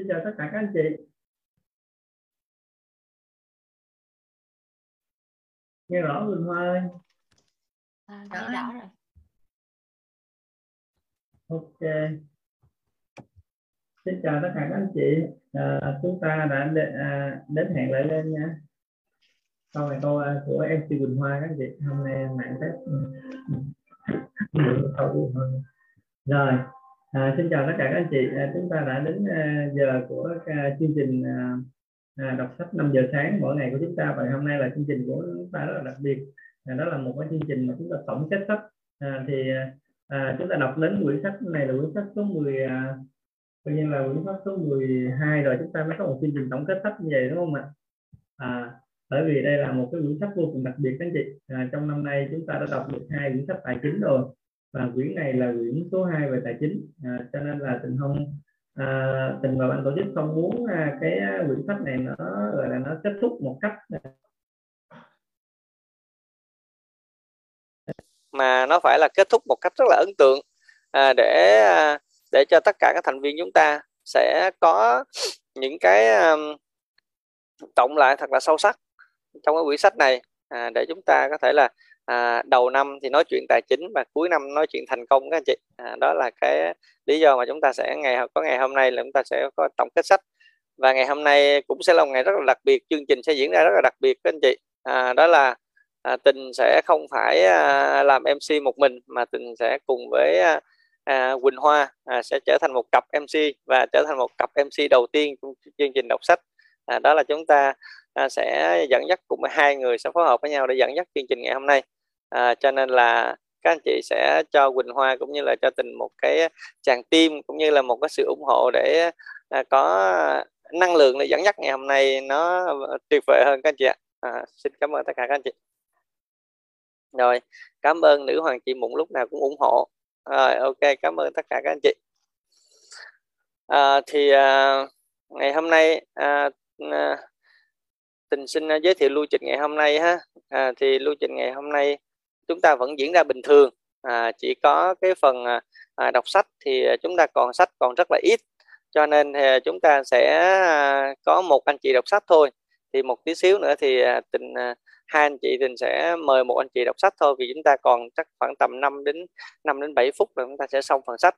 xin chào tất cả các anh chị. Nghe rõ Quỳnh Hoa ơi. À, nghe rõ rồi. Ok. Xin chào tất cả các anh chị. À, chúng ta đã đến, à, đến hẹn lại lên nha. Sau này câu à, của MC Quỳnh Hoa các anh chị. Hôm nay mạng test rồi à, xin chào tất cả các anh chị. À, chúng ta đã đến à, giờ của à, chương trình à, à, đọc sách 5 giờ sáng mỗi ngày của chúng ta. Và hôm nay là chương trình của chúng ta rất là đặc biệt. À, đó là một cái chương trình mà chúng ta tổng kết sách. À, thì à, chúng ta đọc đến quyển sách này là quyển sách số 10 à, coi nhiên là quyển sách số 12 rồi chúng ta mới có một chương trình tổng kết sách như vậy đúng không ạ? À, bởi vì đây là một cái quyển sách vô cùng đặc biệt các anh chị. À, trong năm nay chúng ta đã đọc được hai quyển sách tài chính rồi và quyển này là quyển số 2 về tài chính. À, cho nên là tình không à, tình và ban tổ chức không muốn à, cái à, quyển sách này nó gọi là nó kết thúc một cách à, mà nó phải là kết thúc một cách rất là ấn tượng. À, để à, để cho tất cả các thành viên chúng ta sẽ có những cái à, um, tổng lại thật là sâu sắc trong cái quyển sách này. À, để chúng ta có thể là à, đầu năm thì nói chuyện tài chính và cuối năm nói chuyện thành công các anh chị. À, đó là cái lý do mà chúng ta sẽ ngày có ngày hôm nay là chúng ta sẽ có tổng kết sách. Và ngày hôm nay cũng sẽ là một ngày rất là đặc biệt chương trình sẽ diễn ra rất là đặc biệt các anh chị. À, đó là à, tình sẽ không phải à, làm mc một mình mà tình sẽ cùng với à, à, quỳnh hoa à, sẽ trở thành một cặp mc và trở thành một cặp mc đầu tiên trong chương trình đọc sách. À, đó là chúng ta à, sẽ dẫn dắt cùng với hai người sẽ phối hợp với nhau để dẫn dắt chương trình ngày hôm nay à, cho nên là các anh chị sẽ cho Quỳnh Hoa cũng như là cho tình một cái chàng tim cũng như là một cái sự ủng hộ để à, có năng lượng để dẫn dắt ngày hôm nay nó tuyệt vời hơn các anh chị ạ. À, xin cảm ơn tất cả các anh chị. Rồi cảm ơn nữ hoàng chị mụn lúc nào cũng ủng hộ. Rồi ok cảm ơn tất cả các anh chị. À, thì à, ngày hôm nay à, à, tình xin giới thiệu lưu trình ngày hôm nay ha. À, thì lưu trình ngày hôm nay chúng ta vẫn diễn ra bình thường. À, chỉ có cái phần à, à, đọc sách thì chúng ta còn sách còn rất là ít. Cho nên thì chúng ta sẽ à, có một anh chị đọc sách thôi. Thì một tí xíu nữa thì à, tình à, hai anh chị tình sẽ mời một anh chị đọc sách thôi. Vì chúng ta còn chắc khoảng tầm 5 đến 5 đến 7 phút là chúng ta sẽ xong phần sách.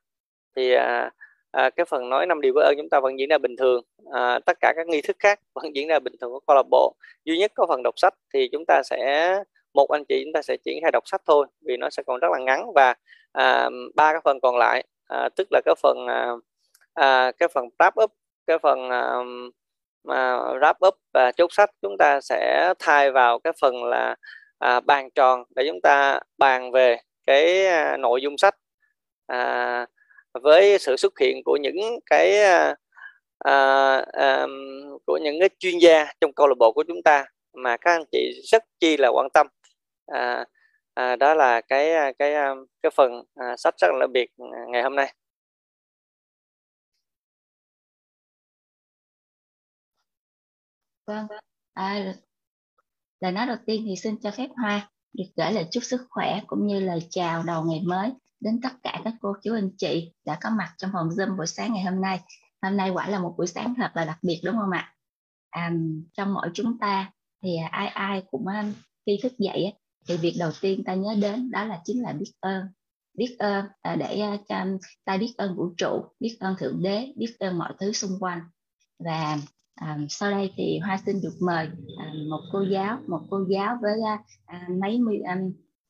Thì à, à, cái phần nói năm điều với ơn chúng ta vẫn diễn ra bình thường. À, tất cả các nghi thức khác vẫn diễn ra bình thường của câu lạc bộ. Duy nhất có phần đọc sách thì chúng ta sẽ một anh chị chúng ta sẽ triển khai đọc sách thôi vì nó sẽ còn rất là ngắn và à, ba cái phần còn lại à, tức là cái phần à, à, cái phần wrap up cái phần à, mà wrap up và chốt sách chúng ta sẽ thay vào cái phần là à, bàn tròn để chúng ta bàn về cái à, nội dung sách à, với sự xuất hiện của những cái à, à, à, của những cái chuyên gia trong câu lạc bộ của chúng ta mà các anh chị rất chi là quan tâm à, à, đó là cái à, cái à, cái phần à, sách rất là biệt à, ngày hôm nay vâng à, lời nói đầu tiên thì xin cho phép hoa được gửi lời chúc sức khỏe cũng như lời chào đầu ngày mới đến tất cả các cô chú anh chị đã có mặt trong phòng Zoom buổi sáng ngày hôm nay. Hôm nay quả là một buổi sáng thật là đặc biệt đúng không ạ? À, trong mỗi chúng ta thì ai ai cũng khi thức dậy thì việc đầu tiên ta nhớ đến đó là chính là biết ơn. Biết ơn à, để à, cho ta biết ơn vũ trụ biết ơn thượng đế biết ơn mọi thứ xung quanh. Và à, sau đây thì hoa xin được mời à, một cô giáo một cô giáo với à, à mấy mươi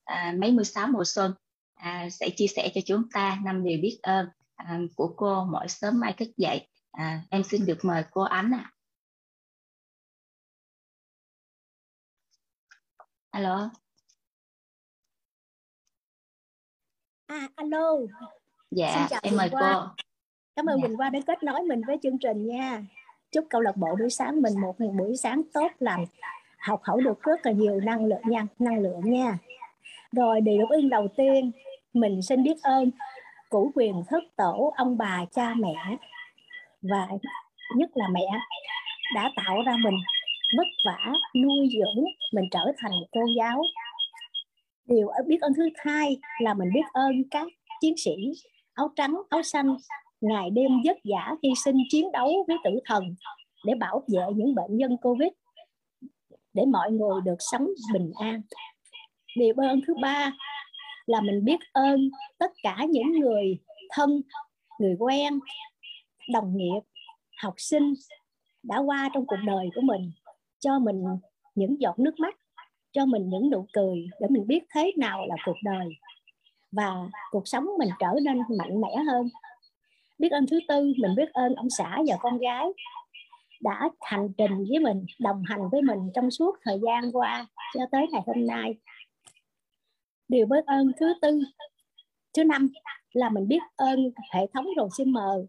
à, mấy mươi sáu mùa xuân à, sẽ chia sẻ cho chúng ta năm điều biết ơn à, của cô mỗi sớm mai thức dậy. À, em xin được mời cô ánh ạ. À. alo. À, alo. Dạ, em mời Hoa. cô. Cảm ơn dạ. Quỳnh Hoa đã kết nối mình với chương trình nha. Chúc câu lạc bộ buổi sáng mình một buổi sáng tốt lành, học hỏi được rất là nhiều năng lượng nha, năng lượng nha. Rồi điều đức ơn đầu tiên, mình xin biết ơn củ quyền thức tổ ông bà cha mẹ và nhất là mẹ đã tạo ra mình vất vả nuôi dưỡng mình trở thành cô giáo điều biết ơn thứ hai là mình biết ơn các chiến sĩ áo trắng, áo xanh, ngày đêm vất vả hy sinh chiến đấu với tử thần để bảo vệ những bệnh nhân covid, để mọi người được sống bình an. Điều ơn thứ ba là mình biết ơn tất cả những người thân, người quen, đồng nghiệp, học sinh đã qua trong cuộc đời của mình, cho mình những giọt nước mắt cho mình những nụ cười để mình biết thế nào là cuộc đời và cuộc sống mình trở nên mạnh mẽ hơn. Biết ơn thứ tư, mình biết ơn ông xã và con gái đã hành trình với mình, đồng hành với mình trong suốt thời gian qua cho tới ngày hôm nay. Điều biết ơn thứ tư, thứ năm là mình biết ơn hệ thống rồi xin mờ,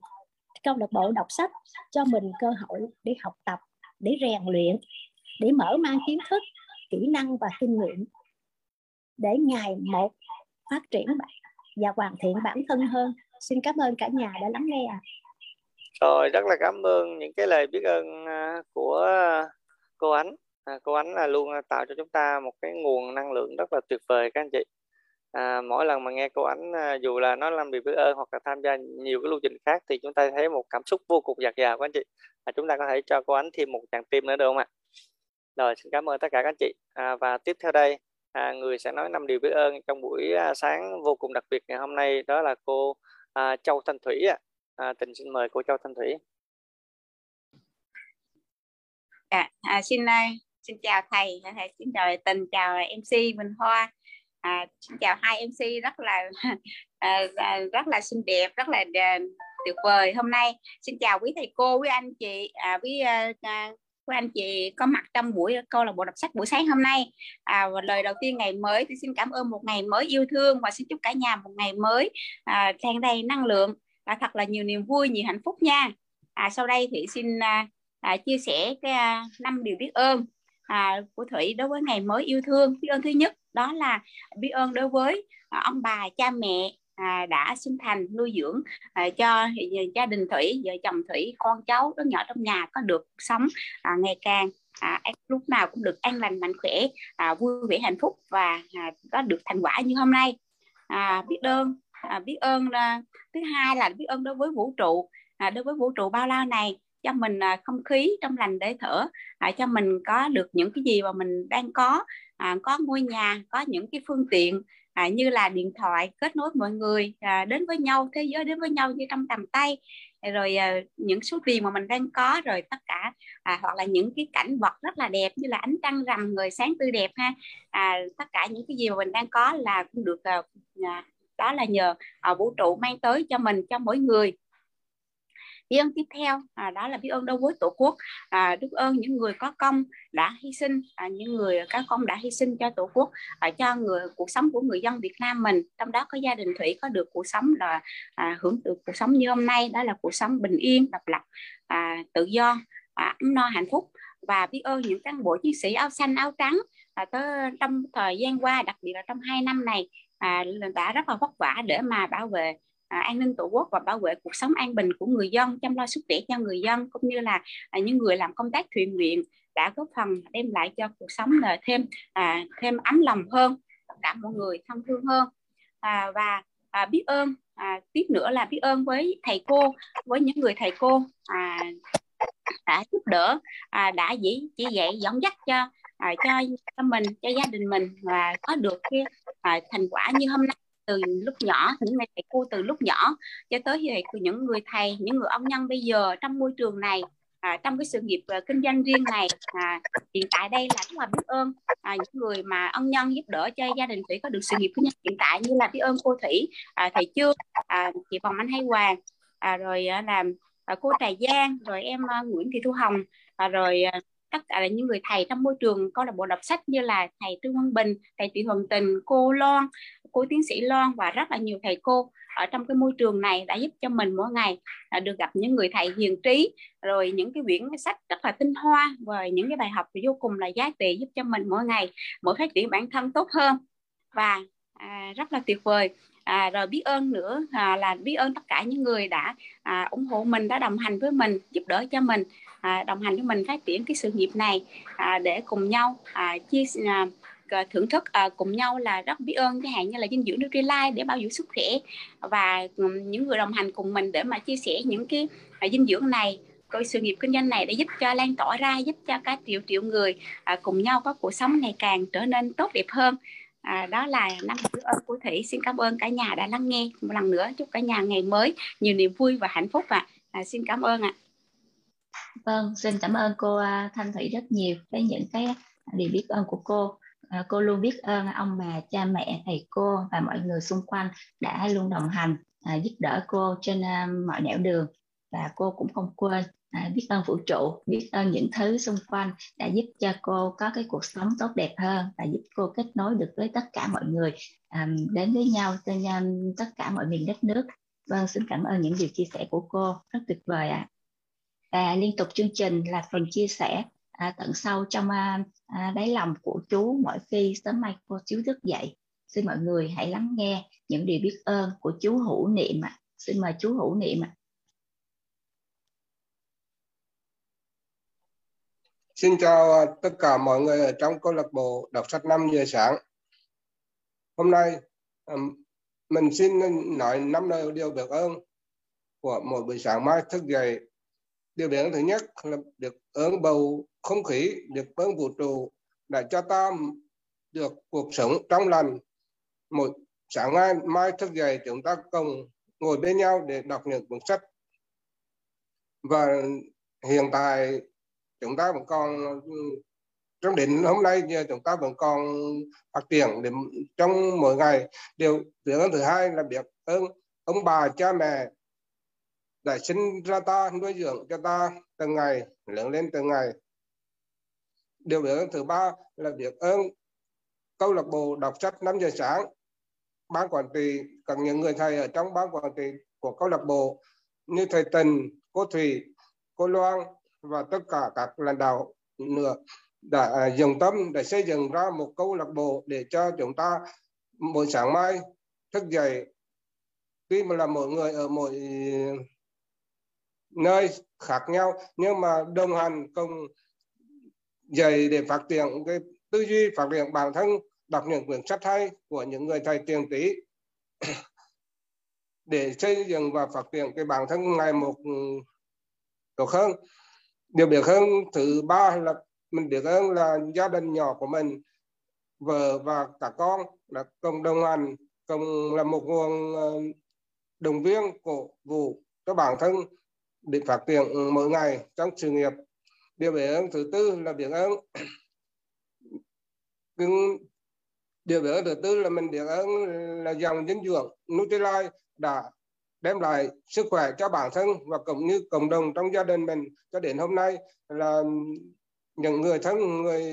câu lạc bộ đọc sách cho mình cơ hội để học tập, để rèn luyện, để mở mang kiến thức kỹ năng và kinh nghiệm để ngày một phát triển và hoàn thiện bản thân hơn. Xin cảm ơn cả nhà đã lắng nghe rồi rất là cảm ơn những cái lời biết ơn à, của cô ánh. À, cô ánh là luôn à, tạo cho chúng ta một cái nguồn năng lượng rất là tuyệt vời các anh chị. À, mỗi lần mà nghe cô ánh à, dù là nói làm việc biết ơn hoặc là tham gia nhiều cái lưu trình khác thì chúng ta thấy một cảm xúc vô cùng dạt dào các anh chị. À, chúng ta có thể cho cô ánh thêm một tràng tim nữa được không ạ? Rồi xin cảm ơn tất cả các anh chị. À, và tiếp theo đây à, người sẽ nói năm điều biết ơn trong buổi à, sáng vô cùng đặc biệt ngày hôm nay đó là cô à, Châu Thanh Thủy ạ. À, tình xin mời cô Châu Thanh Thủy. À, à, xin à, xin chào thầy, thầy xin chào tình chào MC Bình Hoa. À, xin chào hai MC rất là à, rất là xinh đẹp rất là tuyệt vời hôm nay. Xin chào quý thầy cô quý anh chị à, quý à, của quý anh chị có mặt trong buổi câu lạc bộ đọc sách buổi sáng hôm nay. À, và lời đầu tiên ngày mới thì xin cảm ơn một ngày mới yêu thương và xin chúc cả nhà một ngày mới à, tràn đầy năng lượng và thật là nhiều niềm vui nhiều hạnh phúc nha. À, sau đây thì xin à, à, chia sẻ cái à, năm điều biết ơn à, của thủy đối với ngày mới yêu thương. Biết ơn thứ nhất đó là biết ơn đối với à, ông bà cha mẹ à, đã sinh thành nuôi dưỡng à, cho à, gia đình thủy vợ chồng thủy con cháu đứa nhỏ trong nhà có được sống à, ngày càng à, lúc nào cũng được an lành mạnh khỏe à, vui vẻ hạnh phúc và à, có được thành quả như hôm nay. À, biết ơn à, biết ơn là thứ hai là biết ơn đối với vũ trụ. À, đối với vũ trụ bao la này cho mình à, không khí trong lành để thở à, cho mình có được những cái gì mà mình đang có à, có ngôi nhà có những cái phương tiện à, như là điện thoại kết nối mọi người à, đến với nhau thế giới đến với nhau như trong tầm tay. Rồi à, những số tiền mà mình đang có rồi tất cả à, hoặc là những cái cảnh vật rất là đẹp như là ánh trăng rằm người sáng tươi đẹp ha. À, tất cả những cái gì mà mình đang có là cũng được à, à đó là nhờ à, vũ trụ mang tới cho mình cho mỗi người biết ơn tiếp theo à, đó là biết ơn đối với tổ quốc. À, biết ơn những người có công đã hy sinh à, những người có công đã hy sinh cho tổ quốc à, cho người cuộc sống của người dân Việt Nam mình. Trong đó có gia đình thủy có được cuộc sống là à, hưởng được cuộc sống như hôm nay đó là cuộc sống bình yên độc lập à, tự do à, ấm no hạnh phúc. Và biết ơn những cán bộ chiến sĩ áo xanh áo trắng à, tới trong thời gian qua đặc biệt là trong hai năm này à, đã rất là vất vả để mà bảo vệ à, an ninh tổ quốc và bảo vệ cuộc sống an bình của người dân chăm lo sức khỏe cho người dân cũng như là à, những người làm công tác thiện nguyện đã góp phần đem lại cho cuộc sống là thêm à, thêm ấm lòng hơn tất cả mọi người thân thương hơn. À, và à, biết ơn à, tiếp nữa là biết ơn với thầy cô với những người thầy cô à, đã giúp đỡ à, đã chỉ chỉ dạy dẫn dắt cho à, cho cho mình cho gia đình mình và có được cái à, thành quả như hôm nay từ lúc nhỏ những người thầy cô từ lúc nhỏ cho tới thầy những người thầy những người ông nhân bây giờ trong môi trường này à, trong cái sự nghiệp uh, kinh doanh riêng này à, hiện tại đây là rất là biết ơn à, những người mà ân nhân giúp đỡ cho gia đình thủy có được sự nghiệp kinh doanh hiện tại như là biết ơn cô thủy à, thầy trương à, chị vòng anh hay hoàng à, rồi à, là à, cô trà giang rồi em à, nguyễn thị thu hồng à, rồi à, tất cả là những người thầy trong môi trường câu lạc bộ đọc sách như là thầy Trương Văn Bình, thầy Thị hoàng Tình, cô Loan, cô tiến sĩ Loan và rất là nhiều thầy cô ở trong cái môi trường này đã giúp cho mình mỗi ngày à, được gặp những người thầy hiền trí. Rồi những cái quyển sách rất là tinh hoa và những cái bài học vô cùng là giá trị giúp cho mình mỗi ngày mỗi phát triển bản thân tốt hơn. Và à, rất là tuyệt vời à, rồi biết ơn nữa. À, là biết ơn tất cả những người đã à, ủng hộ mình đã đồng hành với mình giúp đỡ cho mình à, đồng hành với mình phát triển cái sự nghiệp này à, để cùng nhau à, chia à, thưởng thức à, cùng nhau là rất biết ơn. Cái hạn như là dinh dưỡng Nutrilite để bảo dưỡng sức khỏe và những người đồng hành cùng mình để mà chia sẻ những cái à, dinh dưỡng này coi sự nghiệp kinh doanh này để giúp cho lan tỏa ra giúp cho cả triệu triệu người à, cùng nhau có cuộc sống ngày càng trở nên tốt đẹp hơn à, đó là năm biết ơn của thủy. Xin cảm ơn cả nhà đã lắng nghe. Một lần nữa chúc cả nhà ngày mới nhiều niềm vui và hạnh phúc ạ. À. à, xin cảm ơn ạ. Vâng xin cảm ơn cô à, thanh thủy rất nhiều với những cái điều biết ơn của cô. À, cô luôn biết ơn ông bà cha mẹ thầy cô và mọi người xung quanh đã luôn đồng hành à, giúp đỡ cô trên à, mọi nẻo đường. Và cô cũng không quên à, biết ơn vũ trụ biết ơn những thứ xung quanh đã giúp cho cô có cái cuộc sống tốt đẹp hơn và giúp cô kết nối được với tất cả mọi người à, đến với nhau trên tất cả mọi miền đất nước vâng xin cảm ơn những điều chia sẻ của cô rất tuyệt vời ạ à. và liên tục chương trình là phần chia sẻ à, tận sâu trong à, à, đáy lòng của chú mỗi khi sớm mai cô chiếu thức dậy xin mọi người hãy lắng nghe những điều biết ơn của chú hữu niệm ạ à. xin mời chú hữu niệm ạ à. Xin chào à, tất cả mọi người ở trong câu lạc bộ đọc sách 5 giờ sáng. Hôm nay à, mình xin nói năm lời điều biết ơn của mỗi buổi sáng mai thức dậy. Điều biết ơn thứ nhất là được ơn bầu không khí, được ơn vũ trụ đã cho ta được cuộc sống trong lành. Mỗi sáng mai, mai thức dậy chúng ta cùng ngồi bên nhau để đọc những cuốn sách. Và hiện tại chúng ta vẫn còn trong đến hôm nay chúng ta vẫn còn phát triển để trong mỗi ngày. Điều biết thứ hai là biết ơn ông bà cha mẹ đã sinh ra ta nuôi dưỡng cho ta từng ngày lớn lên từng ngày. Điều biểu thứ ba là việc ơn câu lạc bộ đọc sách 5 giờ sáng ban quản trị cần những người thầy ở trong ban quản trị của câu lạc bộ như thầy Tình, cô Thủy, cô Loan và tất cả các lãnh đạo nữa đã à, dùng tâm để xây dựng ra một câu lạc bộ để cho chúng ta mỗi sáng mai thức dậy. Tuy mà là mỗi người ở mỗi nơi khác nhau, nhưng mà đồng hành cùng dạy để phát triển cái tư duy, phát triển bản thân, đọc những quyển sách hay của những người thầy tiền tỷ. Để xây dựng và phát triển cái bản thân ngày một tốt hơn điều biết hơn thứ ba là mình biết ơn là gia đình nhỏ của mình, vợ và cả con là cùng đồng hành cùng là một nguồn ờ, đồng viên cổ vũ cho bản thân để phát triển mỗi ngày trong sự nghiệp. Điều biết ơn thứ tư là biết ơn điều biết ơn thứ tư là mình biết ơn là dòng dinh dưỡng. Nutrilite đã đem lại sức khỏe cho bản thân và cũng như cộng đồng trong gia đình mình. Cho đến hôm nay là những người thân người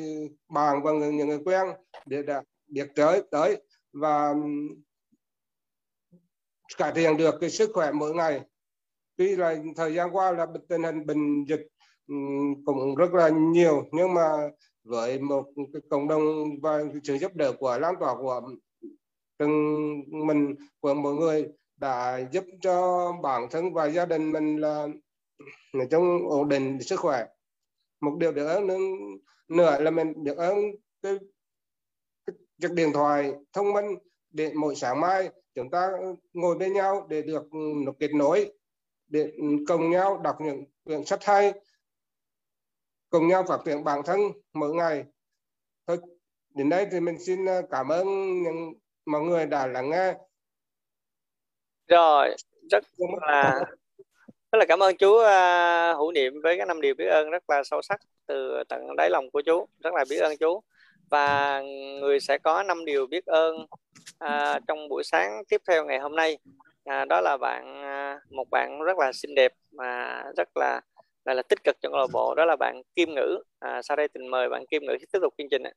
bạn và người, những người quen để biết tới tới và cải thiện được cái sức khỏe mỗi ngày. Tuy là thời gian qua là tình hình bệnh dịch ừ, cũng rất là nhiều nhưng mà với một cái cộng đồng và sự giúp đỡ của lan tỏa của từng mình của mọi người đã giúp cho bản thân và gia đình mình là nói chung ổn định sức khỏe. Một điều được ơn nữa là mình được ơn cái, cái chiếc điện thoại thông minh để mỗi sáng mai chúng ta ngồi bên nhau để được kết nối để cùng nhau đọc những quyển sách hay cùng nhau phát triển bản thân mỗi ngày. Thôi đến đây thì mình xin à, cảm ơn những mọi người đã lắng nghe rồi rất là rất là cảm ơn chú uh, hữu niệm với cái năm điều biết ơn rất là sâu sắc từ tận đáy lòng của chú rất là biết ơn chú và người sẽ có năm điều biết ơn uh, trong buổi sáng tiếp theo ngày hôm nay uh, đó là bạn uh, một bạn rất là xinh đẹp mà rất là là, là tích cực trong câu lạc bộ đó là bạn Kim Ngữ à, sau đây tình mời bạn Kim Ngữ tiếp tục chương trình ạ.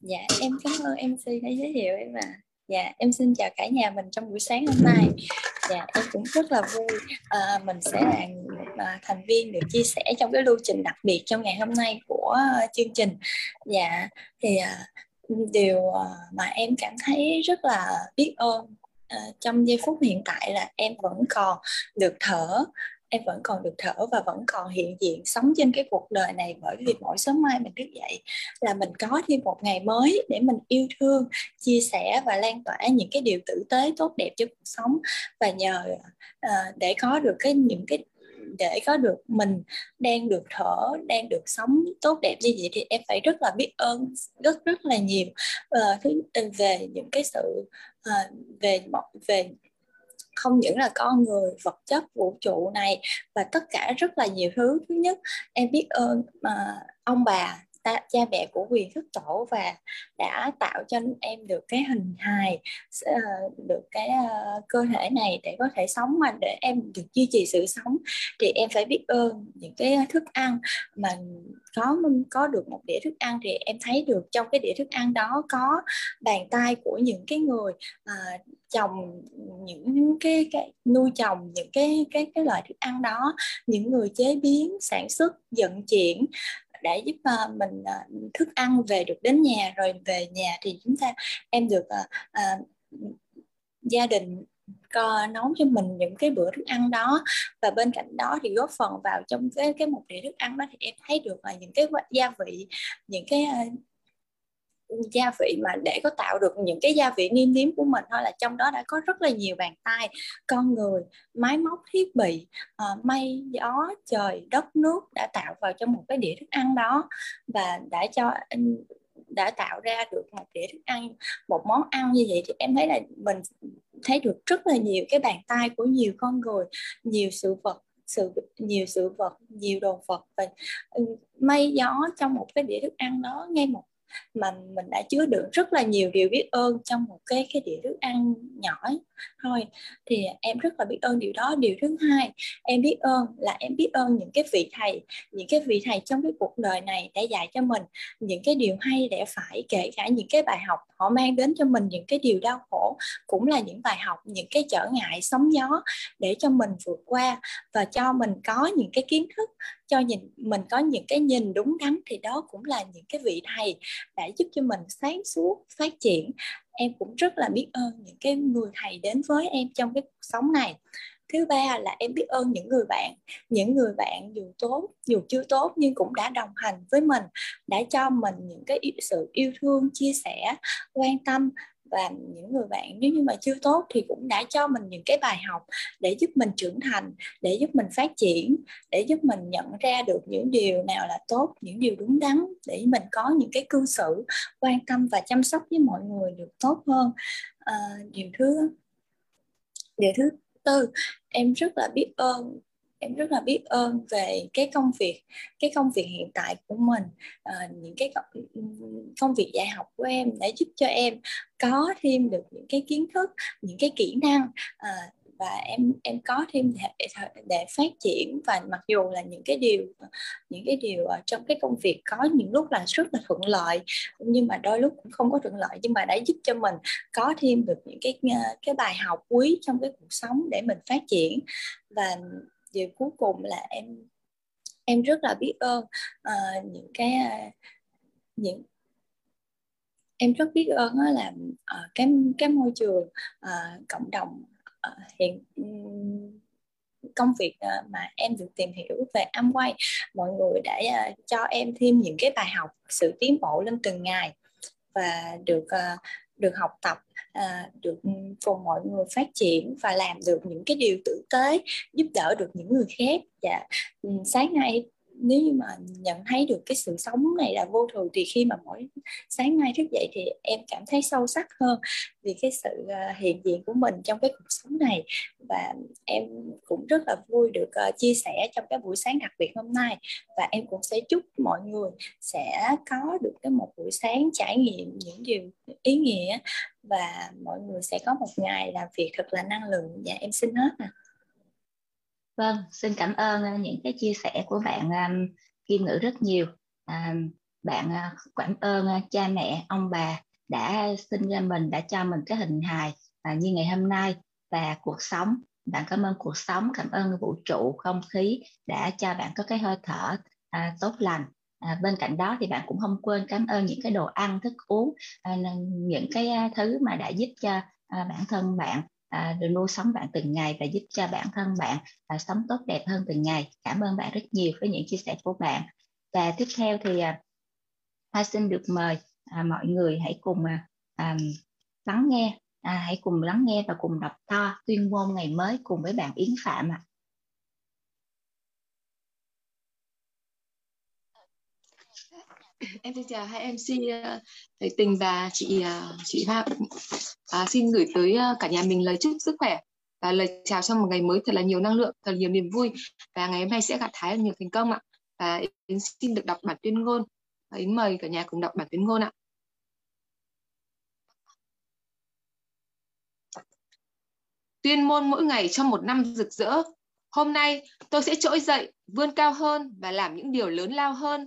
Dạ em cảm ơn MC đã giới thiệu em ạ. À. Dạ, em xin chào cả nhà mình trong buổi sáng hôm nay. Dạ, em cũng rất là vui à, mình sẽ là à, thành viên được chia sẻ trong cái lưu trình đặc biệt trong ngày hôm nay của uh, chương trình. Dạ, thì à, điều mà em cảm thấy rất là biết ơn à, trong giây phút hiện tại là em vẫn còn được thở em vẫn còn được thở và vẫn còn hiện diện sống trên cái cuộc đời này bởi vì mỗi sớm mai mình thức dậy là mình có thêm một ngày mới để mình yêu thương chia sẻ và lan tỏa những cái điều tử tế tốt đẹp cho cuộc sống. Và nhờ uh, để có được cái những cái để có được mình đang được thở đang được sống tốt đẹp như vậy thì em phải rất là biết ơn rất rất là nhiều. Uh, về những cái sự uh, về về không những là con người, vật chất, vũ trụ này, và tất cả rất là nhiều thứ. Thứ nhất, em biết ơn mà ông bà ta, cha mẹ của quyền thức tổ và đã tạo cho em được cái hình hài ờ, được cái ờ, cơ thể này để có thể sống mà để em được duy trì sự sống. Thì em phải biết ơn những cái thức ăn mà có có được một đĩa thức ăn. Thì em thấy được trong cái đĩa thức ăn đó có bàn tay của những cái người à, trồng những cái, cái nuôi trồng những cái cái cái loại thức ăn đó. Những người chế biến sản xuất vận chuyển để giúp uh, mình uh, thức ăn về được đến nhà rồi về nhà thì chúng ta em được uh, uh, gia đình co nấu cho mình những cái bữa thức ăn đó. Và bên cạnh đó thì góp phần vào trong cái cái một đĩa thức ăn đó thì em thấy được là những cái gia vị những cái uh, gia vị mà để có tạo được những cái gia vị niêm nếm của mình thôi là trong đó đã có rất là nhiều bàn tay con người máy móc thiết bị uh, mây gió trời đất nước đã tạo vào trong một cái đĩa thức ăn đó và đã cho đã tạo ra được một đĩa thức ăn một món ăn như vậy thì em thấy là mình thấy được rất là nhiều cái bàn tay của nhiều con người nhiều sự vật sự nhiều sự vật nhiều đồ vật và mây gió trong một cái đĩa thức ăn đó ngay một mà mình đã chứa đựng rất là nhiều điều biết ơn trong một cái cái đĩa thức ăn nhỏ. Thôi, thì em rất là biết ơn điều đó. Điều thứ hai, em biết ơn là em biết ơn những cái vị thầy, những cái vị thầy trong cái cuộc đời này đã dạy cho mình những cái điều hay để phải, kể cả những cái bài học họ mang đến cho mình, những cái điều đau khổ, cũng là những bài học, những cái trở ngại, sóng gió để cho mình vượt qua và cho mình có những cái kiến thức cho nhìn, mình có những cái nhìn đúng đắn thì đó cũng là những cái vị thầy đã giúp cho mình sáng suốt, phát triển. Em cũng rất là biết ơn những cái người thầy đến với em trong cái cuộc sống này. Thứ ba là em biết ơn những người bạn, những người bạn dù tốt, dù chưa tốt nhưng cũng đã đồng hành với mình, đã cho mình những cái sự yêu thương, chia sẻ, quan tâm và những người bạn nếu như mà chưa tốt thì cũng đã cho mình những cái bài học để giúp mình trưởng thành để giúp mình phát triển để giúp mình nhận ra được những điều nào là tốt những điều đúng đắn để mình có những cái cư xử quan tâm và chăm sóc với mọi người được tốt hơn. À, điều thứ điều thứ tư em rất là biết ơn em rất là biết ơn về cái công việc cái công việc hiện tại của mình à, những cái công việc dạy học của em đã giúp cho em có thêm được những cái kiến thức những cái kỹ năng à, và em em có thêm để, để phát triển. Và mặc dù là những cái điều những cái điều trong cái công việc có những lúc là rất là thuận lợi nhưng mà đôi lúc cũng không có thuận lợi nhưng mà đã giúp cho mình có thêm được những cái ờ, cái bài học quý trong cái cuộc sống để mình phát triển. Và điều cuối cùng là em em rất là biết ơn uh, những cái uh, những em rất biết ơn uh, là uh, cái cái môi trường uh, cộng đồng uh, hiện um, công việc uh, mà em được tìm hiểu về Amway. Mọi người đã uh, cho em thêm những cái bài học sự tiến bộ lên từng ngày và được uh, được học tập à, được ừ, cùng mọi người phát triển và làm được những cái điều tử tế giúp đỡ được những người khác. Và sáng nay nếu như mà nhận thấy được cái sự sống này là vô thường thì khi mà mỗi sáng nay thức dậy thì em cảm thấy sâu sắc hơn vì cái sự ờ, hiện diện của mình trong cái cuộc sống này. Và em cũng rất là vui được uh, chia sẻ trong cái buổi sáng đặc biệt hôm nay. Và em cũng sẽ chúc mọi người sẽ có được cái một buổi sáng trải nghiệm những điều ý nghĩa. Và mọi người sẽ có một ngày làm việc thật là năng lượng. Và dạ, em xin hết nè. Vâng, xin cảm ơn à, những cái chia sẻ của bạn um, Kim Ngữ rất nhiều. À, bạn uh, cảm ơn uh, cha mẹ, ông bà đã sinh ra mình, đã cho mình cái hình hài uh, như ngày hôm nay và cuộc sống. Bạn cảm ơn cuộc sống, cảm ơn vũ trụ, không khí đã cho bạn có cái hơi thở uh, tốt lành. À, bên cạnh đó thì bạn cũng không quên cảm ơn những cái đồ ăn thức uống à, những cái thứ mà đã giúp cho à, bản thân bạn à, nuôi sống bạn từng ngày và giúp cho bản thân bạn à, sống tốt đẹp hơn từng ngày cảm ơn bạn rất nhiều với những chia sẻ của bạn và tiếp theo thì à, Hoa xin được mời à, mọi người hãy cùng à, à, lắng nghe à, hãy cùng lắng nghe và cùng đọc to tuyên ngôn ngày mới cùng với bạn Yến Phạm ạ. À. em xin chào hai MC ờ, thầy Tình và chị ờ, chị Phạm à, ờ, xin gửi tới cả nhà mình lời chúc sức khỏe và lời chào trong một ngày mới thật là nhiều năng lượng thật là nhiều niềm vui. Và ngày hôm nay sẽ gặt hái nhiều thành công ạ. Và yến xin được đọc bản tuyên ngôn. Và Yến mời cả nhà cùng đọc bản tuyên ngôn ạ. Tuyên môn mỗi ngày trong một năm rực rỡ. Hôm nay tôi sẽ trỗi dậy vươn cao hơn và làm những điều lớn lao hơn.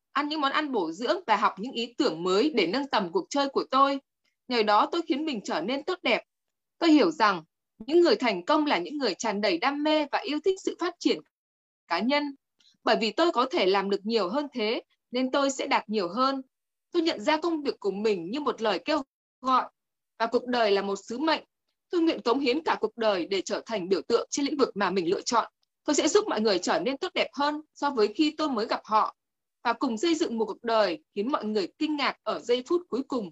ăn những món ăn bổ dưỡng và học những ý tưởng mới để nâng tầm cuộc chơi của tôi. Nhờ đó tôi khiến mình trở nên tốt đẹp. Tôi hiểu rằng những người thành công là những người tràn đầy đam mê và yêu thích sự phát triển cá nhân. Bởi vì tôi có thể làm được nhiều hơn thế, nên tôi sẽ đạt nhiều hơn. Tôi nhận ra công việc của mình như một lời kêu gọi và cuộc đời là một sứ mệnh. Tôi nguyện cống hiến cả cuộc đời để trở thành biểu tượng trên lĩnh vực mà mình lựa chọn. Tôi sẽ giúp mọi người trở nên tốt đẹp hơn so với khi tôi mới gặp họ và cùng xây dựng một cuộc đời khiến mọi người kinh ngạc ở giây phút cuối cùng.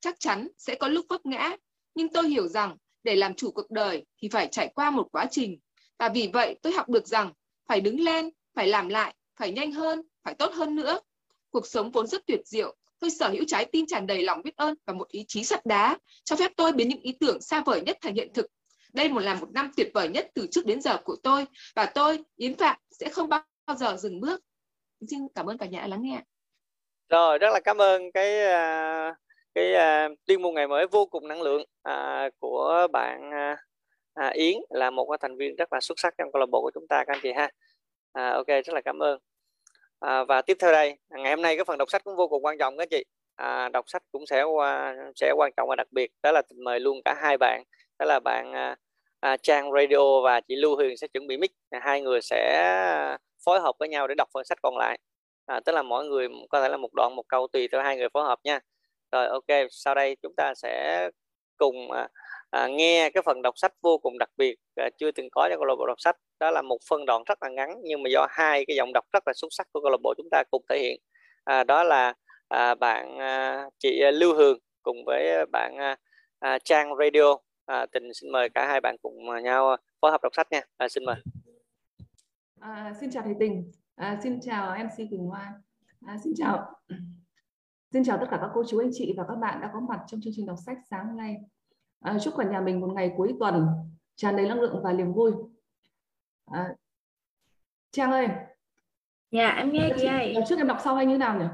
Chắc chắn sẽ có lúc vấp ngã, nhưng tôi hiểu rằng để làm chủ cuộc đời thì phải trải qua một quá trình. Và vì vậy tôi học được rằng phải đứng lên, phải làm lại, phải nhanh hơn, phải tốt hơn nữa. Cuộc sống vốn rất tuyệt diệu. Tôi sở hữu trái tim tràn đầy lòng biết ơn và một ý chí sắt đá, cho phép tôi biến những ý tưởng xa vời nhất thành hiện thực. Đây một là một năm tuyệt vời nhất từ trước đến giờ của tôi và tôi, Yến Phạm, sẽ không bao giờ dừng bước xin cảm ơn cả nhà lắng nghe rồi, rất là cảm ơn cái à, cái à, tuyên môn ngày mới vô cùng năng lượng à, của bạn Yến là một thành viên rất là xuất sắc trong câu lạc bộ của chúng ta, các anh chị ha. Ok, rất là cảm ơn. Và tiếp theo đây, ngày hôm nay cái phần đọc sách cũng vô cùng quan trọng các anh chị. Đọc sách cũng sẽ sẽ quan trọng và đặc biệt, đó là mời luôn cả hai bạn, đó là bạn Trang Radio và chị Lưu Huyền sẽ chuẩn bị mic. Hai người sẽ phối hợp với nhau để đọc phần sách còn lại. À, tức là mỗi người có thể là một đoạn một câu tùy theo hai người phối hợp nha. Rồi ok sau đây chúng ta sẽ cùng à, à, nghe cái phần đọc sách vô cùng đặc biệt à, chưa từng có trong câu lạc bộ đọc sách. Đó là một phân đoạn rất là ngắn nhưng mà do hai cái giọng đọc rất là xuất sắc của câu lạc bộ chúng ta cùng thể hiện. À, đó là à, bạn à, chị Lưu Hương cùng với bạn à, à, Trang Radio. À, tình xin mời cả hai bạn cùng à, nhau phối hợp đọc sách nha. À, xin mời. À, xin chào thầy Tình, à, xin chào MC Quỳnh Hoa, à, xin chào xin chào tất cả các cô chú anh chị và các bạn đã có mặt trong chương trình đọc sách sáng nay. À, chúc cả nhà mình một ngày cuối tuần tràn đầy năng lượng và niềm vui. À, Trang ơi. Dạ em nghe chị ơi. Đọc trước em đọc sau hay như nào nhỉ?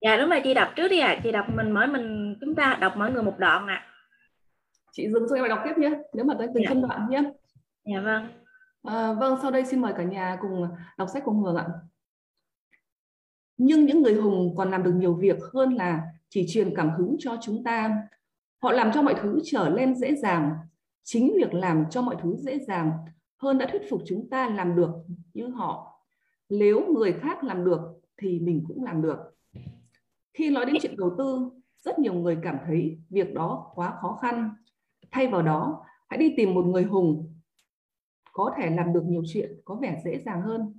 Dạ đúng rồi chị đọc trước đi ạ. À. Chị đọc mình mỗi mình chúng ta đọc mỗi người một đoạn ạ. À. Chị dừng xong em đọc tiếp nhé. Nếu mà tới từng dạ. phân đoạn nhé. Dạ vâng. À, vâng, sau đây xin mời cả nhà cùng đọc sách cùng Hường ạ. Nhưng những người hùng còn làm được nhiều việc hơn là chỉ truyền cảm hứng cho chúng ta. Họ làm cho mọi thứ trở lên dễ dàng. Chính việc làm cho mọi thứ dễ dàng hơn đã thuyết phục chúng ta làm được như họ. Nếu người khác làm được thì mình cũng làm được. Khi nói đến chuyện đầu tư, rất nhiều người cảm thấy việc đó quá khó khăn. Thay vào đó, hãy đi tìm một người hùng có thể làm được nhiều chuyện có vẻ dễ dàng hơn.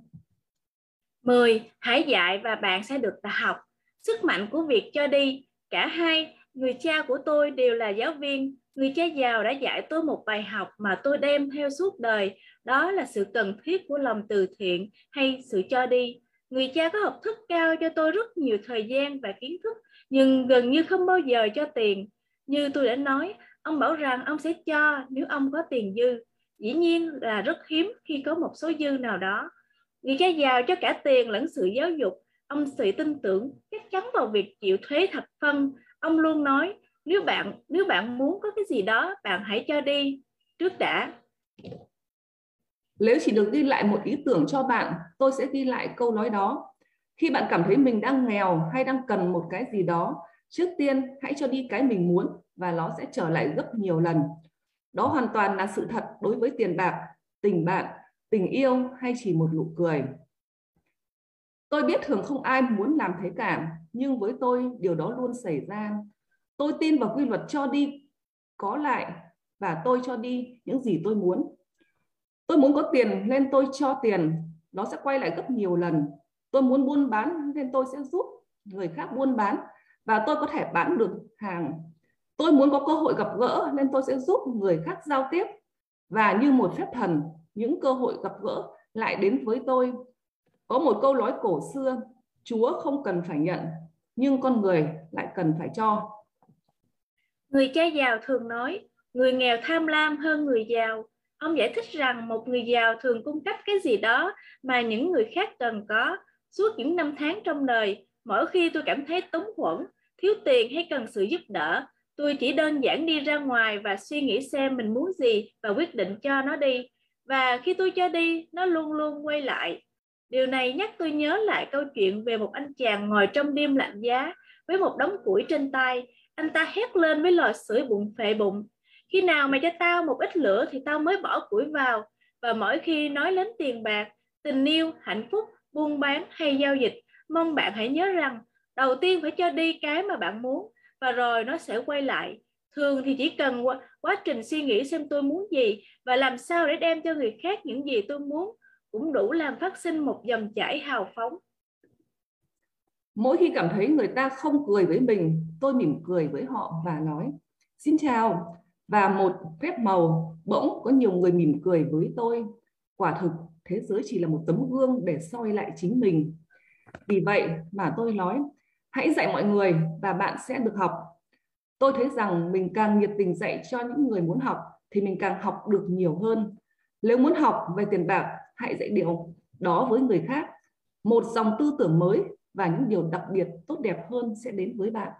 10. Hãy dạy và bạn sẽ được học. Sức mạnh của việc cho đi. Cả hai, người cha của tôi đều là giáo viên. Người cha giàu đã dạy tôi một bài học mà tôi đem theo suốt đời. Đó là sự cần thiết của lòng từ thiện hay sự cho đi. Người cha có học thức cao cho tôi rất nhiều thời gian và kiến thức, nhưng gần như không bao giờ cho tiền. Như tôi đã nói, ông bảo rằng ông sẽ cho nếu ông có tiền dư dĩ nhiên là rất hiếm khi có một số dư nào đó người cha giàu cho cả tiền lẫn sự giáo dục ông sự tin tưởng chắc chắn vào việc chịu thuế thập phân ông luôn nói nếu bạn nếu bạn muốn có cái gì đó bạn hãy cho đi trước đã Nếu chỉ được ghi lại một ý tưởng cho bạn, tôi sẽ ghi lại câu nói đó. Khi bạn cảm thấy mình đang nghèo hay đang cần một cái gì đó, trước tiên hãy cho đi cái mình muốn và nó sẽ trở lại gấp nhiều lần. Đó hoàn toàn là sự thật đối với tiền bạc, tình bạn, tình yêu hay chỉ một nụ cười. Tôi biết thường không ai muốn làm thế cả, nhưng với tôi điều đó luôn xảy ra. Tôi tin vào quy luật cho đi có lại và tôi cho đi những gì tôi muốn. Tôi muốn có tiền nên tôi cho tiền, nó sẽ quay lại gấp nhiều lần. Tôi muốn buôn bán nên tôi sẽ giúp người khác buôn bán và tôi có thể bán được hàng. Tôi muốn có cơ hội gặp gỡ nên tôi sẽ giúp người khác giao tiếp. Và như một phép thần, những cơ hội gặp gỡ lại đến với tôi. Có một câu nói cổ xưa, Chúa không cần phải nhận, nhưng con người lại cần phải cho. Người cha giàu thường nói, người nghèo tham lam hơn người giàu. Ông giải thích rằng một người giàu thường cung cấp cái gì đó mà những người khác cần có. Suốt những năm tháng trong đời, mỗi khi tôi cảm thấy túng quẫn, thiếu tiền hay cần sự giúp đỡ, tôi chỉ đơn giản đi ra ngoài và suy nghĩ xem mình muốn gì và quyết định cho nó đi. Và khi tôi cho đi, nó luôn luôn quay lại. Điều này nhắc tôi nhớ lại câu chuyện về một anh chàng ngồi trong đêm lạnh giá với một đống củi trên tay. Anh ta hét lên với lò sưởi bụng phệ bụng. Khi nào mày cho tao một ít lửa thì tao mới bỏ củi vào. Và mỗi khi nói đến tiền bạc, tình yêu, hạnh phúc, buôn bán hay giao dịch, mong bạn hãy nhớ rằng đầu tiên phải cho đi cái mà bạn muốn và rồi nó sẽ quay lại. Thường thì chỉ cần quá, quá trình suy nghĩ xem tôi muốn gì và làm sao để đem cho người khác những gì tôi muốn cũng đủ làm phát sinh một dòng chảy hào phóng. Mỗi khi cảm thấy người ta không cười với mình, tôi mỉm cười với họ và nói Xin chào. Và một phép màu bỗng có nhiều người mỉm cười với tôi. Quả thực thế giới chỉ là một tấm gương để soi lại chính mình. Vì vậy mà tôi nói hãy dạy mọi người và bạn sẽ được học. Tôi thấy rằng mình càng nhiệt tình dạy cho những người muốn học thì mình càng học được nhiều hơn. Nếu muốn học về tiền bạc, hãy dạy điều đó với người khác. Một dòng tư tưởng mới và những điều đặc biệt tốt đẹp hơn sẽ đến với bạn.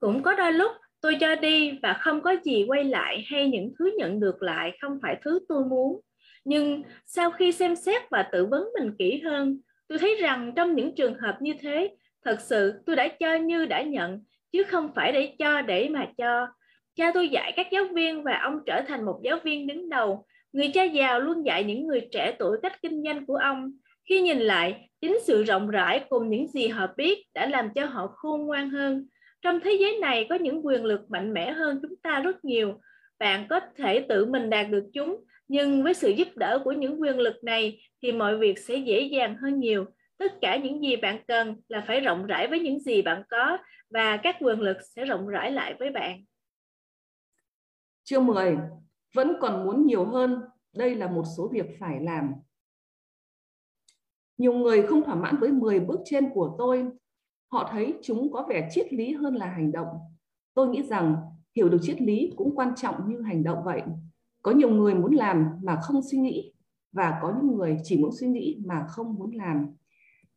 Cũng có đôi lúc tôi cho đi và không có gì quay lại hay những thứ nhận được lại không phải thứ tôi muốn. Nhưng sau khi xem xét và tự vấn mình kỹ hơn, tôi thấy rằng trong những trường hợp như thế, thật sự tôi đã cho như đã nhận, chứ không phải để cho để mà cho. Cha tôi dạy các giáo viên và ông trở thành một giáo viên đứng đầu. Người cha giàu luôn dạy những người trẻ tuổi cách kinh doanh của ông. Khi nhìn lại, chính sự rộng rãi cùng những gì họ biết đã làm cho họ khôn ngoan hơn. Trong thế giới này có những quyền lực mạnh mẽ hơn chúng ta rất nhiều. Bạn có thể tự mình đạt được chúng, nhưng với sự giúp đỡ của những quyền lực này thì mọi việc sẽ dễ dàng hơn nhiều. Tất cả những gì bạn cần là phải rộng rãi với những gì bạn có, và các quyền lực sẽ rộng rãi lại với bạn. Chương 10. Vẫn còn muốn nhiều hơn. Đây là một số việc phải làm. Nhiều người không thỏa mãn với 10 bước trên của tôi. Họ thấy chúng có vẻ triết lý hơn là hành động. Tôi nghĩ rằng hiểu được triết lý cũng quan trọng như hành động vậy. Có nhiều người muốn làm mà không suy nghĩ, và có những người chỉ muốn suy nghĩ mà không muốn làm.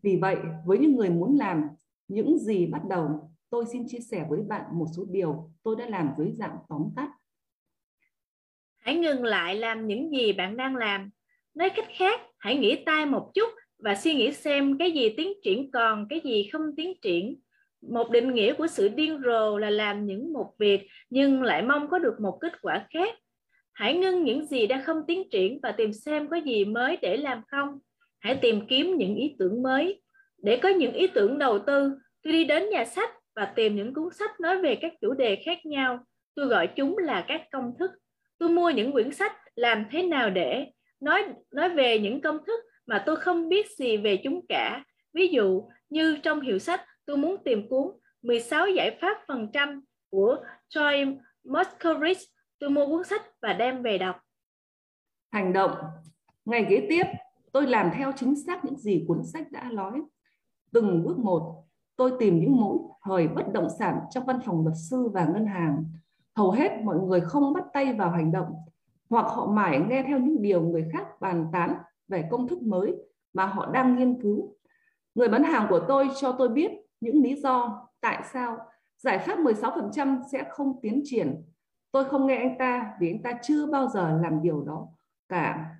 Vì vậy, với những người muốn làm những gì bắt đầu, tôi xin chia sẻ với bạn một số điều tôi đã làm dưới dạng tóm tắt. Hãy ngừng lại làm những gì bạn đang làm. Nói cách khác, hãy nghỉ tay một chút và suy nghĩ xem cái gì tiến triển còn cái gì không tiến triển. Một định nghĩa của sự điên rồ là làm những một việc nhưng lại mong có được một kết quả khác. Hãy ngưng những gì đã không tiến triển và tìm xem có gì mới để làm không. Hãy tìm kiếm những ý tưởng mới. Để có những ý tưởng đầu tư, tôi đi đến nhà sách và tìm những cuốn sách nói về các chủ đề khác nhau. Tôi gọi chúng là các công thức. Tôi mua những quyển sách làm thế nào để nói nói về những công thức mà tôi không biết gì về chúng cả. Ví dụ như trong hiệu sách tôi muốn tìm cuốn 16 giải pháp phần trăm của Troy Moskowitz Tôi mua cuốn sách và đem về đọc. Hành động. Ngày kế tiếp, tôi làm theo chính xác những gì cuốn sách đã nói. Từng bước một, tôi tìm những mối thời bất động sản trong văn phòng luật sư và ngân hàng. Hầu hết mọi người không bắt tay vào hành động hoặc họ mãi nghe theo những điều người khác bàn tán về công thức mới mà họ đang nghiên cứu. Người bán hàng của tôi cho tôi biết những lý do tại sao giải pháp 16% sẽ không tiến triển. Tôi không nghe anh ta vì anh ta chưa bao giờ làm điều đó cả.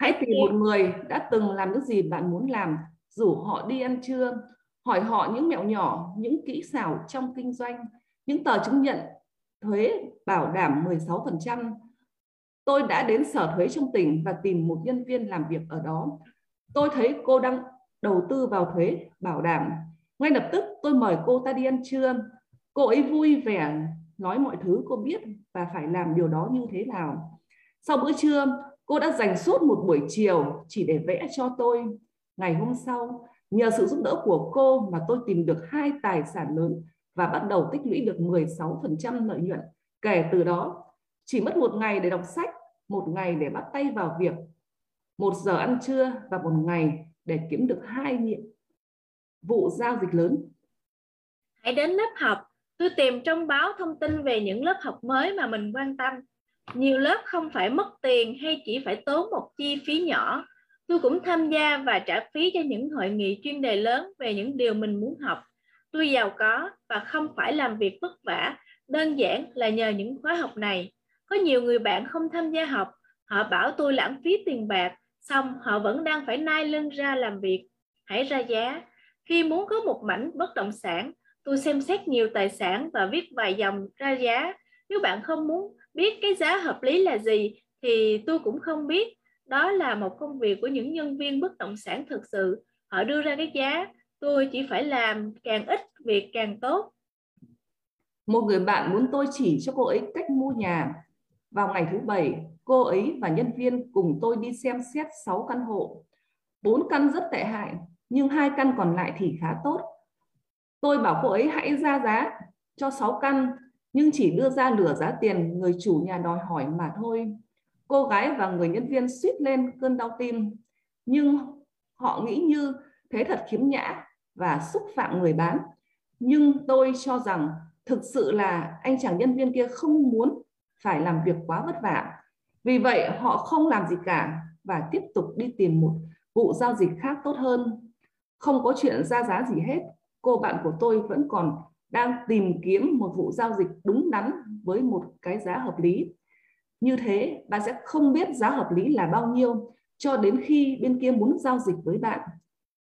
Hãy tìm một người đã từng làm những gì bạn muốn làm, rủ họ đi ăn trưa, hỏi họ những mẹo nhỏ, những kỹ xảo trong kinh doanh, những tờ chứng nhận thuế bảo đảm 16%. Tôi đã đến sở thuế trong tỉnh và tìm một nhân viên làm việc ở đó. Tôi thấy cô đang đầu tư vào thuế bảo đảm. Ngay lập tức tôi mời cô ta đi ăn trưa. Cô ấy vui vẻ nói mọi thứ cô biết và phải làm điều đó như thế nào. Sau bữa trưa, cô đã dành suốt một buổi chiều chỉ để vẽ cho tôi. Ngày hôm sau, nhờ sự giúp đỡ của cô mà tôi tìm được hai tài sản lớn và bắt đầu tích lũy được 16% lợi nhuận. Kể từ đó, chỉ mất một ngày để đọc sách, một ngày để bắt tay vào việc, một giờ ăn trưa và một ngày để kiếm được hai nhiệm vụ giao dịch lớn. Hãy đến lớp học. Tôi tìm trong báo thông tin về những lớp học mới mà mình quan tâm. Nhiều lớp không phải mất tiền hay chỉ phải tốn một chi phí nhỏ. Tôi cũng tham gia và trả phí cho những hội nghị chuyên đề lớn về những điều mình muốn học. Tôi giàu có và không phải làm việc vất vả, đơn giản là nhờ những khóa học này. Có nhiều người bạn không tham gia học, họ bảo tôi lãng phí tiền bạc, xong họ vẫn đang phải nai lưng ra làm việc. Hãy ra giá. Khi muốn có một mảnh bất động sản, tôi xem xét nhiều tài sản và viết vài dòng ra giá. Nếu bạn không muốn biết cái giá hợp lý là gì thì tôi cũng không biết. Đó là một công việc của những nhân viên bất động sản thực sự. Họ đưa ra cái giá, tôi chỉ phải làm càng ít việc càng tốt. Một người bạn muốn tôi chỉ cho cô ấy cách mua nhà. Vào ngày thứ bảy, cô ấy và nhân viên cùng tôi đi xem xét 6 căn hộ. Bốn căn rất tệ hại, nhưng hai căn còn lại thì khá tốt. Tôi bảo cô ấy hãy ra giá cho 6 căn, nhưng chỉ đưa ra nửa giá tiền người chủ nhà đòi hỏi mà thôi. Cô gái và người nhân viên suýt lên cơn đau tim, nhưng họ nghĩ như thế thật khiếm nhã và xúc phạm người bán. Nhưng tôi cho rằng thực sự là anh chàng nhân viên kia không muốn phải làm việc quá vất vả. Vì vậy họ không làm gì cả và tiếp tục đi tìm một vụ giao dịch khác tốt hơn. Không có chuyện ra giá gì hết. Cô bạn của tôi vẫn còn đang tìm kiếm một vụ giao dịch đúng đắn với một cái giá hợp lý. Như thế, bạn sẽ không biết giá hợp lý là bao nhiêu cho đến khi bên kia muốn giao dịch với bạn.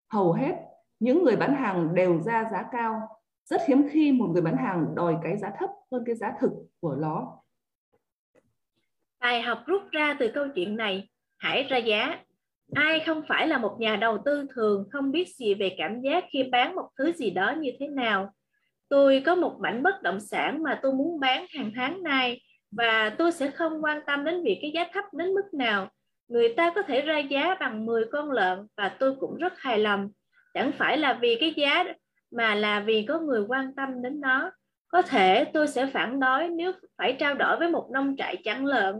Hầu hết, những người bán hàng đều ra giá cao. Rất hiếm khi một người bán hàng đòi cái giá thấp hơn cái giá thực của nó. Bài học rút ra từ câu chuyện này, hãy ra giá. Ai không phải là một nhà đầu tư thường không biết gì về cảm giác khi bán một thứ gì đó như thế nào. Tôi có một mảnh bất động sản mà tôi muốn bán hàng tháng nay và tôi sẽ không quan tâm đến việc cái giá thấp đến mức nào. Người ta có thể ra giá bằng 10 con lợn và tôi cũng rất hài lòng. Chẳng phải là vì cái giá mà là vì có người quan tâm đến nó. Có thể tôi sẽ phản đối nếu phải trao đổi với một nông trại chăn lợn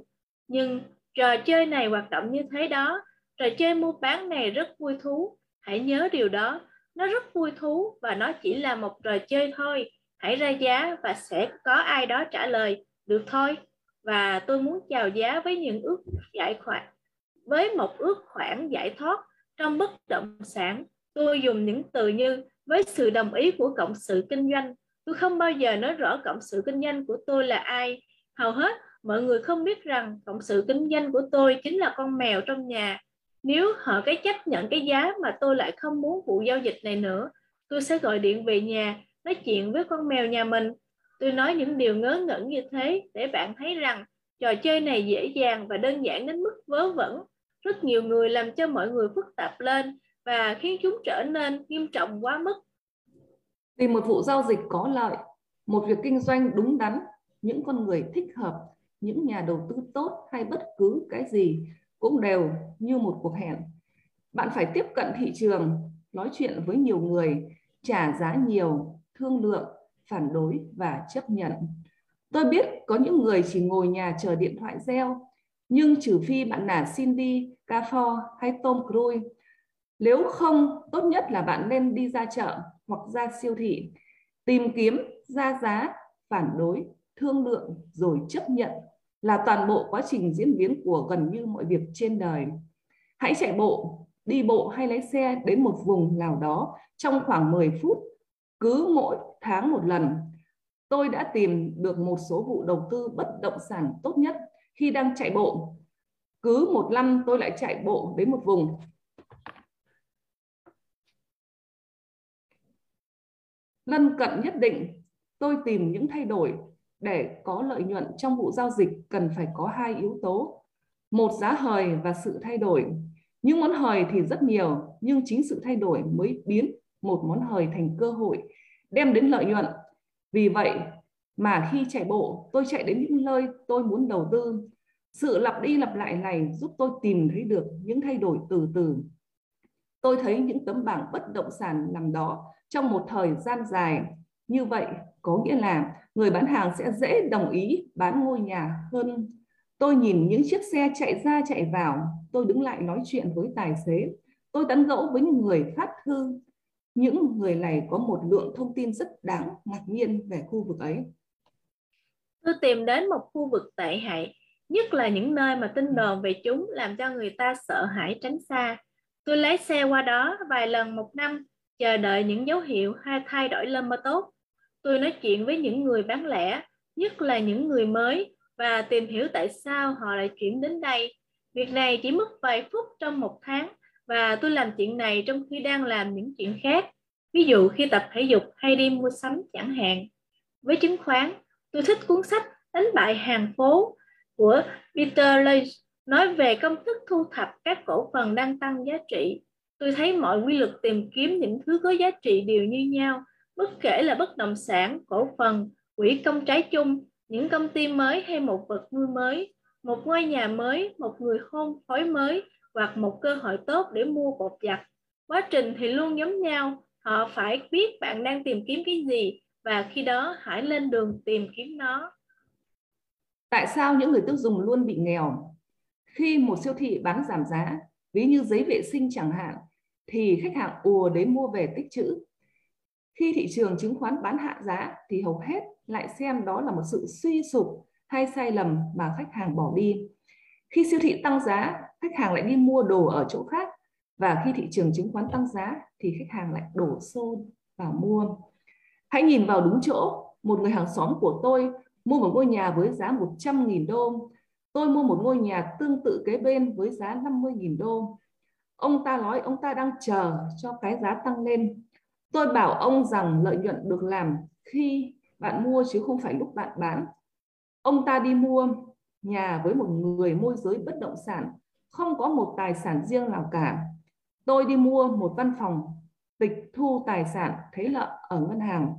nhưng trò chơi này hoạt động như thế đó, trò chơi mua bán này rất vui thú. Hãy nhớ điều đó, nó rất vui thú và nó chỉ là một trò chơi thôi. Hãy ra giá và sẽ có ai đó trả lời, được thôi. Và tôi muốn chào giá với những ước giải khoản, với một ước khoản giải thoát trong bất động sản. Tôi dùng những từ như với sự đồng ý của cộng sự kinh doanh. Tôi không bao giờ nói rõ cộng sự kinh doanh của tôi là ai. Hầu hết mọi người không biết rằng cộng sự kinh doanh của tôi chính là con mèo trong nhà. Nếu họ cái chấp nhận cái giá mà tôi lại không muốn vụ giao dịch này nữa, tôi sẽ gọi điện về nhà, nói chuyện với con mèo nhà mình. Tôi nói những điều ngớ ngẩn như thế để bạn thấy rằng trò chơi này dễ dàng và đơn giản đến mức vớ vẩn. Rất nhiều người làm cho mọi người phức tạp lên và khiến chúng trở nên nghiêm trọng quá mức. Tìm một vụ giao dịch có lợi, một việc kinh doanh đúng đắn, những con người thích hợp những nhà đầu tư tốt hay bất cứ cái gì cũng đều như một cuộc hẹn. Bạn phải tiếp cận thị trường, nói chuyện với nhiều người, trả giá nhiều, thương lượng, phản đối và chấp nhận. Tôi biết có những người chỉ ngồi nhà chờ điện thoại reo, nhưng trừ phi bạn là Cindy, Cafor hay Tom Cruise, nếu không, tốt nhất là bạn nên đi ra chợ hoặc ra siêu thị, tìm kiếm, ra giá, phản đối, thương lượng rồi chấp nhận là toàn bộ quá trình diễn biến của gần như mọi việc trên đời. Hãy chạy bộ, đi bộ hay lái xe đến một vùng nào đó trong khoảng 10 phút, cứ mỗi tháng một lần. Tôi đã tìm được một số vụ đầu tư bất động sản tốt nhất khi đang chạy bộ. Cứ một năm tôi lại chạy bộ đến một vùng. Lân cận nhất định, tôi tìm những thay đổi để có lợi nhuận trong vụ giao dịch cần phải có hai yếu tố. Một giá hời và sự thay đổi. Những món hời thì rất nhiều, nhưng chính sự thay đổi mới biến một món hời thành cơ hội, đem đến lợi nhuận. Vì vậy mà khi chạy bộ, tôi chạy đến những nơi tôi muốn đầu tư. Sự lặp đi lặp lại này giúp tôi tìm thấy được những thay đổi từ từ. Tôi thấy những tấm bảng bất động sản nằm đó trong một thời gian dài. Như vậy có nghĩa là người bán hàng sẽ dễ đồng ý bán ngôi nhà hơn. Tôi nhìn những chiếc xe chạy ra chạy vào, tôi đứng lại nói chuyện với tài xế. Tôi tán gẫu với những người phát thư. Những người này có một lượng thông tin rất đáng ngạc nhiên về khu vực ấy. Tôi tìm đến một khu vực tệ hại, nhất là những nơi mà tin đồn về chúng làm cho người ta sợ hãi tránh xa. Tôi lái xe qua đó vài lần một năm, chờ đợi những dấu hiệu hay thay đổi lên mà tốt. Tôi nói chuyện với những người bán lẻ, nhất là những người mới, và tìm hiểu tại sao họ lại chuyển đến đây. Việc này chỉ mất vài phút trong một tháng, và tôi làm chuyện này trong khi đang làm những chuyện khác. Ví dụ khi tập thể dục hay đi mua sắm chẳng hạn. Với chứng khoán, tôi thích cuốn sách Đánh bại hàng phố của Peter Lynch nói về công thức thu thập các cổ phần đang tăng giá trị. Tôi thấy mọi quy luật tìm kiếm những thứ có giá trị đều như nhau, bất kể là bất động sản, cổ phần, quỹ công trái chung, những công ty mới hay một vật nuôi mới, một ngôi nhà mới, một người hôn phối mới hoặc một cơ hội tốt để mua bột giặt. Quá trình thì luôn giống nhau, họ phải biết bạn đang tìm kiếm cái gì và khi đó hãy lên đường tìm kiếm nó. Tại sao những người tiêu dùng luôn bị nghèo? Khi một siêu thị bán giảm giá, ví như giấy vệ sinh chẳng hạn, thì khách hàng ùa đến mua về tích trữ. Khi thị trường chứng khoán bán hạ giá thì hầu hết lại xem đó là một sự suy sụp hay sai lầm mà khách hàng bỏ đi. Khi siêu thị tăng giá, khách hàng lại đi mua đồ ở chỗ khác và khi thị trường chứng khoán tăng giá thì khách hàng lại đổ xô vào mua. Hãy nhìn vào đúng chỗ, một người hàng xóm của tôi mua một ngôi nhà với giá 100.000 đô. Tôi mua một ngôi nhà tương tự kế bên với giá 50.000 đô. Ông ta nói ông ta đang chờ cho cái giá tăng lên. Tôi bảo ông rằng lợi nhuận được làm khi bạn mua chứ không phải lúc bạn bán. Ông ta đi mua nhà với một người môi giới bất động sản, không có một tài sản riêng nào cả. Tôi đi mua một văn phòng tịch thu tài sản thấy lợi ở ngân hàng.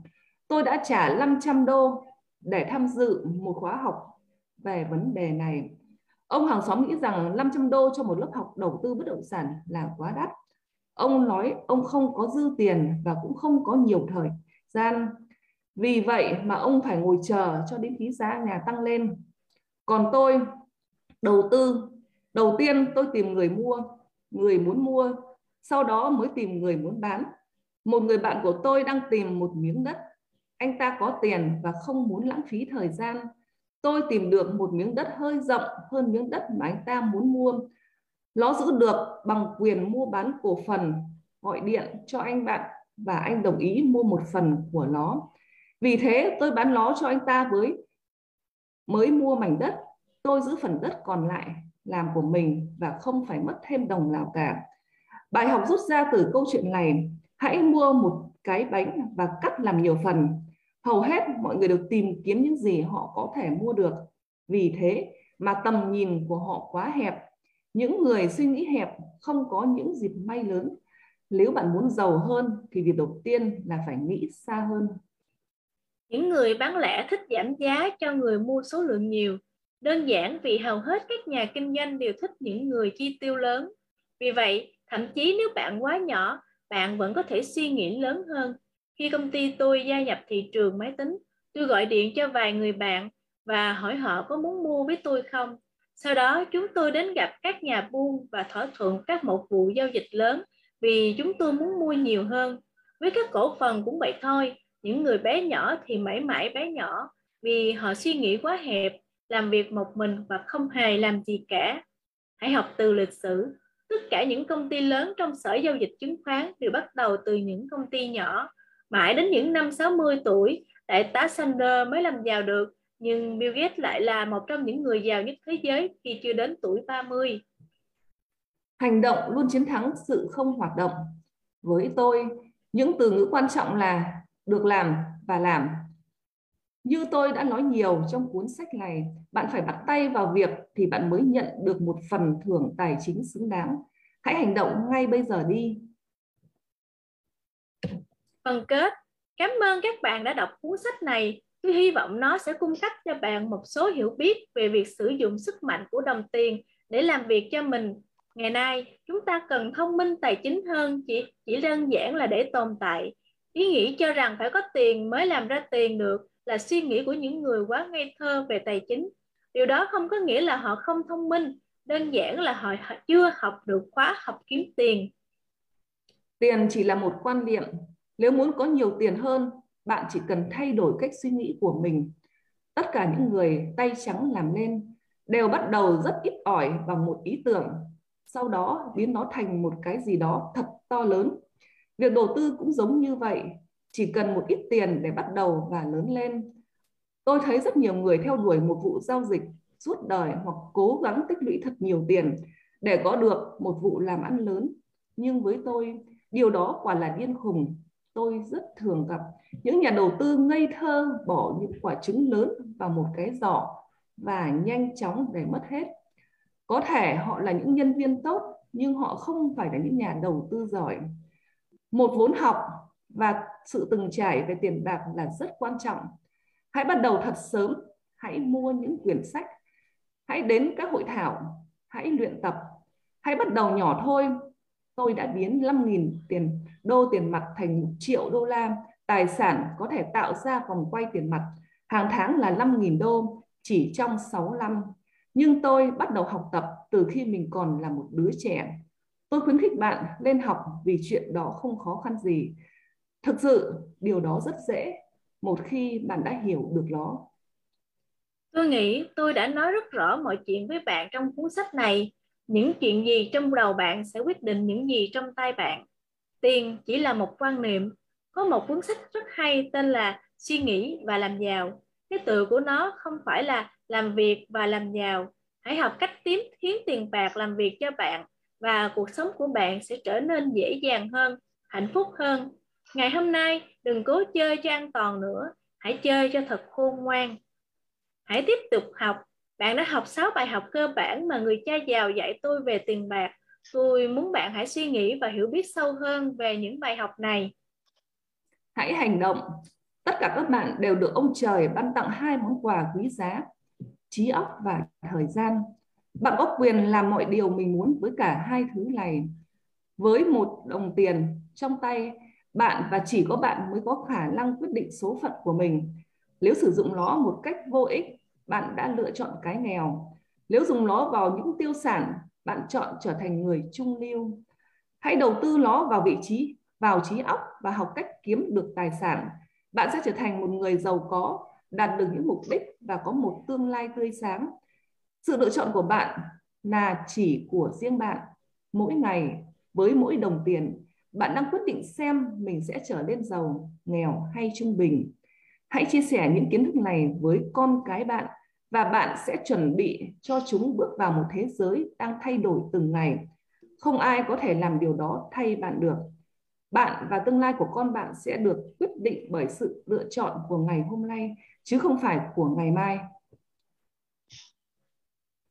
Tôi đã trả 500 đô để tham dự một khóa học về vấn đề này. Ông hàng xóm nghĩ rằng 500 đô cho một lớp học đầu tư bất động sản là quá đắt. Ông nói ông không có dư tiền và cũng không có nhiều thời gian. Vì vậy mà ông phải ngồi chờ cho đến khi giá nhà tăng lên. Còn tôi đầu tư, đầu tiên tôi tìm người mua, người muốn mua, sau đó mới tìm người muốn bán. Một người bạn của tôi đang tìm một miếng đất. Anh ta có tiền và không muốn lãng phí thời gian tôi tìm được một miếng đất hơi rộng hơn miếng đất mà anh ta muốn mua. Nó giữ được bằng quyền mua bán cổ phần, gọi điện cho anh bạn và anh đồng ý mua một phần của nó. Vì thế tôi bán nó cho anh ta với mới mua mảnh đất, tôi giữ phần đất còn lại làm của mình và không phải mất thêm đồng nào cả. Bài học rút ra từ câu chuyện này, hãy mua một cái bánh và cắt làm nhiều phần hầu hết mọi người đều tìm kiếm những gì họ có thể mua được vì thế mà tầm nhìn của họ quá hẹp những người suy nghĩ hẹp không có những dịp may lớn. Nếu bạn muốn giàu hơn thì việc đầu tiên là phải nghĩ xa hơn. Những người bán lẻ thích giảm giá cho người mua số lượng nhiều. Đơn giản vì hầu hết các nhà kinh doanh đều thích những người chi tiêu lớn. Vì vậy thậm chí nếu bạn quá nhỏ bạn vẫn có thể suy nghĩ lớn hơn. Khi công ty tôi gia nhập thị trường máy tính, tôi gọi điện cho vài người bạn và hỏi họ có muốn mua với tôi không. Sau đó chúng tôi đến gặp các nhà buôn và thỏa thuận các một vụ giao dịch lớn vì chúng tôi muốn mua nhiều hơn. Với các cổ phần cũng vậy thôi, những người bé nhỏ thì mãi mãi bé nhỏ vì họ suy nghĩ quá hẹp, làm việc một mình và không hề làm gì cả. Hãy học từ lịch sử. Tất cả những công ty lớn trong sở giao dịch chứng khoán đều bắt đầu từ những công ty nhỏ Mãi đến những năm 60 tuổi, đại tá Sander mới làm giàu được nhưng Bill Gates lại là một trong những người giàu nhất thế giới khi chưa đến tuổi 30. Hành động luôn chiến thắng sự không hoạt động. Với tôi, những từ ngữ quan trọng là được làm và làm. Như tôi đã nói nhiều trong cuốn sách này, bạn phải bắt tay vào việc thì bạn mới nhận được một phần thưởng tài chính xứng đáng. Hãy hành động ngay bây giờ đi. Phần kết, cảm ơn các bạn đã đọc cuốn sách này. Tôi hy vọng nó sẽ cung cấp cho bạn một số hiểu biết về việc sử dụng sức mạnh của đồng tiền để làm việc cho mình. Ngày nay, chúng ta cần thông minh tài chính hơn chỉ chỉ đơn giản là để tồn tại. Ý nghĩ cho rằng phải có tiền mới làm ra tiền được là suy nghĩ của những người quá ngây thơ về tài chính. Điều đó không có nghĩa là họ không thông minh, đơn giản là họ chưa học được khóa học kiếm tiền. Tiền chỉ là một quan niệm. Nếu muốn có nhiều tiền hơn, bạn chỉ cần thay đổi cách suy nghĩ của mình. Tất cả những người tay trắng làm nên đều bắt đầu rất ít ỏi bằng một ý tưởng, sau đó biến nó thành một cái gì đó thật to lớn. Việc đầu tư cũng giống như vậy, chỉ cần một ít tiền để bắt đầu và lớn lên. Tôi thấy rất nhiều người theo đuổi một vụ giao dịch suốt đời hoặc cố gắng tích lũy thật nhiều tiền để có được một vụ làm ăn lớn. Nhưng với tôi, điều đó quả là điên khùng. Tôi rất thường gặp những nhà đầu tư ngây thơ bỏ những quả trứng lớn vào một cái giỏ và nhanh chóng để mất hết. Có thể họ là những nhân viên tốt nhưng họ không phải là những nhà đầu tư giỏi. Một vốn học và sự từng trải về tiền bạc là rất quan trọng. Hãy bắt đầu thật sớm, hãy mua những quyển sách, hãy đến các hội thảo, hãy luyện tập, hãy bắt đầu nhỏ thôi. Tôi đã biến 5.000 tiền đô tiền mặt thành 1 triệu đô la, tài sản có thể tạo ra vòng quay tiền mặt hàng tháng là 5.000 đô chỉ trong 6 năm. Nhưng tôi bắt đầu học tập từ khi mình còn là một đứa trẻ. Tôi khuyến khích bạn lên học vì chuyện đó không khó khăn gì. Thực sự điều đó rất dễ một khi bạn đã hiểu được nó. Tôi nghĩ tôi đã nói rất rõ mọi chuyện với bạn trong cuốn sách này. Những chuyện gì trong đầu bạn sẽ quyết định những gì trong tay bạn. Tiền chỉ là một quan niệm. Có một cuốn sách rất hay tên là Suy nghĩ và làm giàu. Cái từ của nó không phải là làm việc và làm giàu. Hãy học cách kiếm khiến tiền bạc làm việc cho bạn và cuộc sống của bạn sẽ trở nên dễ dàng hơn, hạnh phúc hơn Ngày hôm nay đừng cố chơi cho an toàn nữa, hãy chơi cho thật khôn ngoan. Hãy tiếp tục học. Bạn đã học 6 bài học cơ bản mà người cha giàu dạy tôi về tiền bạc. Tôi muốn bạn hãy suy nghĩ và hiểu biết sâu hơn về những bài học này. Hãy hành động. Tất cả các bạn đều được ông trời ban tặng hai món quà quý giá, trí óc và thời gian. Bạn có quyền làm mọi điều mình muốn với cả hai thứ này. Với một đồng tiền trong tay, bạn và chỉ có bạn mới có khả năng quyết định số phận của mình nếu sử dụng nó một cách vô ích bạn đã lựa chọn cái nghèo. Nếu dùng nó vào những tiêu sản bạn chọn trở thành người trung lưu hãy đầu tư nó vào vị trí vào trí óc và học cách kiếm được tài sản. Bạn sẽ trở thành một người giàu có đạt được những mục đích và có một tương lai tươi sáng. Sự lựa chọn của bạn là chỉ của riêng bạn. Mỗi ngày với mỗi đồng tiền bạn đang quyết định xem mình sẽ trở nên giàu, nghèo hay trung bình. Hãy chia sẻ những kiến thức này với con cái bạn và bạn sẽ chuẩn bị cho chúng bước vào một thế giới đang thay đổi từng ngày. Không ai có thể làm điều đó thay bạn được. Bạn và tương lai của con bạn sẽ được quyết định bởi sự lựa chọn của ngày hôm nay chứ không phải của ngày mai.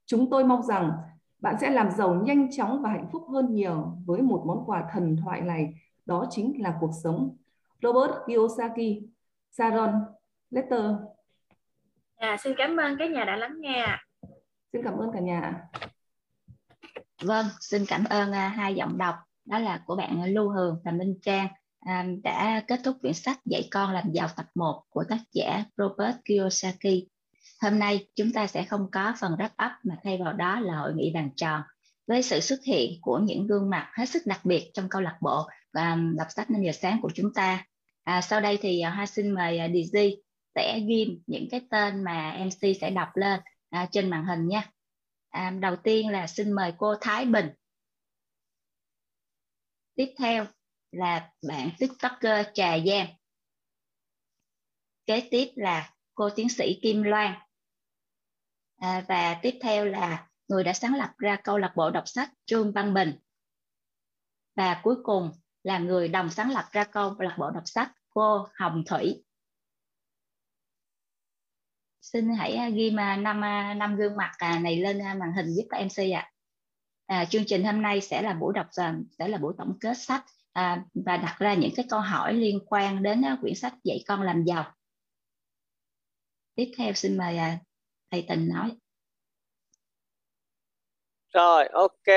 Chúng tôi mong rằng bạn sẽ làm giàu nhanh chóng và hạnh phúc hơn nhiều với một món quà thần thoại này, đó chính là cuộc sống. Robert Kiyosaki, Sharon Letter. À, xin cảm ơn các nhà đã lắng nghe. Xin cảm ơn cả nhà. Vâng, xin cảm ơn uh, hai giọng đọc đó là của bạn Lưu Hường và Minh Trang um, đã kết thúc quyển sách Dạy con làm giàu tập 1 của tác giả Robert Kiyosaki. Hôm nay chúng ta sẽ không có phần wrap up mà thay vào đó là hội nghị bàn tròn với sự xuất hiện của những gương mặt hết sức đặc biệt trong câu lạc bộ và đọc sách 5 giờ sáng của chúng ta. À, sau đây thì à, Hoa xin mời à, DJ DZ sẽ ghim những cái tên mà MC sẽ đọc lên à, trên màn hình nha. À, đầu tiên là xin mời cô Thái Bình. Tiếp theo là bạn TikToker Trà Giang. Kế tiếp là cô tiến sĩ Kim Loan à, và tiếp theo là người đã sáng lập ra câu lạc bộ đọc sách Trương Văn Bình và cuối cùng là người đồng sáng lập ra câu lạc bộ đọc sách cô Hồng Thủy xin hãy à, ghi mà năm à, năm gương mặt à, này lên màn hình giúp các MC ạ. À. À, chương trình hôm nay sẽ là buổi đọc sẽ là buổi tổng kết sách à, và đặt ra những cái câu hỏi liên quan đến quyển sách dạy con làm giàu. Tiếp theo xin mời thầy Tình nói. Rồi, ok.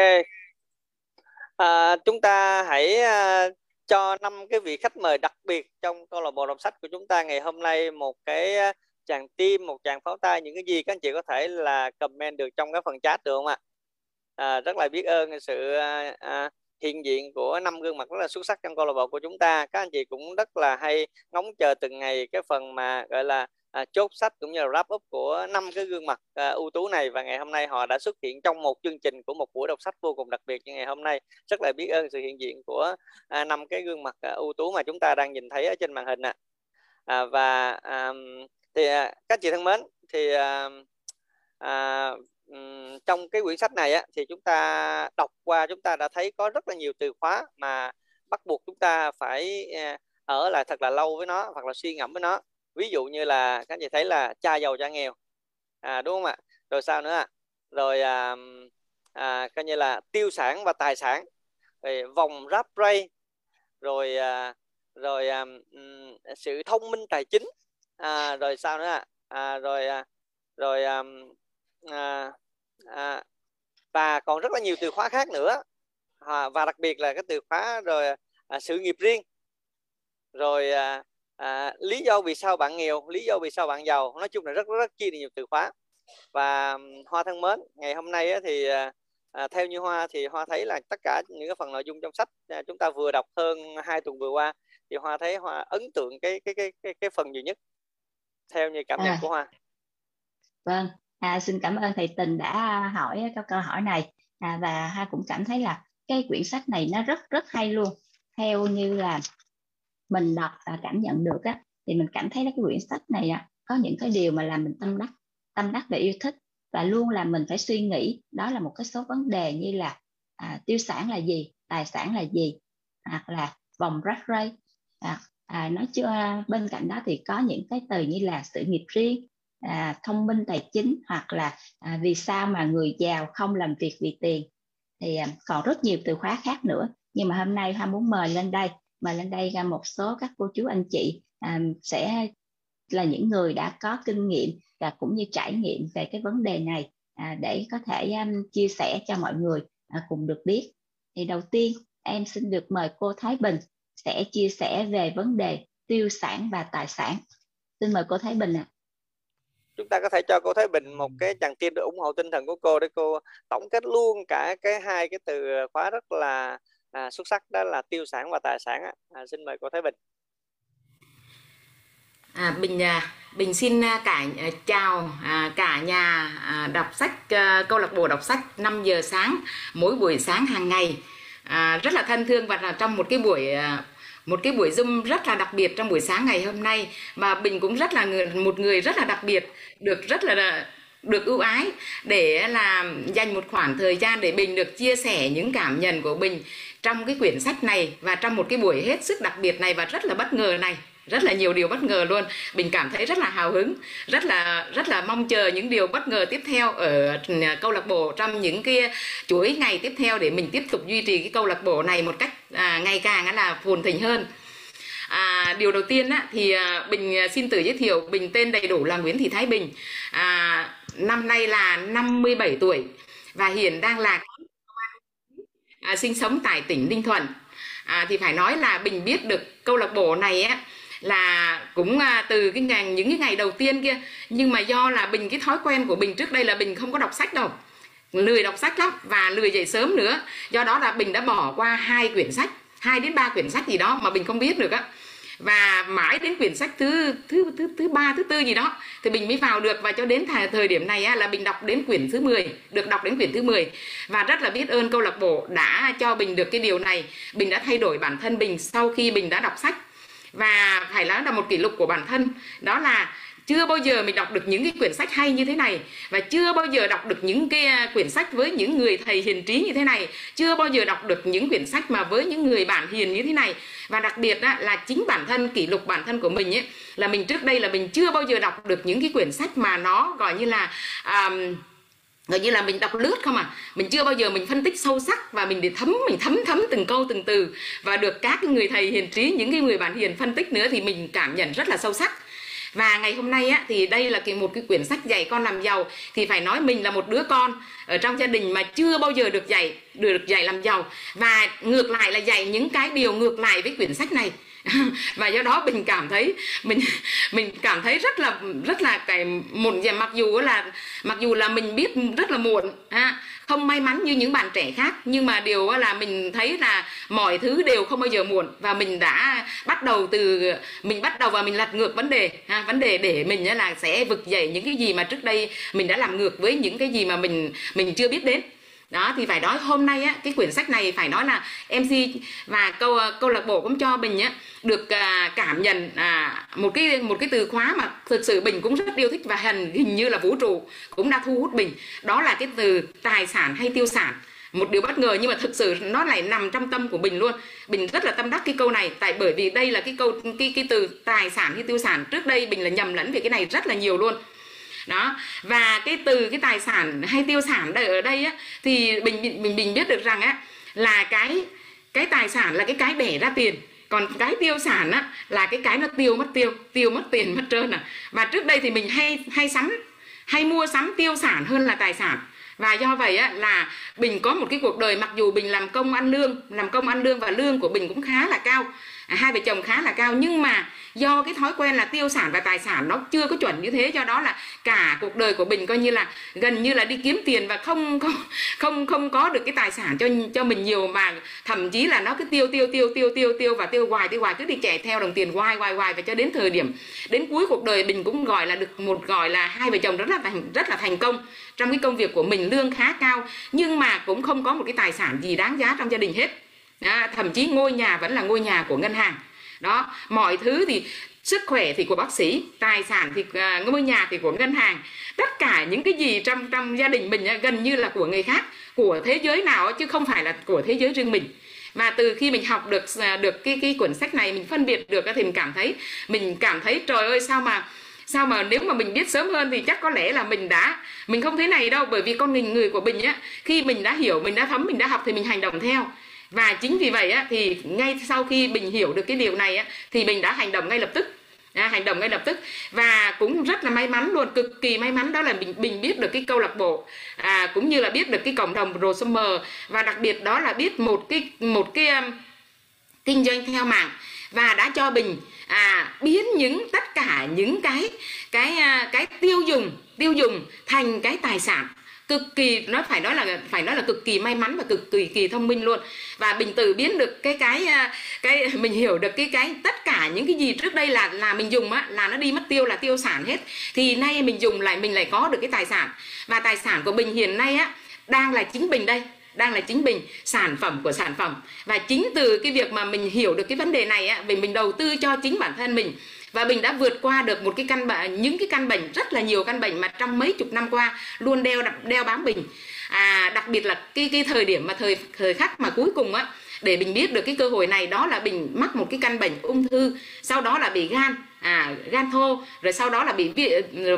À, chúng ta hãy à, cho năm cái vị khách mời đặc biệt trong câu lạc bộ đọc sách của chúng ta ngày hôm nay một cái ờ, chàng tim một chàng pháo tay. Những cái gì các anh chị có thể là comment được trong cái phần chat được không ạ? À, rất là biết ơn sự à, à, hiện diện của năm gương mặt rất là xuất sắc trong câu lạc bộ của chúng ta. Các anh chị cũng rất là hay ngóng chờ từng ngày cái phần mà gọi là à, chốt sách cũng như là wrap up của năm cái gương mặt à, ưu tú này. Và ngày hôm nay họ đã xuất hiện trong một chương trình của một buổi đọc sách vô cùng đặc biệt như ngày hôm nay. Rất là biết ơn sự hiện diện của à, năm cái gương mặt à, ưu tú mà chúng ta đang nhìn thấy ở trên màn hình ạ. À, và à, thì à, các chị thân mến thì à, à, trong cái quyển sách này á, thì chúng ta đọc qua chúng ta đã thấy có rất là nhiều từ khóa mà bắt buộc chúng ta phải à, ở lại thật là lâu với nó hoặc là suy ngẫm với nó ví dụ như là các chị thấy là cha giàu cha nghèo. À, đúng không ạ? Rồi sao nữa ạ? Rồi à, à, coi như là tiêu sản và tài sản. Rồi vòng ráp ray rồi à, rồi à, sự thông minh tài chính. À, rồi sao nữa ạ? À, rồi à, rồi à, à, à, và còn rất là nhiều từ khóa khác nữa. À, và đặc biệt là cái từ khóa rồi à, sự nghiệp riêng. Rồi à, à, lý do vì sao bạn nghèo lý do vì sao bạn giàu nói chung là rất rất, rất chi nhiều từ khóa. Và hoa thân mến ngày hôm nay á, thì à, à, theo như hoa thì hoa thấy là tất cả những cái phần nội dung trong sách à, chúng ta vừa đọc hơn hai tuần vừa qua thì hoa thấy hoa ấn tượng cái cái cái cái, cái phần nhiều nhất theo như cảm nhận à. của hoa. Vâng. À, xin cảm ơn thầy tình đã hỏi các câu hỏi này. À, và hoa cũng cảm thấy là cái quyển sách này nó rất rất hay luôn. Theo như là mình đọc và cảm nhận được á thì mình cảm thấy là cái quyển sách này á, có những cái điều mà làm mình tâm đắc tâm đắc về yêu thích. Và luôn là mình phải suy nghĩ đó là một cái số vấn đề như là à, tiêu sản là gì tài sản là gì hoặc là vòng rắc rây. À, à, nói chưa bên cạnh đó thì có những cái từ như là sự nghiệp riêng à, thông minh tài chính hoặc là à, vì sao mà người giàu không làm việc vì tiền. Thì à, còn rất nhiều từ khóa khác nữa. Nhưng mà hôm nay hoa muốn mời lên đây mời lên đây ra một số các cô chú anh chị à, sẽ là những người đã có kinh nghiệm và cũng như trải nghiệm về cái vấn đề này à, để có thể um, chia sẻ cho mọi người à, cùng được biết. Thì đầu tiên em xin được mời cô Thái Bình sẽ chia sẻ về vấn đề tiêu sản và tài sản. Xin mời cô Thái Bình ạ. À. chúng ta có thể cho cô Thái Bình một cái chàng tim để ủng hộ tinh thần của cô để cô tổng kết luôn cả cái hai cái từ khóa rất là à, xuất sắc đó là tiêu sản và tài sản à, xin mời cô Thái Bình. À, Bình à, Bình xin à, cả à, chào à, cả nhà à, đọc sách câu lạc bộ đọc sách 5 giờ sáng mỗi buổi sáng hàng ngày. À, rất là thân thương và là trong một cái buổi một cái buổi zoom rất là đặc biệt trong buổi sáng ngày hôm nay. Mà Bình cũng rất là người, một người rất là đặc biệt được rất là được ưu ái để là dành một khoảng thời gian để Bình được chia sẻ những cảm nhận của Bình trong cái quyển sách này và trong một cái buổi hết sức đặc biệt này và rất là bất ngờ này rất là nhiều điều bất ngờ luôn. Mình cảm thấy rất là hào hứng rất là rất là mong chờ những điều bất ngờ tiếp theo ở ừ, câu lạc bộ trong những cái chuỗi ngày tiếp theo để mình tiếp tục duy trì cái câu lạc bộ này một cách à, ngày càng là phồn thịnh hơn. À, điều đầu tiên á, thì à, Bình à, xin tự giới thiệu Bình tên đầy đủ là Nguyễn Thị Thái Bình. À, năm nay là 57 tuổi và hiện đang là à, sinh sống tại tỉnh Ninh Thuận. À, thì phải nói là Bình biết được câu lạc bộ này á là cũng à, từ cái ngày những cái ngày đầu tiên kia. Nhưng mà do là bình cái thói quen của bình trước đây là bình không có đọc sách đâu. Lười đọc sách lắm và lười dậy sớm nữa. Do đó là bình đã bỏ qua hai quyển sách hai đến ba quyển sách gì đó mà bình không biết được á và mãi đến quyển sách thứ thứ thứ thứ ba thứ tư gì đó thì bình mới vào được. Và cho đến thời, thời điểm này á, là bình đọc đến quyển thứ 10 được đọc đến quyển thứ 10 và rất là biết ơn câu lạc bộ đã cho bình được cái điều này. Bình đã thay đổi bản thân bình sau khi bình đã đọc sách. Và phải nói là một kỷ lục của bản thân đó là chưa bao giờ mình đọc được những cái quyển sách hay như thế này. Và chưa bao giờ đọc được những cái à, quyển sách với những người thầy hiền trí như thế này. Chưa bao giờ đọc được những quyển sách mà với những người bạn hiền như thế này. Và đặc biệt á, là chính bản thân kỷ lục bản thân của mình ấy là mình trước đây là mình chưa bao giờ đọc được những cái quyển sách mà nó gọi như là um, gọi như là mình đọc lướt không à. Mình chưa bao giờ mình phân tích sâu sắc và mình để thấm mình thấm thấm từng câu từng từ. Và được các người thầy hiền trí những cái người bạn hiền phân tích nữa thì mình cảm nhận rất là sâu sắc và ngày hôm nay á, thì đây là cái một cái quyển sách dạy con làm giàu. Thì phải nói mình là một đứa con ở trong gia đình mà chưa bao giờ được dạy được dạy làm giàu. Và ngược lại là dạy những cái điều ngược lại với quyển sách này. và do đó mình cảm thấy mình mình cảm thấy rất là rất là cái một mặc dù là mặc dù là mình biết rất là muộn ha không may mắn như những bạn trẻ khác nhưng mà điều là mình thấy là mọi thứ đều không bao giờ muộn. Và mình đã bắt đầu từ mình bắt đầu và mình lật ngược vấn đề ha, vấn đề để mình là sẽ vực dậy những cái gì mà trước đây mình đã làm ngược với những cái gì mà mình mình chưa biết đến đó thì phải nói hôm nay á cái quyển sách này phải nói là mc và câu ờ, câu lạc bộ cũng cho bình á được à, cảm nhận à, một cái một cái từ khóa mà thực sự bình cũng rất yêu thích và hình hình như là vũ trụ cũng đã thu hút bình. Đó là cái từ tài sản hay tiêu sản. Một điều bất ngờ nhưng mà thực sự nó lại nằm trong tâm của bình luôn. Bình rất là tâm đắc cái câu này tại bởi vì đây là cái câu cái cái từ tài sản hay tiêu sản. Trước đây bình là nhầm lẫn về cái này rất là nhiều luôn đó. Và cái từ cái tài sản hay tiêu sản ở đây á, thì mình mình mình biết được rằng á, là cái cái tài sản là cái cái đẻ ra tiền. Còn cái tiêu sản á, là cái cái nó tiêu mất tiêu tiêu mất tiền mất trơn à. Và trước đây thì mình hay hay sắm, hay mua sắm tiêu sản hơn là tài sản. Và do vậy á, là bình có một cái cuộc đời, mặc dù bình làm công ăn lương, làm công ăn lương và lương của bình cũng khá là cao À, hai vợ chồng khá là cao, nhưng mà do cái thói quen là tiêu sản và tài sản nó chưa có chuẩn như thế cho đó là cả cuộc đời của mình coi như là gần như là đi kiếm tiền và không không không không có được cái tài sản cho cho mình nhiều mà thậm chí là nó cứ tiêu tiêu tiêu tiêu tiêu tiêu và tiêu hoài tiêu hoài, cứ đi chạy theo đồng tiền hoài hoài hoài và cho đến thời điểm, đến cuối cuộc đời mình cũng gọi là được một gọi là hai vợ chồng rất là thành, rất là thành công trong cái công việc của mình, lương khá cao nhưng mà cũng không có một cái tài sản gì đáng giá trong gia đình hết à, thậm chí ngôi nhà vẫn là ngôi nhà của ngân hàng. Đó mọi thứ thì sức khỏe thì của bác sĩ tài sản thì à, ngôi nhà thì của ngân hàng. Tất cả những cái gì trong trong gia đình mình gần như là của người khác của thế giới nào chứ không phải là của thế giới riêng mình. Và từ khi mình học được à, được cái cái cuốn sách này mình phân biệt được thì mình cảm thấy mình cảm thấy trời ơi sao mà sao mà nếu mà mình biết sớm hơn thì chắc có lẽ là mình đã mình không thế này đâu. Bởi vì con người người của mình á khi mình đã hiểu mình đã thấm mình đã học thì mình hành động theo và chính vì vậy á, thì ngay sau khi bình hiểu được cái điều này á, thì mình đã hành động ngay lập tức. À, hành động ngay lập tức. Và cũng rất là may mắn luôn cực kỳ may mắn đó là mình mình biết được cái câu lạc bộ. À, cũng như là biết được cái cộng đồng Pro Summer và đặc biệt đó là biết một cái một cái um, kinh doanh theo mạng. Và đã cho mình à, biến những tất cả những cái cái à, cái tiêu dùng tiêu dùng thành cái tài sản cực kỳ, nó phải nói là, phải nói là cực kỳ may mắn và cực kỳ kỳ thông minh luôn. Và bình từ biến được cái cái à, cái, mình hiểu được cái cái tất cả những cái gì trước đây là là mình dùng á, là nó đi mất tiêu, là tiêu sản hết. Thì nay mình dùng lại, mình lại có được cái tài sản. Và tài sản của mình hiện nay á, đang là chính mình đây, đang là chính mình sản phẩm của sản phẩm. Và chính từ cái việc mà mình hiểu được cái vấn đề này á, vì mình đầu tư cho chính bản thân mình và mình đã vượt qua được một cái căn bệnh những cái căn bệnh rất là nhiều căn bệnh mà trong mấy chục năm qua luôn đeo đeo bám mình à, đặc biệt là cái cái thời điểm mà thời thời khắc mà cuối cùng á để mình biết được cái cơ hội này đó là mình mắc một cái căn bệnh ung thư sau đó là bị gan à gan thô rồi sau đó là bị bị,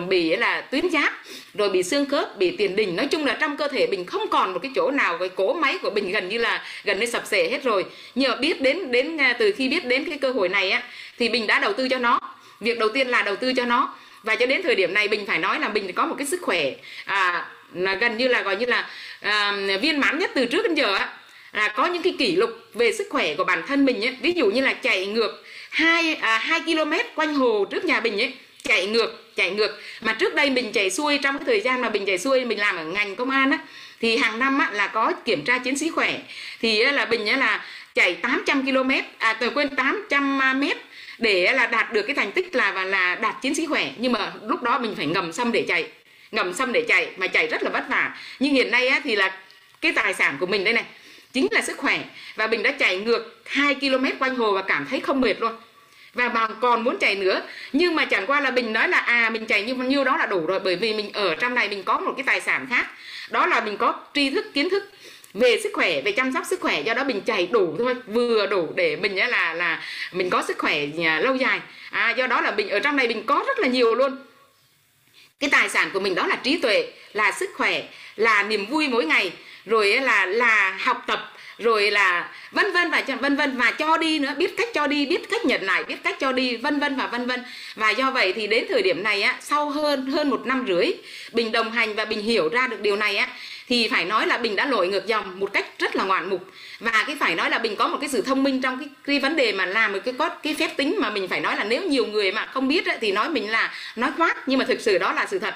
bị là tuyến giáp rồi bị xương khớp bị tiền đình. Nói chung là trong cơ thể mình không còn một cái chỗ nào cái cố máy của mình gần như là gần như sập sệ hết rồi. Nhưng mà biết đến đến à, từ khi biết đến cái cơ hội này á thì bình đã đầu tư cho nó. Việc đầu tiên là đầu tư cho nó. Và cho đến thời điểm này bình phải nói là bình có một cái sức khỏe à, là gần như là gọi như là à, viên mãn nhất từ trước đến giờ á. Là có những cái kỷ lục về sức khỏe của bản thân mình ấy. ví dụ như là chạy ngược hai à, 2 km quanh hồ trước nhà mình ấy. Chạy ngược chạy ngược. Mà trước đây mình chạy xuôi trong cái thời gian mà mình chạy xuôi mình làm ở ngành công an á thì hàng năm á, là có kiểm tra chiến sĩ khỏe. Thì á, là bình á, là chạy 800 km à tôi quên 800 mét để là đạt được cái thành tích là và là đạt chiến sĩ khỏe. Nhưng mà lúc đó mình phải ngầm xăm để chạy. Ngầm xăm để chạy mà chạy rất là vất vả. Nhưng hiện nay á, thì là cái tài sản của mình đây này chính là sức khỏe. Và mình đã chạy ngược 2 km quanh hồ và cảm thấy không mệt luôn. Và bà còn muốn chạy nữa. Nhưng mà chẳng qua là mình nói là à mình chạy như nhiêu đó là đủ rồi. Bởi vì mình ở trong này mình có một cái tài sản khác. Đó là mình có tri thức kiến thức về sức khỏe về chăm sóc sức khỏe do đó mình chạy đủ thôi vừa đủ để mình là là mình có sức khỏe à, lâu dài. À, do đó là mình ở trong này mình có rất là nhiều luôn. Cái tài sản của mình đó là trí tuệ là sức khỏe là niềm vui mỗi ngày rồi là là học tập rồi là vân vân và vân vân và cho đi nữa biết cách cho đi biết cách nhận lại biết cách cho đi vân vân và vân vân. Và do vậy thì đến thời điểm này á sau hơn hơn một năm rưỡi bình đồng hành và bình hiểu ra được điều này á thì phải nói là bình đã lội ngược dòng một cách rất là ngoạn mục. Và cái phải nói là bình có một cái sự thông minh trong cái, cái vấn đề mà làm một cái có cái phép tính mà mình phải nói là nếu nhiều người mà không biết ấy, thì nói mình là nói khoác nhưng mà thực sự đó là sự thật.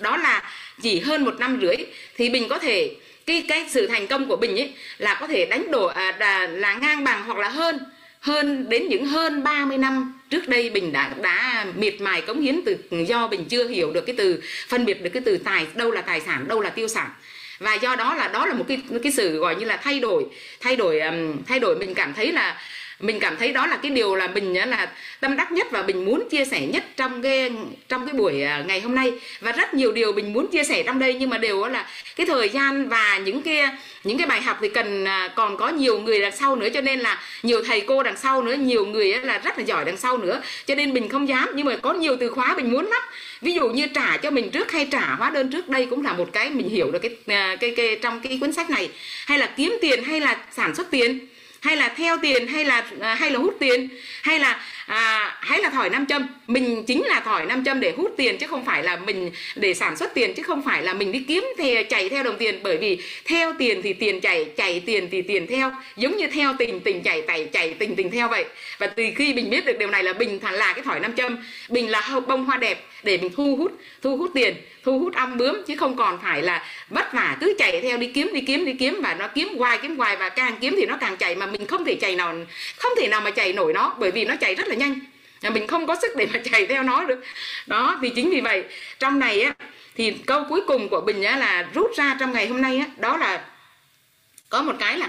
Đó là chỉ hơn một năm rưỡi thì bình có thể cái cái sự thành công của bình ấy là có thể đánh đổ à, là, là ngang bằng hoặc là hơn hơn đến những hơn 30 năm trước đây bình đã đã miệt mài cống hiến từ do bình chưa hiểu được cái từ phân biệt được cái từ tài đâu là tài sản đâu là tiêu sản và do đó là đó là một cái cái sự gọi như là thay đổi thay đổi um, thay đổi. Mình cảm thấy là mình cảm thấy đó là cái điều là mình à, là tâm đắc nhất và mình muốn chia sẻ nhất trong cái trong cái buổi à, ngày hôm nay. Và rất nhiều điều mình muốn chia sẻ trong đây nhưng mà đều là cái thời gian và những cái những cái bài học thì cần à, còn có nhiều người đằng sau nữa. Cho nên là nhiều thầy cô đằng sau nữa nhiều người là rất là giỏi đằng sau nữa. Cho nên mình không dám nhưng mà có nhiều từ khóa mình muốn lắm ví dụ như trả cho mình trước hay trả hóa đơn trước đây cũng là một cái mình hiểu được cái à, cái, cái trong cái cuốn sách này. Hay là kiếm tiền hay là sản xuất tiền hay là theo tiền hay là à, hay là hút tiền hay là à, hay là thỏi nam châm. Mình chính là thỏi nam châm để hút tiền chứ không phải là mình để sản xuất tiền chứ không phải là mình đi kiếm thì chạy theo đồng tiền. Bởi vì theo tiền thì tiền chạy chạy tiền thì tiền theo. Giống như theo tình tình chạy tẩy chạy tình tình theo vậy. Và từ khi mình biết được điều này là bình là cái thỏi nam châm. Bình là bông hoa đẹp để mình thu hút thu hút tiền thu hút ong bướm chứ không còn phải là vất vả cứ chạy theo đi kiếm đi kiếm đi kiếm. Và nó kiếm hoài kiếm hoài và càng kiếm thì nó càng chạy mà mình không thể chạy nào không thể nào mà chạy nổi nó. Bởi vì nó chạy rất là nhanh. Mình không có sức để mà chạy theo nó được. Đó thì chính vì vậy trong này á thì câu cuối cùng của bình á là rút ra trong ngày hôm nay á đó là có một cái là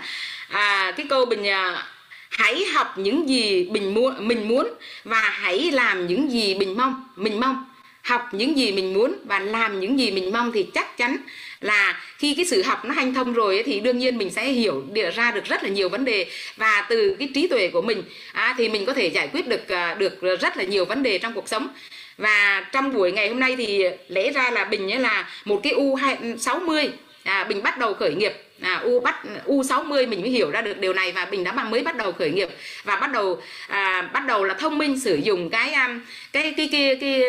à, cái câu bình à, hãy học những gì mình muốn mình muốn và hãy làm những gì mình mong mình mong. Học những gì mình muốn và làm những gì mình mong thì chắc chắn là khi cái sự học nó hanh thông rồi ấy, thì đương nhiên mình sẽ hiểu địa ra được rất là nhiều vấn đề. Và từ cái trí tuệ của mình à, thì mình có thể giải quyết được à, được rất là nhiều vấn đề trong cuộc sống. Và trong buổi ngày hôm nay thì lẽ ra là bình ấy là một cái u 60 ừ, à, bình bắt đầu khởi nghiệp. À, u bắt u 60 mình mới hiểu ra được điều này và bình đã mà mới bắt đầu khởi nghiệp. Và bắt đầu à, bắt đầu là thông minh sử dụng cái à, cái cái cái, cái,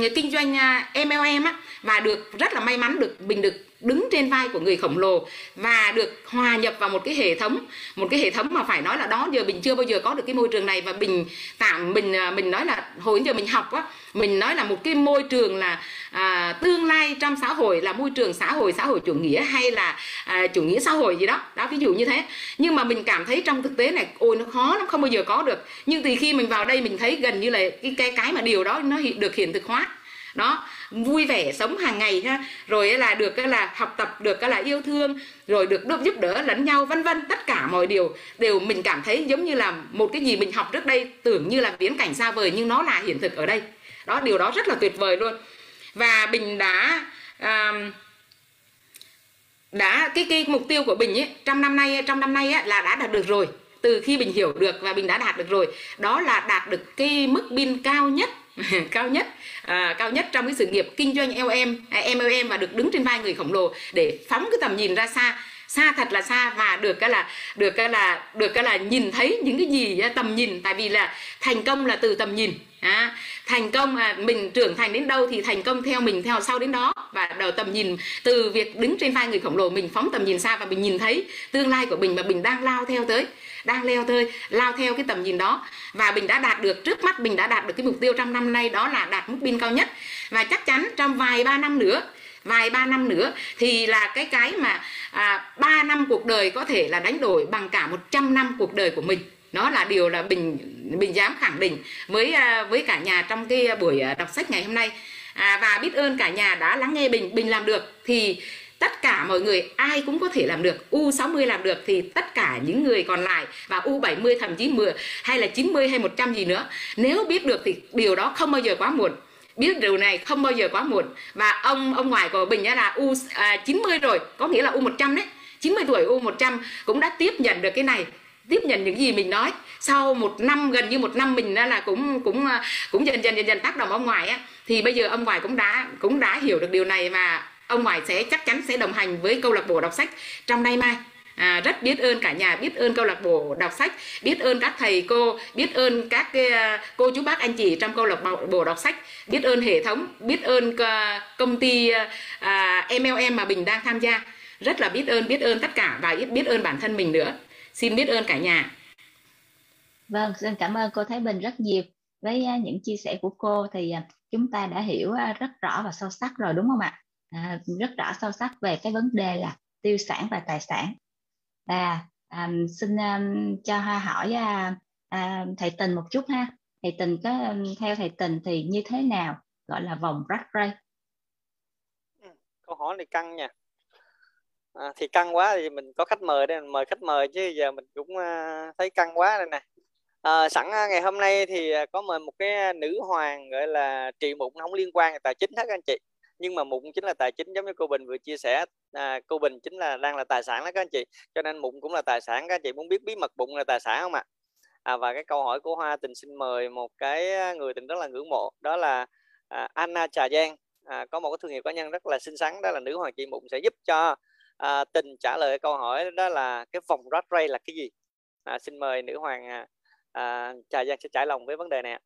cái kinh doanh à, MLM á và được rất là may mắn được bình được đứng trên vai của người khổng lồ và được hòa nhập vào một cái hệ thống một cái hệ thống mà phải nói là đó giờ mình chưa bao giờ có được cái môi trường này. Và mình tạm mình mình à, nói là hồi giờ mình học á mình nói là một cái môi trường là à, tương lai trong xã hội là môi trường xã hội xã hội chủ nghĩa hay là à, chủ nghĩa xã hội gì đó. Đó ví dụ như thế. Nhưng mà mình cảm thấy trong thực tế này ôi nó khó lắm không bao giờ có được. Nhưng từ khi mình vào đây mình thấy gần như là cái cái cái mà điều đó nó được hiện thực hóa. Đó vui vẻ sống hàng ngày ha. Rồi là được cái là học tập được cái là yêu thương rồi được được giúp đỡ lẫn nhau vân vân tất cả mọi điều đều mình cảm thấy giống như là một cái gì mình học trước đây tưởng như là viễn cảnh xa vời nhưng nó là hiện thực ở đây. Đó điều đó rất là tuyệt vời luôn. Và bình đã à, đã cái cái mục tiêu của bình ấy trong năm nay trong năm nay ấy, là đã đạt được rồi. Từ khi bình hiểu được và bình đã đạt được rồi đó là đạt được cái mức pin cao nhất cao nhất. À, cao nhất trong cái sự nghiệp kinh doanh LM MLM à, và được đứng trên vai người khổng lồ để phóng cái tầm nhìn ra xa. Xa thật là xa và được cái là được cái là được cái là nhìn thấy những cái gì tầm nhìn. Tại vì là thành công là từ tầm nhìn. À, thành công à, mình trưởng thành đến đâu thì thành công theo mình theo sau đến đó. Và đầu tầm nhìn từ việc đứng trên vai người khổng lồ mình phóng tầm nhìn xa và mình nhìn thấy tương lai của mình mà mình đang lao theo tới đang leo tới lao theo cái tầm nhìn đó. Và mình đã đạt được trước mắt mình đã đạt được cái mục tiêu trong năm nay đó là đạt mức pin cao nhất. Và chắc chắn trong vài ba năm nữa vài ba năm nữa thì là cái cái mà à, 3 năm cuộc đời có thể là đánh đổi bằng cả 100 năm cuộc đời của mình. Nó là điều là bình mình dám khẳng định với à, với cả nhà trong cái buổi à, đọc sách ngày hôm nay. À, và biết ơn cả nhà đã lắng nghe bình bình làm được thì tất cả mọi người ai cũng có thể làm được. U60 làm được thì tất cả những người còn lại và U70 thậm chí 10 hay là 90 hay 100 gì nữa. Nếu biết được thì điều đó không bao giờ quá muộn. Biết điều này không bao giờ quá muộn. Và ông ông ngoại của Bình là U à, 90 rồi có nghĩa là U100 đấy. 90 tuổi U100 cũng đã tiếp nhận được cái này tiếp nhận những gì mình nói. Sau một năm gần như một năm mình là cũng cũng à, cũng dần dần dần dần tác động ông ngoại á. Thì bây giờ ông ngoại cũng đã cũng đã hiểu được điều này và ông ngoại sẽ chắc chắn sẽ đồng hành với câu lạc bộ đọc sách trong nay mai. À, rất biết ơn cả nhà biết ơn câu lạc bộ đọc sách biết ơn các thầy cô biết ơn các cái, à, cô chú bác anh chị trong câu lạc bộ đọc sách biết ơn hệ thống biết ơn công ty à, MLM mà bình đang tham gia. Rất là biết ơn biết ơn tất cả và biết ơn bản thân mình nữa xin biết ơn cả nhà. Vâng xin cảm ơn cô Thái Bình rất nhiều. Với những chia sẻ của cô thì à, chúng ta đã hiểu rất rõ và sâu sắc rồi đúng không ạ? À, rất rõ sâu sắc về cái vấn đề là tiêu sản và tài sản. Và um, xin um, cho hoa hỏi uh, uh, thầy tình một chút ha. Thầy tình có theo thầy tình thì như thế nào gọi là vòng rắc rây ừ, câu hỏi này căng nha à, thì căng quá thì mình có khách mời đây mình mời khách mời chứ giờ mình cũng uh, thấy căng quá đây nè. À, sẵn à, ngày hôm nay thì à, có mời một cái nữ hoàng gọi là trị mụn không liên quan tài chính hết anh chị. Nhưng mà mụn chính là tài chính giống như cô Bình vừa chia sẻ. À, cô Bình chính là đang là tài sản đó các anh chị. Cho nên mụn cũng là tài sản các anh chị muốn biết bí mật bụng là tài sản không ạ? À? và cái câu hỏi của Hoa tình xin mời một cái người tình rất là ngưỡng mộ đó là à, Anna Trà Giang. À, có một cái thương hiệu cá nhân rất là xinh xắn đó là nữ hoàng chị mụn sẽ giúp cho à, tình trả lời câu hỏi đó là cái vòng rat ray là cái gì à, xin mời nữ hoàng à, à, Trà Giang sẽ trải lòng với vấn đề này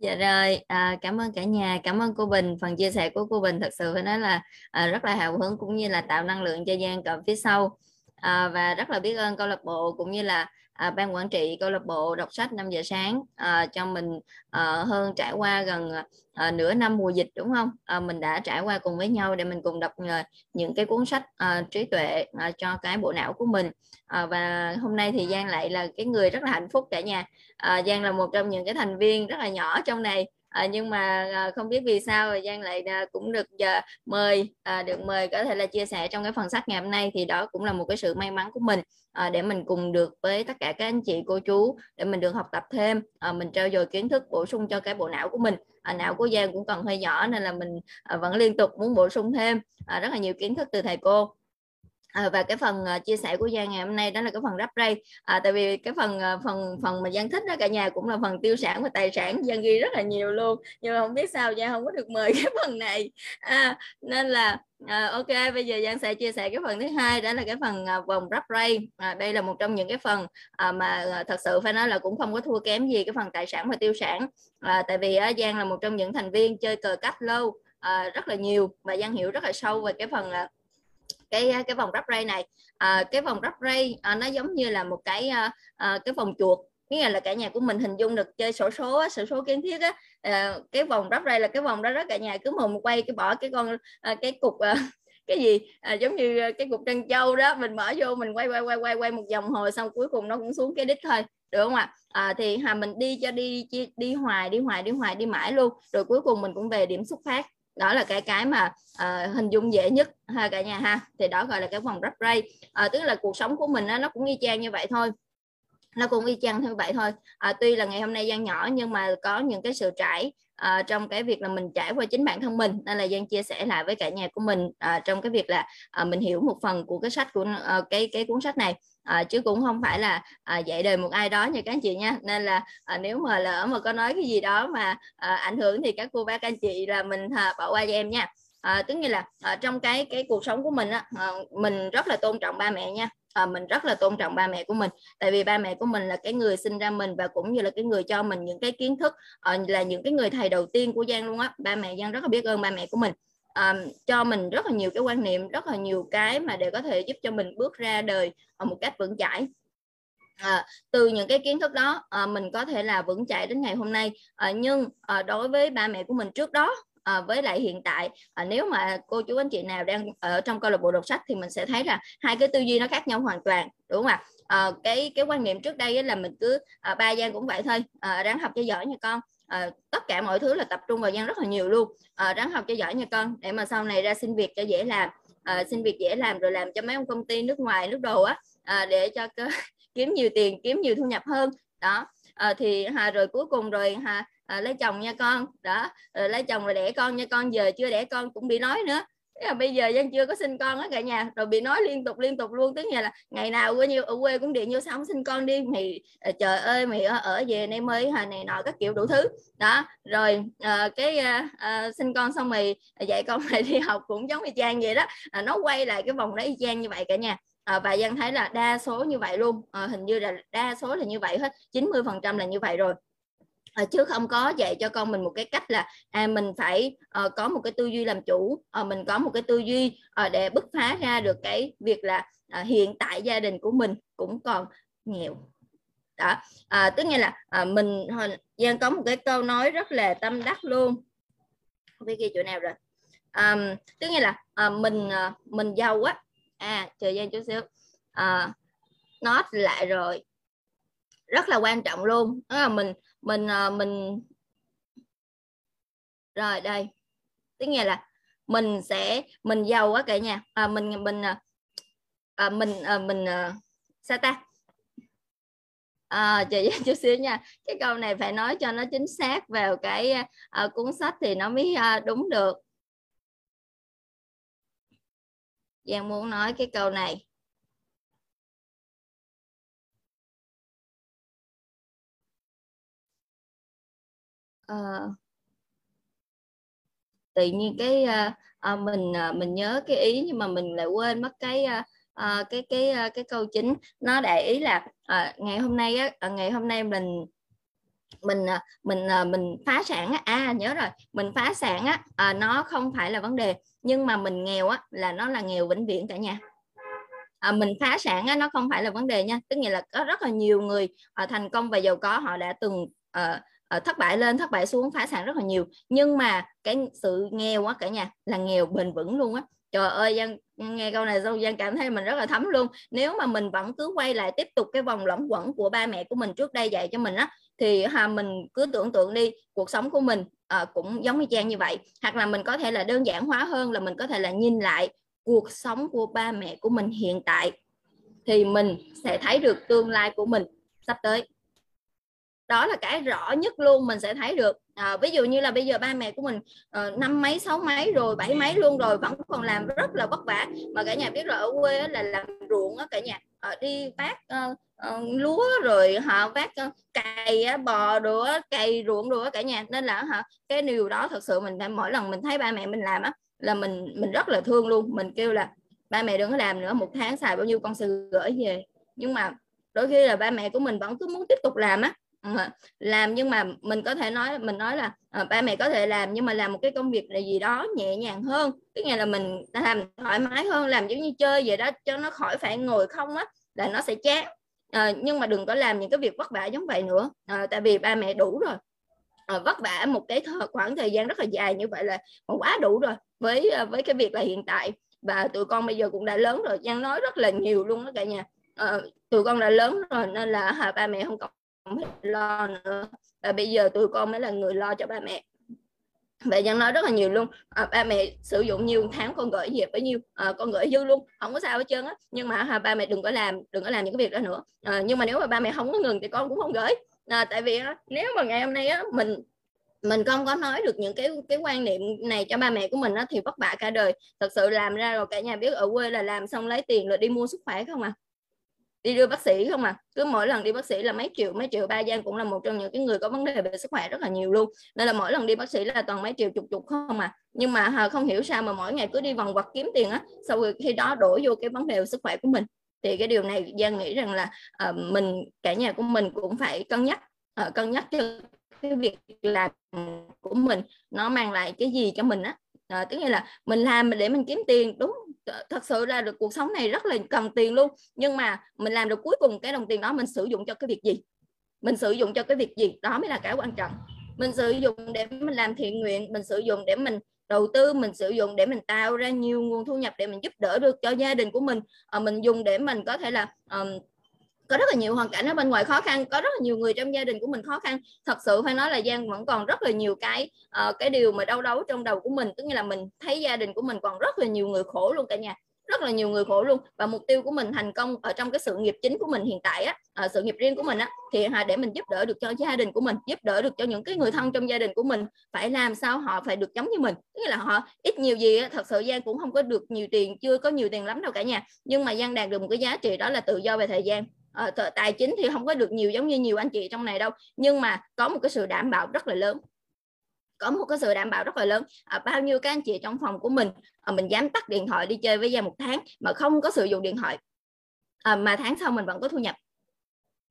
Dạ rồi, à, cảm ơn cả nhà, cảm ơn cô Bình. Phần chia sẻ của cô Bình thật sự phải nói là à, rất là hào hứng cũng như là tạo năng lượng cho Giang cầm phía sau. À, và rất là biết ơn câu lạc bộ cũng như là à, ban quản trị câu lạc bộ đọc sách 5 giờ sáng à, cho mình à, hơn trải qua gần à, nửa năm mùa dịch đúng không? À, mình đã trải qua cùng với nhau để mình cùng đọc à, những cái cuốn sách à, trí tuệ à, cho cái bộ não của mình. À, và hôm nay thì Giang lại là cái người rất là hạnh phúc cả nhà. À, Giang là một trong những cái thành viên rất là nhỏ trong này à, nhưng mà à, không biết vì sao Giang lại à, cũng được à, mời à, được mời có thể là chia sẻ trong cái phần sách ngày hôm nay thì đó cũng là một cái sự may mắn của mình à, để mình cùng được với tất cả các anh chị cô chú để mình được học tập thêm à, mình trao dồi kiến thức bổ sung cho cái bộ não của mình Ờ, à, não của Giang cũng còn hơi nhỏ nên là mình à, vẫn liên tục muốn bổ sung thêm à, rất là nhiều kiến thức từ thầy cô. À, và cái phần uh, chia sẻ của Giang ngày hôm nay đó là cái phần rắp ray à, ờ, tại vì cái phần uh, phần phần mà Giang thích đó cả nhà cũng là phần tiêu sản và tài sản. Giang ghi rất là nhiều luôn. Nhưng mà không biết sao Giang không có được mời cái phần này. À, nên là à, ok bây giờ Giang sẽ chia sẻ cái phần thứ hai. Đó là cái phần uh, vòng rắp ray à, đây là một trong những cái phần uh, mà uh, thật sự phải nói là cũng không có thua kém gì cái phần tài sản và tiêu sản. À, tại vì uh, Giang là một trong những thành viên chơi cờ cách lâu uh, rất là nhiều và Giang hiểu rất là sâu về cái phần uh, cái à, cái vòng rắp ray này. À, cái vòng rắp ray à, nó giống như là một cái à, à cái vòng chuột. Nghĩa là cả nhà của mình hình dung được chơi sổ số sổ số kiến thiết á. À, cái vòng rắp ray là cái vòng đó rất cả nhà cứ mồm quay cái bỏ cái con à, cái cục à, cái gì à, giống như à, cái cục trân châu đó. Mình mở vô mình quay quay quay quay quay một vòng hồi xong cuối cùng nó cũng xuống cái đích thôi. Được không ạ? À, thì hà mình đi cho đi đi hoài đi hoài đi hoài đi mãi luôn. Rồi cuối cùng mình cũng về điểm xuất phát đó là cái cái mà uh, hình dung dễ nhất ha cả nhà ha. Thì đó gọi là cái vòng rắp ray uh, ờ, tức là cuộc sống của mình đó, nó cũng y chang như vậy thôi. Nó cũng y chang như vậy thôi. À, tuy là ngày hôm nay gian nhỏ nhưng mà có những cái sự trải à, trong cái việc là mình trải qua chính bản thân mình. Nên là gian chia sẻ lại với cả nhà của mình à, trong cái việc là à, mình hiểu một phần của cái sách của à, cái cái cuốn sách này à, chứ cũng không phải là à, dạy đời một ai đó nha các anh chị nha. Nên là à, nếu mà lỡ mà có nói cái gì đó mà à, ảnh hưởng thì các cô bác anh chị là mình à, bỏ qua cho em nha. À, tức như là à, trong cái cái cuộc sống của mình á à, mình rất là tôn trọng ba mẹ nha. À, mình rất là tôn trọng ba mẹ của mình. Tại vì ba mẹ của mình là cái người sinh ra mình và cũng như là cái người cho mình những cái kiến thức à, là những cái người thầy đầu tiên của Giang luôn á. Ba mẹ Giang rất là biết ơn ba mẹ của mình um, cho mình rất là nhiều cái quan niệm rất là nhiều cái mà để có thể giúp cho mình bước ra đời ở một cách vững chãi. À, từ những cái kiến thức đó à, mình có thể là vững chãi đến ngày hôm nay. À, nhưng à, đối với ba mẹ của mình trước đó à, với lại hiện tại à, nếu mà cô chú anh chị nào đang ở trong câu lạc bộ đọc sách thì mình sẽ thấy là hai cái tư duy nó khác nhau hoàn toàn đúng không ạ? À, cái cái quan niệm trước đây là mình cứ à, ba Giang cũng vậy thôi. À, ráng học cho giỏi nha con à, tất cả mọi thứ là tập trung vào Giang rất là nhiều luôn. À, ráng học cho giỏi nha con để mà sau này ra xin việc cho dễ làm. À, xin việc dễ làm rồi làm cho mấy ông công ty nước ngoài nước đồ á. À, để cho cơ, kiếm nhiều tiền kiếm nhiều thu nhập hơn. Đó. À, thì hà rồi cuối cùng rồi hà à, lấy chồng nha con. Đó. Rồi lấy chồng rồi đẻ con nha con giờ chưa đẻ con cũng bị nói nữa. Thế là bây giờ dân chưa có sinh con á cả nhà rồi bị nói liên tục liên tục luôn. Tức là ngày nào có nhiêu ở quê cũng điện vô xong sinh con đi. Mày ờ, trời ơi mày ở, ở về em ơi hồi này nọ các kiểu đủ thứ. Đó rồi à, cái à, à, sinh con xong mày dạy con mày đi học cũng giống y chang vậy đó. À, nó quay lại cái vòng đấy y chang như vậy cả nhà. À, và dân thấy là đa số như vậy luôn. À, hình như là đa số là như vậy hết 90 phần trăm là như vậy rồi. Ờ, chứ không có dạy cho con mình một cái cách là à, mình phải uh, có một cái tư duy làm chủ uh, mình có một cái tư duy uh, để bứt phá ra được cái việc là uh, hiện tại gia đình của mình cũng còn nghèo. Đó à, tức nghĩa là à, mình Giang có một cái câu nói rất là tâm đắc luôn. Không biết ghi chỗ nào rồi. À, tức nghĩa là à, mình à, mình giàu á. À chờ Giang chút xíu. À, nó lại rồi. Rất là quan trọng luôn. Đó là mình mình ờ, mình rồi đây. Tiếng nghe là mình sẽ mình giàu quá cả nhà. À, mình mình ờ, à, mình à, mình à, sao ta? À, chờ chút xíu nha. Cái câu này phải nói cho nó chính xác vào cái à, cuốn sách thì nó mới à, đúng được. Giang muốn nói cái câu này. Uh, tự nhiên cái uh, uh, mình uh, mình nhớ cái ý nhưng mà mình lại quên mất cái uh, uh, cái cái uh, cái câu chính. Nó đại ý là uh, ngày hôm nay á uh, ngày hôm nay mình mình mình mình phá sản á. À nhớ rồi. Mình phá sản á à, nó không phải là vấn đề. Nhưng mà mình nghèo á là nó là nghèo vĩnh viễn cả nhà. À, mình phá sản á, nó không phải là vấn đề nha. Tức nghĩa là có rất là nhiều người à, thành công và giàu có. Họ đã từng à, uh, thất bại lên thất bại xuống phá sản rất là nhiều. Nhưng mà cái sự nghèo á cả nhà là nghèo bền vững luôn á. Trời ơi Giang nghe câu này xong Giang cảm thấy mình rất là thấm luôn. Nếu mà mình vẫn cứ quay lại tiếp tục cái vòng luẩn quẩn của ba mẹ của mình trước đây dạy cho mình á thì ha mình cứ tưởng tượng đi cuộc sống của mình à, cũng giống như Giang như vậy. Hoặc là mình có thể là đơn giản hóa hơn là mình có thể là nhìn lại cuộc sống của ba mẹ của mình hiện tại thì mình sẽ thấy được tương lai của mình sắp tới đó là cái rõ nhất luôn mình sẽ thấy được. À, ví dụ như là bây giờ ba mẹ của mình uh, năm mấy sáu mấy rồi bảy mấy luôn rồi vẫn còn làm rất là vất vả. Mà cả nhà biết là ở quê là làm ruộng á cả nhà uh, đi vác uh, uh, lúa rồi họ vác uh, cày uh, bò đồ cày ruộng đồ cả nhà. Nên là hả cái điều đó thật sự mình mỗi lần mình thấy ba mẹ mình làm á là mình mình rất là thương luôn. Mình kêu là ba mẹ đừng có làm nữa một tháng xài bao nhiêu con sẽ gửi về. Nhưng mà đôi khi là ba mẹ của mình vẫn cứ muốn tiếp tục làm á. Ờ, làm nhưng mà mình có thể nói mình nói là à, ba mẹ có thể làm nhưng mà làm một cái công việc là gì đó nhẹ nhàng hơn. Tức là mình làm thoải mái hơn làm giống như chơi vậy đó cho nó khỏi phải ngồi không á là nó sẽ chán. À, nhưng mà đừng có làm những cái việc vất vả giống vậy nữa. À, tại vì ba mẹ đủ rồi. À, vất vả một cái thời, khoảng thời gian rất là dài như vậy là quá đủ rồi với với cái việc là hiện tại. Và tụi con bây giờ cũng đã lớn rồi Giang nói rất là nhiều luôn đó cả nhà. À, tụi con đã lớn rồi nên là à, ba mẹ không còn phải lo nữa. Và bây giờ tụi con mới là người lo cho ba mẹ. Và dân nói rất là nhiều luôn. À, ba mẹ sử dụng nhiều tháng con gửi về bấy nhiêu à, con gửi dư luôn. Không có sao hết trơn á. Nhưng mà ha, ba mẹ đừng có làm đừng có làm những cái việc đó nữa. À, nhưng mà nếu mà ba mẹ không có ngừng thì con cũng không gửi. À, tại vì á, nếu mà ngày hôm nay á, mình mình không có nói được những cái cái quan niệm này cho ba mẹ của mình á, thì vất vả cả đời. Thật sự làm ra rồi cả nhà biết ở quê là làm xong lấy tiền rồi đi mua sức khỏe không à? Đi đưa bác sĩ không à? Cứ mỗi lần đi bác sĩ là mấy triệu mấy triệu ba giang cũng là một trong những cái người có vấn đề về sức khỏe rất là nhiều luôn. Nên là mỗi lần đi bác sĩ là toàn mấy triệu chục chục không à. Nhưng mà à, không hiểu sao mà mỗi ngày cứ đi vòng quật kiếm tiền á sau khi đó đổ vô cái vấn đề về sức khỏe của mình. Thì cái điều này giang nghĩ rằng là uh, mình cả nhà của mình cũng phải cân nhắc uh, cân nhắc cho cái việc làm của mình nó mang lại cái gì cho mình á. À, tức là mình làm để mình kiếm tiền đúng thật sự ra được cuộc sống này rất là cần tiền luôn. Nhưng mà mình làm được cuối cùng cái đồng tiền đó mình sử dụng cho cái việc gì? Mình sử dụng cho cái việc gì? Đó mới là cái quan trọng. Mình sử dụng để mình làm thiện nguyện mình sử dụng để mình đầu tư mình sử dụng để mình tạo ra nhiều nguồn thu nhập để mình giúp đỡ được cho gia đình của mình. À, mình dùng để mình có thể là um, có rất là nhiều hoàn cảnh ở bên ngoài khó khăn có rất là nhiều người trong gia đình của mình khó khăn. Thật sự phải nói là giang vẫn còn rất là nhiều cái uh, cái điều mà đau đấu trong đầu của mình. Tức là mình thấy gia đình của mình còn rất là nhiều người khổ luôn cả nhà rất là nhiều người khổ luôn. Và mục tiêu của mình thành công ở trong cái sự nghiệp chính của mình hiện tại á ở sự nghiệp riêng của mình á thì để mình giúp đỡ được cho gia đình của mình giúp đỡ được cho những cái người thân trong gia đình của mình. Phải làm sao họ phải được giống như mình. Tức là họ ít nhiều gì á, thật sự Giang cũng không có được nhiều tiền chưa có nhiều tiền lắm đâu cả nhà. Nhưng mà Giang đạt được một cái giá trị đó là tự do về thời gian à, tài chính thì không có được nhiều giống như nhiều anh chị trong này đâu. Nhưng mà có một cái sự đảm bảo rất là lớn. Có một cái sự đảm bảo rất là lớn. À, bao nhiêu các anh chị trong phòng của mình à, mình dám tắt điện thoại đi chơi với gia một tháng mà không có sử dụng điện thoại à, mà tháng sau mình vẫn có thu nhập.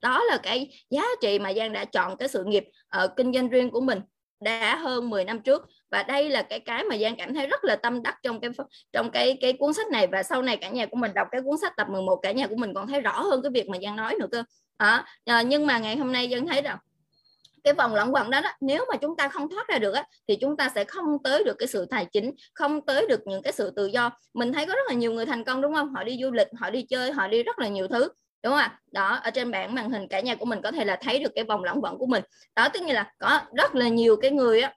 Đó là cái giá trị mà Giang đã chọn cái sự nghiệp uh, kinh doanh riêng của mình đã hơn 10 năm trước và đây là cái cái mà Giang cảm thấy rất là tâm đắc trong cái trong cái cái cuốn sách này. Và sau này cả nhà của mình đọc cái cuốn sách tập 11 cả nhà của mình còn thấy rõ hơn cái việc mà Giang nói nữa cơ. À, nhưng mà ngày hôm nay Giang thấy rằng cái vòng luẩn quẩn đó, đó nếu mà chúng ta không thoát ra được á, thì chúng ta sẽ không tới được cái sự tài chính không tới được những cái sự tự do. Mình thấy có rất là nhiều người thành công đúng không? Họ đi du lịch họ đi chơi họ đi rất là nhiều thứ đúng không ạ? Đó ở trên bảng màn hình cả nhà của mình có thể là thấy được cái vòng luẩn quẩn của mình. Đó tức như là có rất là nhiều cái người á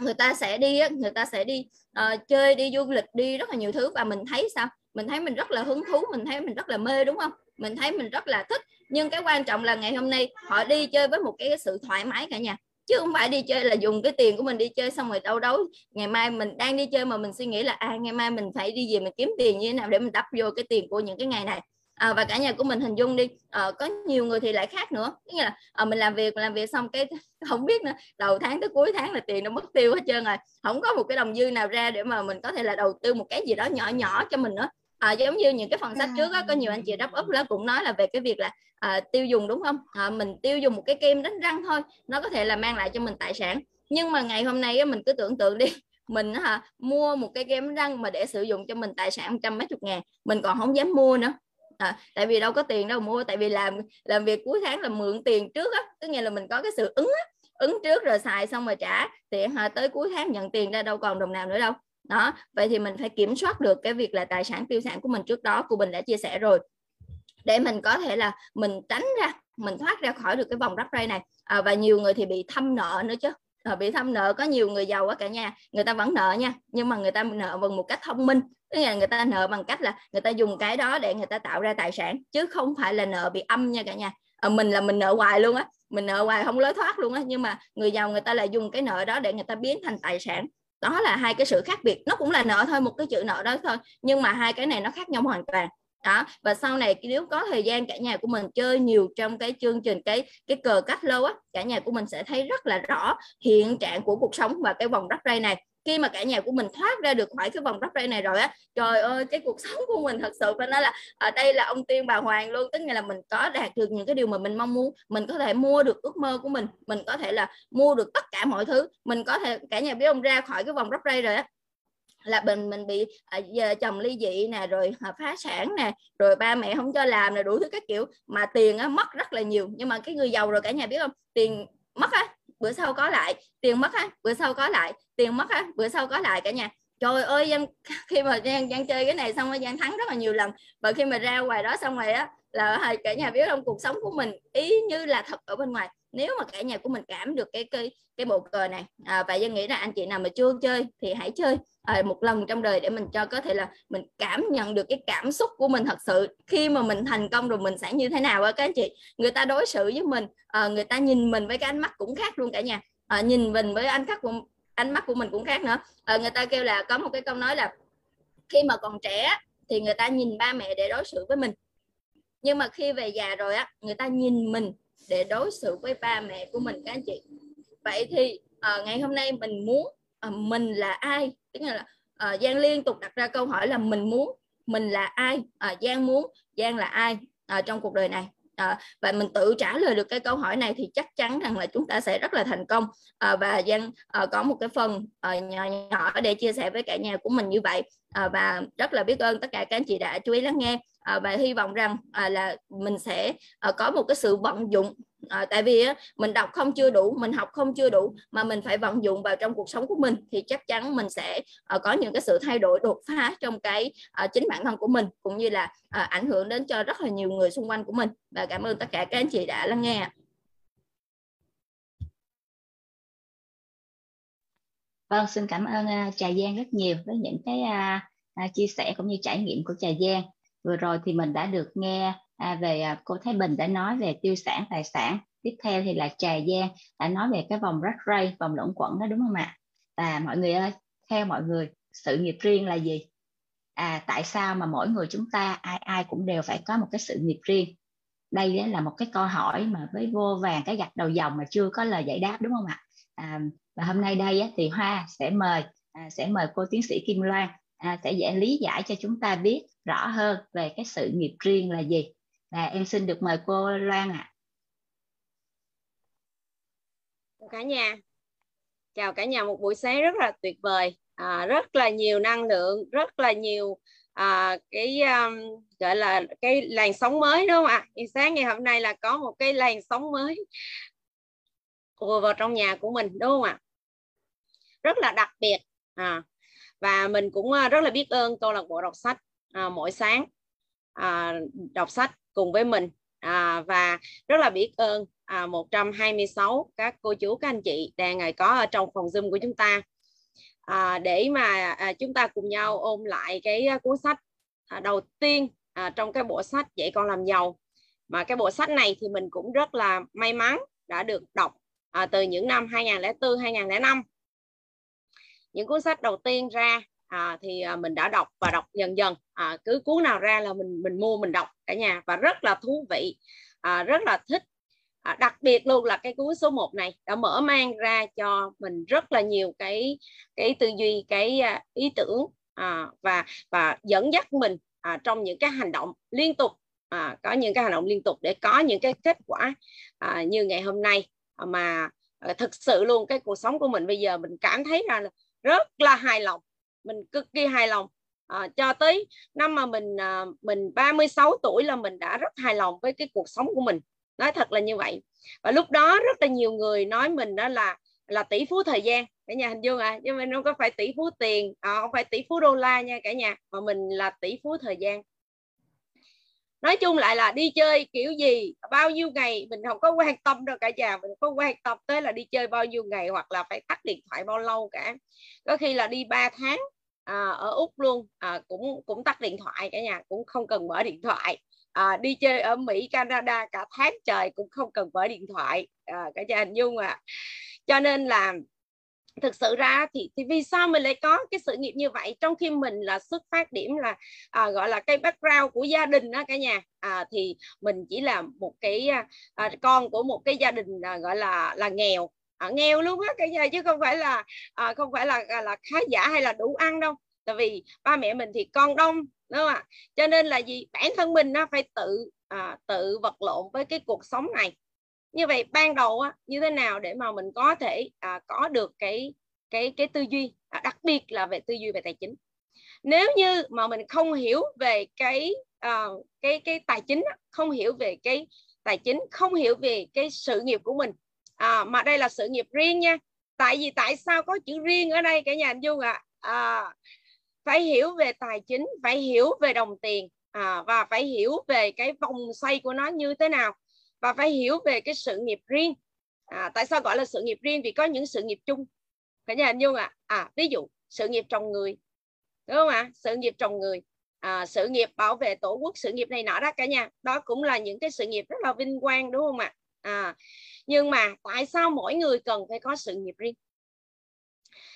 người ta sẽ đi á, người ta sẽ đi uh, chơi đi du lịch đi rất là nhiều thứ và mình thấy sao? Mình thấy mình rất là hứng thú mình thấy mình rất là mê đúng không? Mình thấy mình rất là thích. Nhưng cái quan trọng là ngày hôm nay họ đi chơi với một cái sự thoải mái cả nhà. Chứ không phải đi chơi là dùng cái tiền của mình đi chơi xong rồi đâu đâu ngày mai mình đang đi chơi mà mình suy nghĩ là à ngày mai mình phải đi về mình kiếm tiền như thế nào để mình đắp vô cái tiền của những cái ngày này à, và cả nhà của mình hình dung đi à, có nhiều người thì lại khác nữa. Nghĩa là à, mình làm việc làm việc xong cái không biết nữa đầu tháng tới cuối tháng là tiền nó mất tiêu hết trơn rồi. Không có một cái đồng dư nào ra để mà mình có thể là đầu tư một cái gì đó nhỏ nhỏ cho mình nữa. À, giống như những cái phần sách trước đó, có nhiều anh chị đắp úp đó cũng nói là về cái việc là à, tiêu dùng đúng không? À, mình tiêu dùng một cái kem đánh răng thôi nó có thể là mang lại cho mình tài sản. Nhưng mà ngày hôm nay á, mình cứ tưởng tượng đi mình hả mua một cái kem răng mà để sử dụng cho mình tài sản trăm mấy chục ngàn mình còn không dám mua nữa à, tại vì đâu có tiền đâu mua tại vì làm làm việc cuối tháng là mượn tiền trước á tức nghĩa là mình có cái sự ứng á, ứng trước rồi xài xong rồi trả thì hả tới cuối tháng nhận tiền ra đâu còn đồng nào nữa đâu. Đó vậy thì mình phải kiểm soát được cái việc là tài sản tiêu sản của mình trước đó của bình đã chia sẻ rồi để mình có thể là mình tránh ra mình thoát ra khỏi được cái vòng rắc rây này. À, và nhiều người thì bị thâm nợ nữa chứ họ bị thâm nợ có nhiều người giàu quá cả nhà người ta vẫn nợ nha nhưng mà người ta nợ bằng một cách thông minh. Tức là người ta nợ bằng cách là người ta dùng cái đó để người ta tạo ra tài sản chứ không phải là nợ bị âm nha cả nhà. À, mình là mình nợ hoài luôn á mình nợ hoài không lối thoát luôn á nhưng mà người giàu người ta lại dùng cái nợ đó để người ta biến thành tài sản. Đó là hai cái sự khác biệt nó cũng là nợ thôi một cái chữ nợ đó thôi nhưng mà hai cái này nó khác nhau hoàn toàn đó, và sau này nếu có thời gian cả nhà của mình chơi nhiều trong cái chương trình, cái cái cờ cách lâu á, cả nhà của mình sẽ thấy rất là rõ hiện trạng của cuộc sống và cái vòng rắc ray này. Khi mà cả nhà của mình thoát ra được khỏi cái vòng rắc rây này rồi á, trời ơi, cái cuộc sống của mình thật sự phải nói là ở đây là ông tiên bà hoàng luôn. Tức là mình có đạt được những cái điều mà mình mong muốn, mình có thể mua được ước mơ của mình mình có thể là mua được tất cả mọi thứ, mình có thể, cả nhà biết ông ra khỏi cái vòng rắc rây rồi á là mình mình bị à, chồng ly dị nè rồi à, phá sản nè rồi ba mẹ không cho làm nè đủ thứ các kiểu. Mà tiền á, mất rất là nhiều. Nhưng mà cái người giàu rồi cả nhà biết không? Tiền mất á bữa sau có lại. Tiền mất á bữa sau có lại. Tiền mất á bữa sau có lại cả nhà. Trời ơi em khi mà Giang, Giang chơi cái này xong rồi Giang thắng rất là nhiều lần. Và khi mà ra ngoài đó xong rồi á là cả nhà biết không? Cuộc sống của mình ý như là thật ở bên ngoài nếu mà cả nhà của mình cảm được cái cái cái bộ cờ này à, và dân nghĩ là anh chị nào mà chưa chơi thì hãy chơi à, một lần trong đời để mình cho có thể là mình cảm nhận được cái cảm xúc của mình thật sự. Khi mà mình thành công rồi mình sẽ như thế nào á các anh chị? Người ta đối xử với mình à, người ta nhìn mình với cái ánh mắt cũng khác luôn cả nhà. À, nhìn mình với ánh mắt của ánh mắt của mình cũng khác nữa. À, người ta kêu là có một cái câu nói là khi mà còn trẻ thì người ta nhìn ba mẹ để đối xử với mình. Nhưng mà khi về già rồi á người ta nhìn mình để đối xử với ba mẹ của mình các anh chị. Vậy thì uh, ngày hôm nay mình muốn uh, mình là ai? Tức là uh, Giang liên tục đặt ra câu hỏi là mình muốn mình là ai? Uh, Giang muốn Giang là ai uh, trong cuộc đời này? À, và mình tự trả lời được cái câu hỏi này thì chắc chắn rằng là chúng ta sẽ rất là thành công. À, và Giang à, có một cái phần à, nhỏ nhỏ để chia sẻ với cả nhà của mình như vậy. À, và rất là biết ơn tất cả các anh chị đã chú ý lắng nghe à, và hy vọng rằng à, là mình sẽ à, có một cái sự vận dụng. À, tại vì á, mình đọc không chưa đủ mình học không chưa đủ mà mình phải vận dụng vào trong cuộc sống của mình thì chắc chắn mình sẽ à, có những cái sự thay đổi đột phá trong cái à, chính bản thân của mình cũng như là à, ảnh hưởng đến cho rất là nhiều người xung quanh của mình. Và cảm ơn tất cả các anh chị đã lắng nghe Vâng, xin cảm ơn uh, Trà Giang rất nhiều với những cái uh, uh, chia sẻ cũng như trải nghiệm của Trà Giang. Vừa rồi thì mình đã được nghe à, về à, cô Thái Bình đã nói về tiêu sản tài sản. Tiếp theo thì là Trà Giang đã nói về cái vòng rắc ray vòng luẩn quẩn đó đúng không ạ? và mọi người ơi, theo mọi người, sự nghiệp riêng là gì? À tại sao mà mỗi người chúng ta ai ai cũng đều phải có một cái sự nghiệp riêng? Đây là một cái câu hỏi mà với vô vàng cái gạch đầu dòng mà chưa có lời giải đáp đúng không ạ? À, và hôm nay đây thì Hoa sẽ mời à, sẽ mời cô tiến sĩ Kim Loan à, sẽ giải lý giải cho chúng ta biết rõ hơn về cái sự nghiệp riêng là gì. Và em xin được mời cô Loan ạ. À. cả nhà. Chào cả nhà một buổi sáng rất là tuyệt vời. À, rất là nhiều năng lượng rất là nhiều à, cái um, gọi là cái làn sóng mới đúng không ạ? Sáng ngày hôm nay là có một cái làn sóng mới vừa vào trong nhà của mình đúng không ạ? Rất là đặc biệt à, và mình cũng à, rất là biết ơn câu lạc bộ đọc sách à, mỗi sáng à, đọc sách cùng với mình. À, và rất là biết ơn à, 126 các cô chú các anh chị đang ngày có ở trong phòng zoom của chúng ta. À, để mà à, chúng ta cùng nhau ôm lại cái à, cuốn sách à, đầu tiên à, trong cái bộ sách dạy con làm giàu. Mà cái bộ sách này thì mình cũng rất là may mắn đã được đọc à, từ những năm 2004 2005 những cuốn sách đầu tiên ra à, thì à, mình đã đọc và đọc dần dần à, cứ cuốn nào ra là mình mình mua mình đọc cả nhà. Và rất là thú vị. À, rất là thích. À, đặc biệt luôn là cái cuốn số 1 này đã mở mang ra cho mình rất là nhiều cái cái tư duy cái à, ý tưởng à, và và dẫn dắt mình à, trong những cái hành động liên tục. À, có những cái hành động liên tục để có những cái kết quả à, như ngày hôm nay. À, mà à, thực sự luôn cái cuộc sống của mình bây giờ mình cảm thấy ra là rất là hài lòng. Mình cực kỳ hài lòng à, cho tới năm mà mình à, mình 36 tuổi là mình đã rất hài lòng với cái cuộc sống của mình. Nói thật là như vậy. Và lúc đó rất là nhiều người nói mình đó là là tỷ phú thời gian. Cả nhà hình dung à nhưng mà không có phải tỷ phú tiền à, không phải tỷ phú đô la nha cả nhà mà mình là tỷ phú thời gian. Nói chung lại là đi chơi kiểu gì bao nhiêu ngày mình không có quan tâm đâu cả nhà mình không quan tâm tới là đi chơi bao nhiêu ngày hoặc là phải tắt điện thoại bao lâu cả. Có khi là đi 3 tháng à, ở úc luôn. À, cũng cũng tắt điện thoại cả nhà cũng không cần mở điện thoại. À, đi chơi ở mỹ canada cả tháng trời cũng không cần mở điện thoại. À, cả nhà hình dung à cho nên là thực sự ra thì thì vì sao mình lại có cái sự nghiệp như vậy? Trong khi mình là xuất phát điểm là à, gọi là cái background của gia đình đó cả nhà. À, thì mình chỉ là một cái à, con của một cái gia đình à, gọi là là nghèo à, nghèo luôn á cả nhà chứ không phải là à, không phải là à, là khá giả hay là đủ ăn đâu. Tại vì ba mẹ mình thì con đông đúng không ạ? Cho nên là gì? Bản thân mình nó phải tự à, tự vật lộn với cái cuộc sống này. Như vậy ban đầu á, như thế nào để mà mình có thể à, có được cái cái cái tư duy? À, đặc biệt là về tư duy về tài chính. Nếu như mà mình không hiểu về cái uh, cái cái tài chính không hiểu về cái tài chính không hiểu về cái sự nghiệp của mình à, mà đây là sự nghiệp riêng nha. Tại vì tại sao có chữ riêng ở đây cả nhà anh dung ạ? À? à, phải hiểu về tài chính phải hiểu về đồng tiền à, và phải hiểu về cái vòng xoay của nó như thế nào và phải hiểu về cái sự nghiệp riêng. À, tại sao gọi là sự nghiệp riêng? Vì có những sự nghiệp chung. Cả nhà anh dung ạ. À? à ví dụ sự nghiệp trồng người đúng không ạ? Sự nghiệp trồng người. À, sự nghiệp bảo vệ tổ quốc sự nghiệp này nọ đó cả nhà. Đó cũng là những cái sự nghiệp rất là vinh quang đúng không ạ? à, à nhưng mà tại sao mỗi người cần phải có sự nghiệp riêng?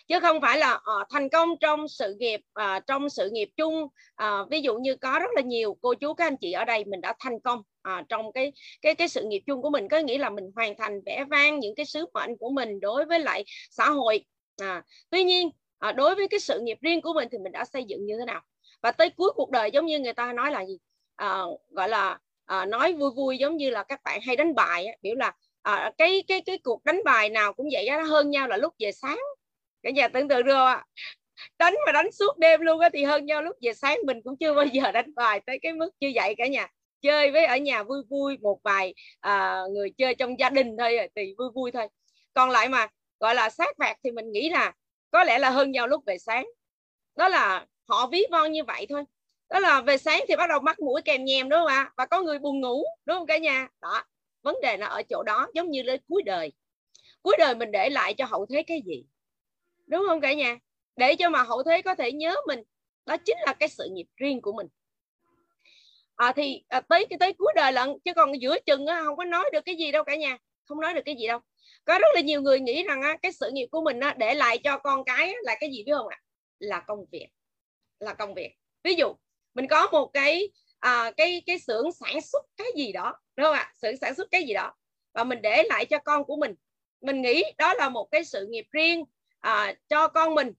Chứ không phải là uh, thành công trong sự nghiệp uh, trong sự nghiệp chung uh, ví dụ như có rất là nhiều cô chú các anh chị ở đây mình đã thành công uh, trong cái cái cái sự nghiệp chung của mình. Có nghĩa là mình hoàn thành vẻ vang những cái sứ mệnh của mình đối với lại xã hội. À, tuy nhiên à, đối với cái sự nghiệp riêng của mình thì mình đã xây dựng như thế nào? Và tới cuối cuộc đời giống như người ta nói là gì? À, gọi là à, nói vui vui giống như là các bạn hay đánh bài biểu là à, cái cái cái cuộc đánh bài nào cũng vậy đó hơn nhau là lúc về sáng. Cả nhà tưởng tượng được không đánh mà đánh suốt đêm luôn á thì hơn nhau lúc về sáng mình cũng chưa bao giờ đánh bài tới cái mức như vậy cả nhà. Chơi với ở nhà vui vui một vài à, người chơi trong gia đình thôi thì vui vui thôi. Còn lại mà gọi là sát phạt thì mình nghĩ là có lẽ là hơn nhau lúc về sáng. Đó là họ ví von như vậy thôi đó là về sáng thì bắt đầu mắc mũi kèm nhèm đúng không ạ? Và có người buồn ngủ đúng không cả nhà? Đó vấn đề là ở chỗ đó giống như lên cuối đời. Cuối đời mình để lại cho hậu thế cái gì? Đúng không cả nhà? Để cho mà hậu thế có thể nhớ mình đó chính là cái sự nghiệp riêng của mình. À, thì à, tới cái tới cuối đời lận chứ còn giữa chừng á, không có nói được cái gì đâu cả nhà. Không nói được cái gì đâu. Có rất là nhiều người nghĩ rằng á, cái sự nghiệp của mình á, để lại cho con cái á, là cái gì biết không ạ? Là công việc. Là công việc. Ví dụ mình có một cái à, cái cái xưởng sản xuất cái gì đó đúng không ạ? Xưởng sản xuất cái gì đó. Và mình để lại cho con của mình. Mình nghĩ đó là một cái sự nghiệp riêng à, cho con mình.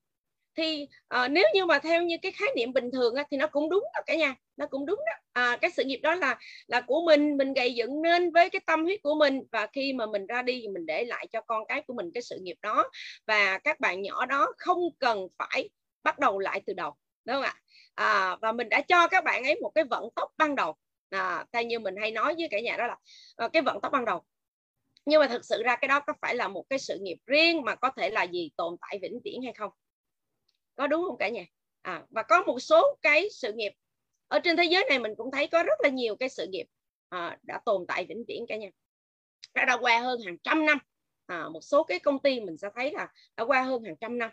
Thì à, nếu như mà theo như cái khái niệm bình thường á, thì nó cũng đúng đó cả nhà. Nó cũng đúng đó. À, cái sự nghiệp đó là là của mình. Mình gây dựng nên với cái tâm huyết của mình. Và khi mà mình ra đi thì mình để lại cho con cái của mình cái sự nghiệp đó. Và các bạn nhỏ đó không cần phải bắt đầu lại từ đầu đúng không ạ? À, và mình đã cho các bạn ấy một cái vận tốc ban đầu. À, theo như mình hay nói với cả nhà đó là à, cái vận tốc ban đầu. Nhưng mà thực sự ra cái đó có phải là một cái sự nghiệp riêng mà có thể là gì tồn tại vĩnh viễn hay không? Có đúng không cả nhà? À, và có một số cái sự nghiệp ở trên thế giới này mình cũng thấy có rất là nhiều cái sự nghiệp à, đã tồn tại vĩnh viễn cả nhà. Đã đã qua hơn hàng trăm năm. À, một số cái công ty mình sẽ thấy là đã qua hơn hàng trăm năm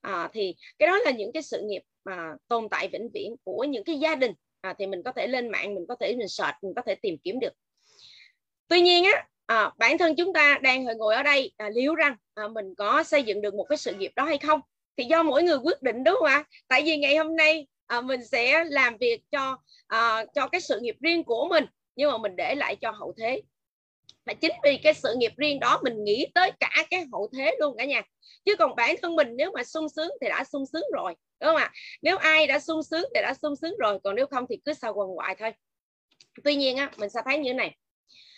à, thì cái đó là những cái sự nghiệp mà tồn tại vĩnh viễn của những cái gia đình. À, thì mình có thể lên mạng mình có thể mình search mình có thể tìm kiếm được. Tuy nhiên á à, bản thân chúng ta đang ngồi ở đây à, liệu rằng à, mình có xây dựng được một cái sự nghiệp đó hay không? Thì do mỗi người quyết định đúng không ạ? Tại vì ngày hôm nay à, mình sẽ làm việc cho à, cho cái sự nghiệp riêng của mình nhưng mà mình để lại cho hậu thế và chính vì cái sự nghiệp riêng đó mình nghĩ tới cả cái hậu thế luôn cả nhà. Chứ còn bản thân mình nếu mà sung sướng thì đã sung sướng rồi đúng không ạ? Nếu ai đã sung sướng thì đã sung sướng rồi còn nếu không thì cứ sao quần hoại thôi. Tuy nhiên á mình sẽ thấy như thế này.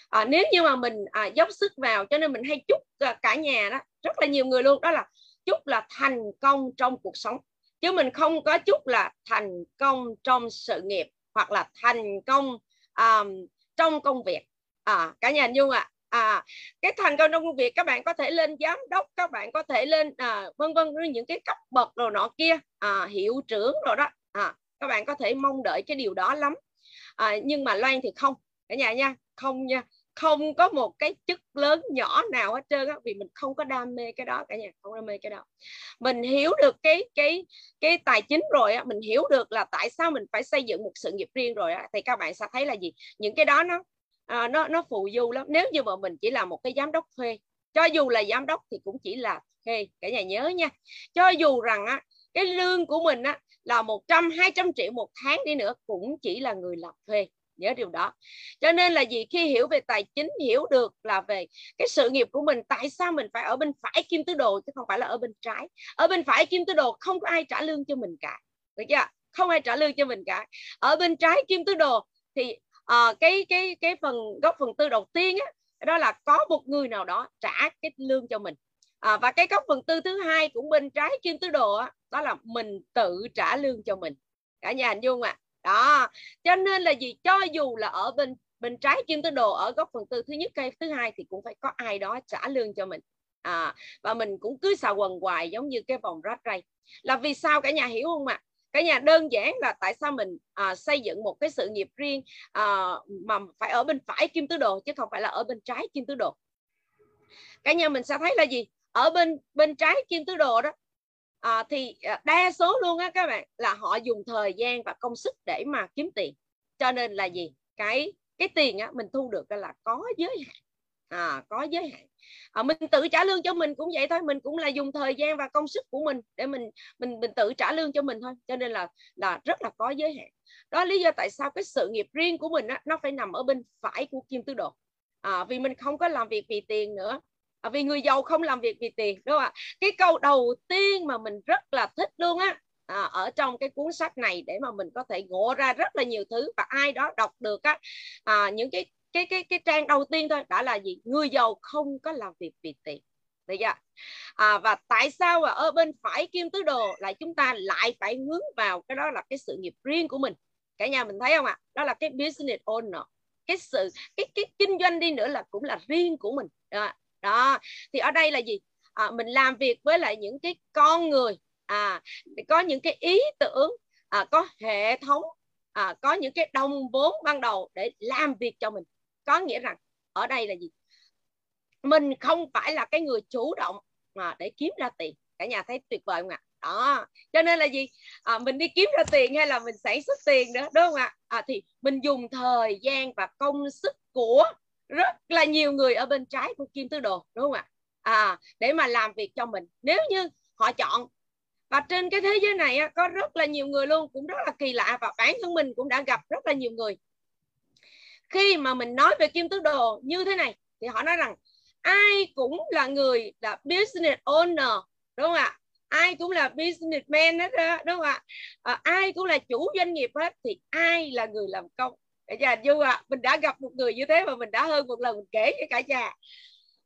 À, nếu như mà mình à, dốc sức vào cho nên mình hay chúc à, cả nhà đó rất là nhiều người luôn đó là chúc là thành công trong cuộc sống. Chứ mình không có chúc là thành công trong sự nghiệp hoặc là thành công um, trong công việc à, cả nhà nhung ạ. À, à, cái thành công trong công việc các bạn có thể lên giám đốc các bạn có thể lên à, vân vân những cái cấp bậc rồi nọ kia à, hiệu trưởng rồi đó. À, các bạn có thể mong đợi cái điều đó lắm. À, nhưng mà loan thì không. Cả nhà nha không nha. Không có một cái chức lớn nhỏ nào hết trơn á vì mình không có đam mê cái đó cả nhà không đam mê cái đó. Mình hiểu được cái cái cái tài chính rồi á mình hiểu được là tại sao mình phải xây dựng một sự nghiệp riêng rồi á thì các bạn sẽ thấy là gì? Những cái đó nó à, nó nó phù du lắm. Nếu như mà mình chỉ là một cái giám đốc thuê cho dù là giám đốc thì cũng chỉ là thuê cả nhà nhớ nha. Cho dù rằng á cái lương của mình á là 100 200 triệu một tháng đi nữa cũng chỉ là người làm thuê nhớ điều đó. Cho nên là gì khi hiểu về tài chính hiểu được là về cái sự nghiệp của mình tại sao mình phải ở bên phải kim tứ đồ chứ không phải là ở bên trái. Ở bên phải kim tứ đồ không có ai trả lương cho mình cả được chưa? Không ai trả lương cho mình cả. Ở bên trái kim tứ đồ thì à, cái cái cái phần góc phần tư đầu tiên á đó là có một người nào đó trả cái lương cho mình. À, và cái góc phần tư thứ hai cũng bên trái kim tứ đồ á, đó là mình tự trả lương cho mình. Cả nhà hình dung ạ. À đó cho nên là gì? Cho dù là ở bên bên trái kim tứ đồ ở góc phần tư thứ nhất cây thứ hai thì cũng phải có ai đó trả lương cho mình. À, và mình cũng cứ xào quần hoài giống như cái vòng rác ray là vì sao? Cả nhà hiểu không ạ? à? Cả nhà đơn giản là tại sao mình à, xây dựng một cái sự nghiệp riêng à, mà phải ở bên phải kim tứ đồ chứ không phải là ở bên trái kim tứ đồ. Cả nhà mình sẽ thấy là gì? Ở bên bên trái kim tứ đồ đó à, thì à, đa số luôn á các bạn là họ dùng thời gian và công sức để mà kiếm tiền. Cho nên là gì? Cái cái tiền á mình thu được là có giới hạn à, có giới hạn. À, mình tự trả lương cho mình cũng vậy thôi mình cũng là dùng thời gian và công sức của mình để mình mình mình tự trả lương cho mình thôi. Cho nên là là rất là có giới hạn. Đó lý do tại sao cái sự nghiệp riêng của mình á, nó phải nằm ở bên phải của kim tứ đồ. À, vì mình không có làm việc vì tiền nữa. À, vì người giàu không làm việc vì tiền đúng không ạ? Cái câu đầu tiên mà mình rất là thích luôn á à, ở trong cái cuốn sách này để mà mình có thể ngộ ra rất là nhiều thứ và ai đó đọc được á à, những cái cái cái cái trang đầu tiên thôi đã là gì? Người giàu không có làm việc vì tiền. Được chưa? À, và tại sao mà ở bên phải kim tứ đồ lại chúng ta lại phải hướng vào cái đó là cái sự nghiệp riêng của mình? Cả nhà mình thấy không ạ? Đó là cái business owner. Cái sự cái cái kinh doanh đi nữa là cũng là riêng của mình. Đó, đó. thì ở đây là gì? À, mình làm việc với lại những cái con người. À có những cái ý tưởng à, có hệ thống à, có những cái đồng vốn ban đầu để làm việc cho mình có nghĩa rằng ở đây là gì? Mình không phải là cái người chủ động mà để kiếm ra tiền. Cả nhà thấy tuyệt vời không ạ? Đó. Cho nên là gì? À, mình đi kiếm ra tiền hay là mình sản xuất tiền nữa đúng không ạ? À, thì mình dùng thời gian và công sức của rất là nhiều người ở bên trái của kim tứ đồ đúng không ạ? À, để mà làm việc cho mình. Nếu như họ chọn và trên cái thế giới này có rất là nhiều người luôn cũng rất là kỳ lạ và bản thân mình cũng đã gặp rất là nhiều người khi mà mình nói về kim tứ đồ như thế này thì họ nói rằng ai cũng là người là business owner đúng không ạ? Ai cũng là businessman hết đó đúng không ạ? À, ai cũng là chủ doanh nghiệp hết thì ai là người làm công? Cả nhà du ạ mình đã gặp một người như thế mà mình đã hơn một lần mình kể với cả nhà.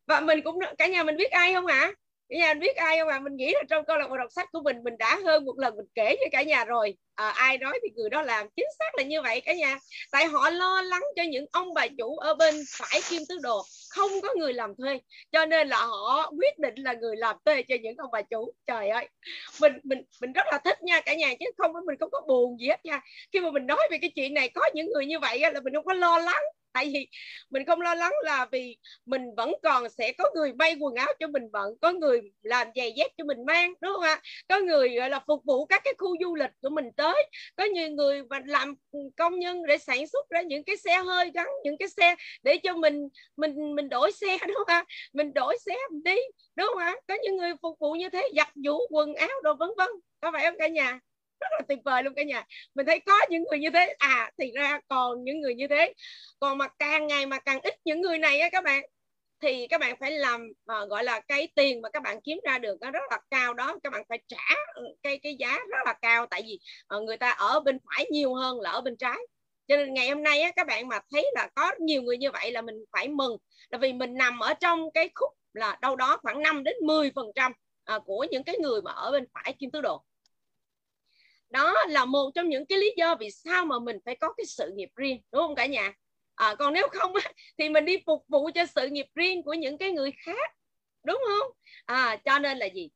Và mình cũng cả nhà mình biết ai không ạ? à? Cả nhà biết ai không ạ à? mình nghĩ là trong câu lạc bộ đọc sách của mình mình đã hơn một lần mình kể với cả nhà rồi. À, ai nói thì người đó làm. Chính xác là như vậy cả nhà. Tại họ lo lắng cho những ông bà chủ ở bên phải kim tứ đồ. Không có người làm thuê. Cho nên là họ quyết định là người làm thuê cho những ông bà chủ. Trời ơi. Mình mình mình rất là thích nha cả nhà chứ không mình không có buồn gì hết nha. Khi mà mình nói về cái chuyện này có những người như vậy là mình không có lo lắng tại vì mình không lo lắng là vì mình vẫn còn sẽ có người may quần áo cho mình bận có người làm giày dép cho mình mang, đúng không ạ? Có người, gọi là, phục vụ các cái khu du lịch của mình tới. Có nhiều người mà làm công nhân để sản xuất ra những cái xe hơi gắn, những cái xe để cho mình mình mình đổi xe, đúng không ạ? Mình đổi xe mình đi, đúng không ạ? Có những người phục vụ như thế, giặt giũ quần áo đồ vân vân. Có phải không cả nhà? Rất là tuyệt vời luôn cả nhà. Mình thấy có những người như thế. À thì ra còn những người như thế. Còn mà càng ngày mà càng ít những người này á các bạn thì các bạn phải làm uh, gọi là cái tiền mà các bạn kiếm ra được nó rất là cao đó. Các bạn phải trả ừ, cái cái giá rất là cao. Tại vì uh, người ta ở bên phải nhiều hơn là ở bên trái. Cho nên ngày hôm nay á, các bạn mà thấy là có nhiều người như vậy là mình phải mừng. Là vì mình nằm ở trong cái khúc là đâu đó khoảng 5 đến 10 phần trăm à, của những cái người mà ở bên phải kim tứ đồ đó là một trong những cái lý do vì sao mà mình phải có cái sự nghiệp riêng đúng không cả nhà? À, còn nếu không thì mình đi phục vụ cho sự nghiệp riêng của những cái người khác đúng không? À, cho nên là gì?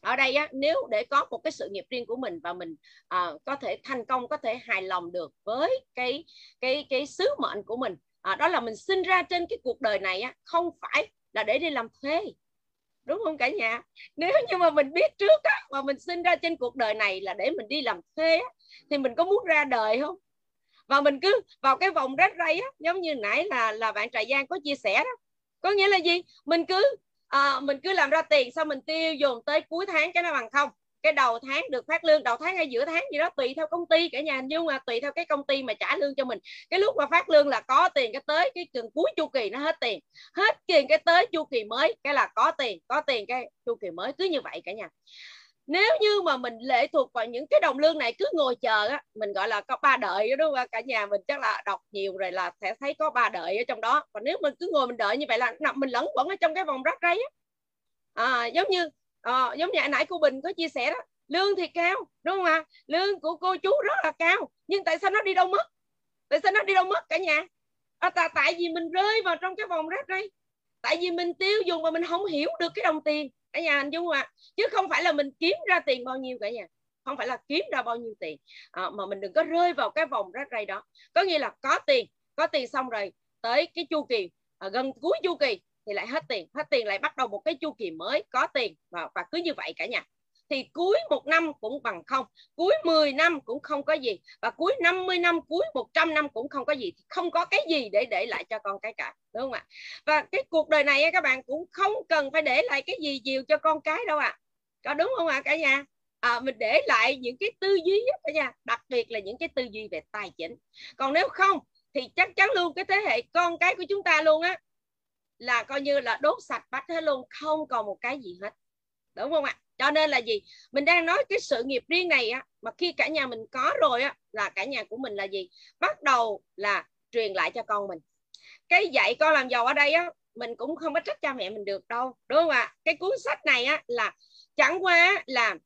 Ở đây á, nếu để có một cái sự nghiệp riêng của mình và mình à, có thể thành công có thể hài lòng được với cái cái cái sứ mệnh của mình à, đó là mình sinh ra trên cái cuộc đời này á, không phải là để đi làm thuê đúng không cả nhà? Nếu như mà mình biết trước á, mà mình sinh ra trên cuộc đời này là để mình đi làm thuê á, thì mình có muốn ra đời không? Và mình cứ vào cái vòng rách ray á giống như nãy là là bạn trại giang có chia sẻ đó. Có nghĩa là gì? Mình cứ à, mình cứ làm ra tiền xong mình tiêu dùng tới cuối tháng cái nó bằng không cái đầu tháng được phát lương đầu tháng hay giữa tháng gì đó tùy theo công ty cả nhà nhưng mà tùy theo cái công ty mà trả lương cho mình. Cái lúc mà phát lương là có tiền cái tới cái gần cuối chu kỳ nó hết tiền. Hết tiền cái tới chu kỳ mới cái là có tiền có tiền cái chu kỳ mới cứ như vậy cả nhà. Nếu như mà mình lệ thuộc vào những cái đồng lương này cứ ngồi chờ á mình gọi là có ba đợi đó đúng không? Cả nhà mình chắc là đọc nhiều rồi là sẽ thấy có ba đợi ở trong đó. Còn nếu mình cứ ngồi mình đợi như vậy là mình lẫn quẩn ở trong cái vòng rắc rấy á. À, giống như à, giống như nãy cô Bình có chia sẻ đó lương thì cao đúng không ạ? Lương của cô chú rất là cao nhưng tại sao nó đi đâu mất? Tại sao nó đi đâu mất cả nhà? À, tại, tại vì mình rơi vào trong cái vòng rác đây. Tại vì mình tiêu dùng và mình không hiểu được cái đồng tiền. Cả nhà anh dung ạ? Chứ không phải là mình kiếm ra tiền bao nhiêu cả nhà. Không phải là kiếm ra bao nhiêu tiền. À, mà mình đừng có rơi vào cái vòng rác rây đó. Có nghĩa là có tiền có tiền xong rồi tới cái chu kỳ à, gần cuối chu kỳ thì lại hết tiền. Hết tiền lại bắt đầu một cái chu kỳ mới có tiền và, và cứ như vậy cả nhà. Thì cuối một năm cũng bằng không cuối 10 năm cũng không có gì và cuối 50 năm cuối 100 năm cũng không có gì không có cái gì để để lại cho con cái cả đúng không ạ? Và cái cuộc đời này các bạn cũng không cần phải để lại cái gì nhiều cho con cái đâu ạ. À. có đúng không ạ à, cả nhà? À, mình để lại những cái tư duy cả nhà đặc biệt là những cái tư duy về tài chính. Còn nếu không thì chắc chắn luôn cái thế hệ con cái của chúng ta luôn á là coi như là đốt sạch bách hết luôn không còn một cái gì hết. Đúng không ạ? Cho nên là gì? Mình đang nói cái sự nghiệp riêng này á mà khi cả nhà mình có rồi á là cả nhà của mình là gì? Bắt đầu là truyền lại cho con mình. Cái dạy con làm giàu ở đây á mình cũng không có trách cha mẹ mình được đâu đúng không ạ? Cái cuốn sách này á là chẳng qua là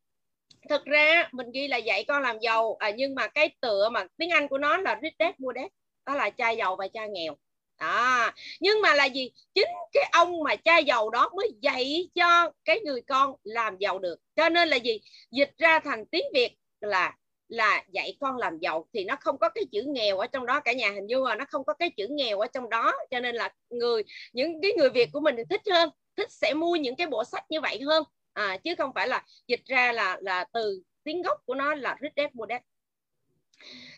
thực ra mình ghi là dạy con làm giàu à, nhưng mà cái tựa mà tiếng anh của nó là rich dad poor dad đó là cha giàu và cha nghèo à, nhưng mà là gì? Chính cái ông mà cha giàu đó mới dạy cho cái người con làm giàu được. Cho nên là gì? Dịch ra thành tiếng việt là là dạy con làm giàu. Thì nó không có cái chữ nghèo ở trong đó cả nhà. Hình dung là nó không có cái chữ nghèo ở trong đó. Cho nên là người những cái người việt của mình thì thích hơn thích sẽ mua những cái bộ sách như vậy hơn. À, chứ không phải là dịch ra là là từ tiếng gốc của nó là rich dad poor dad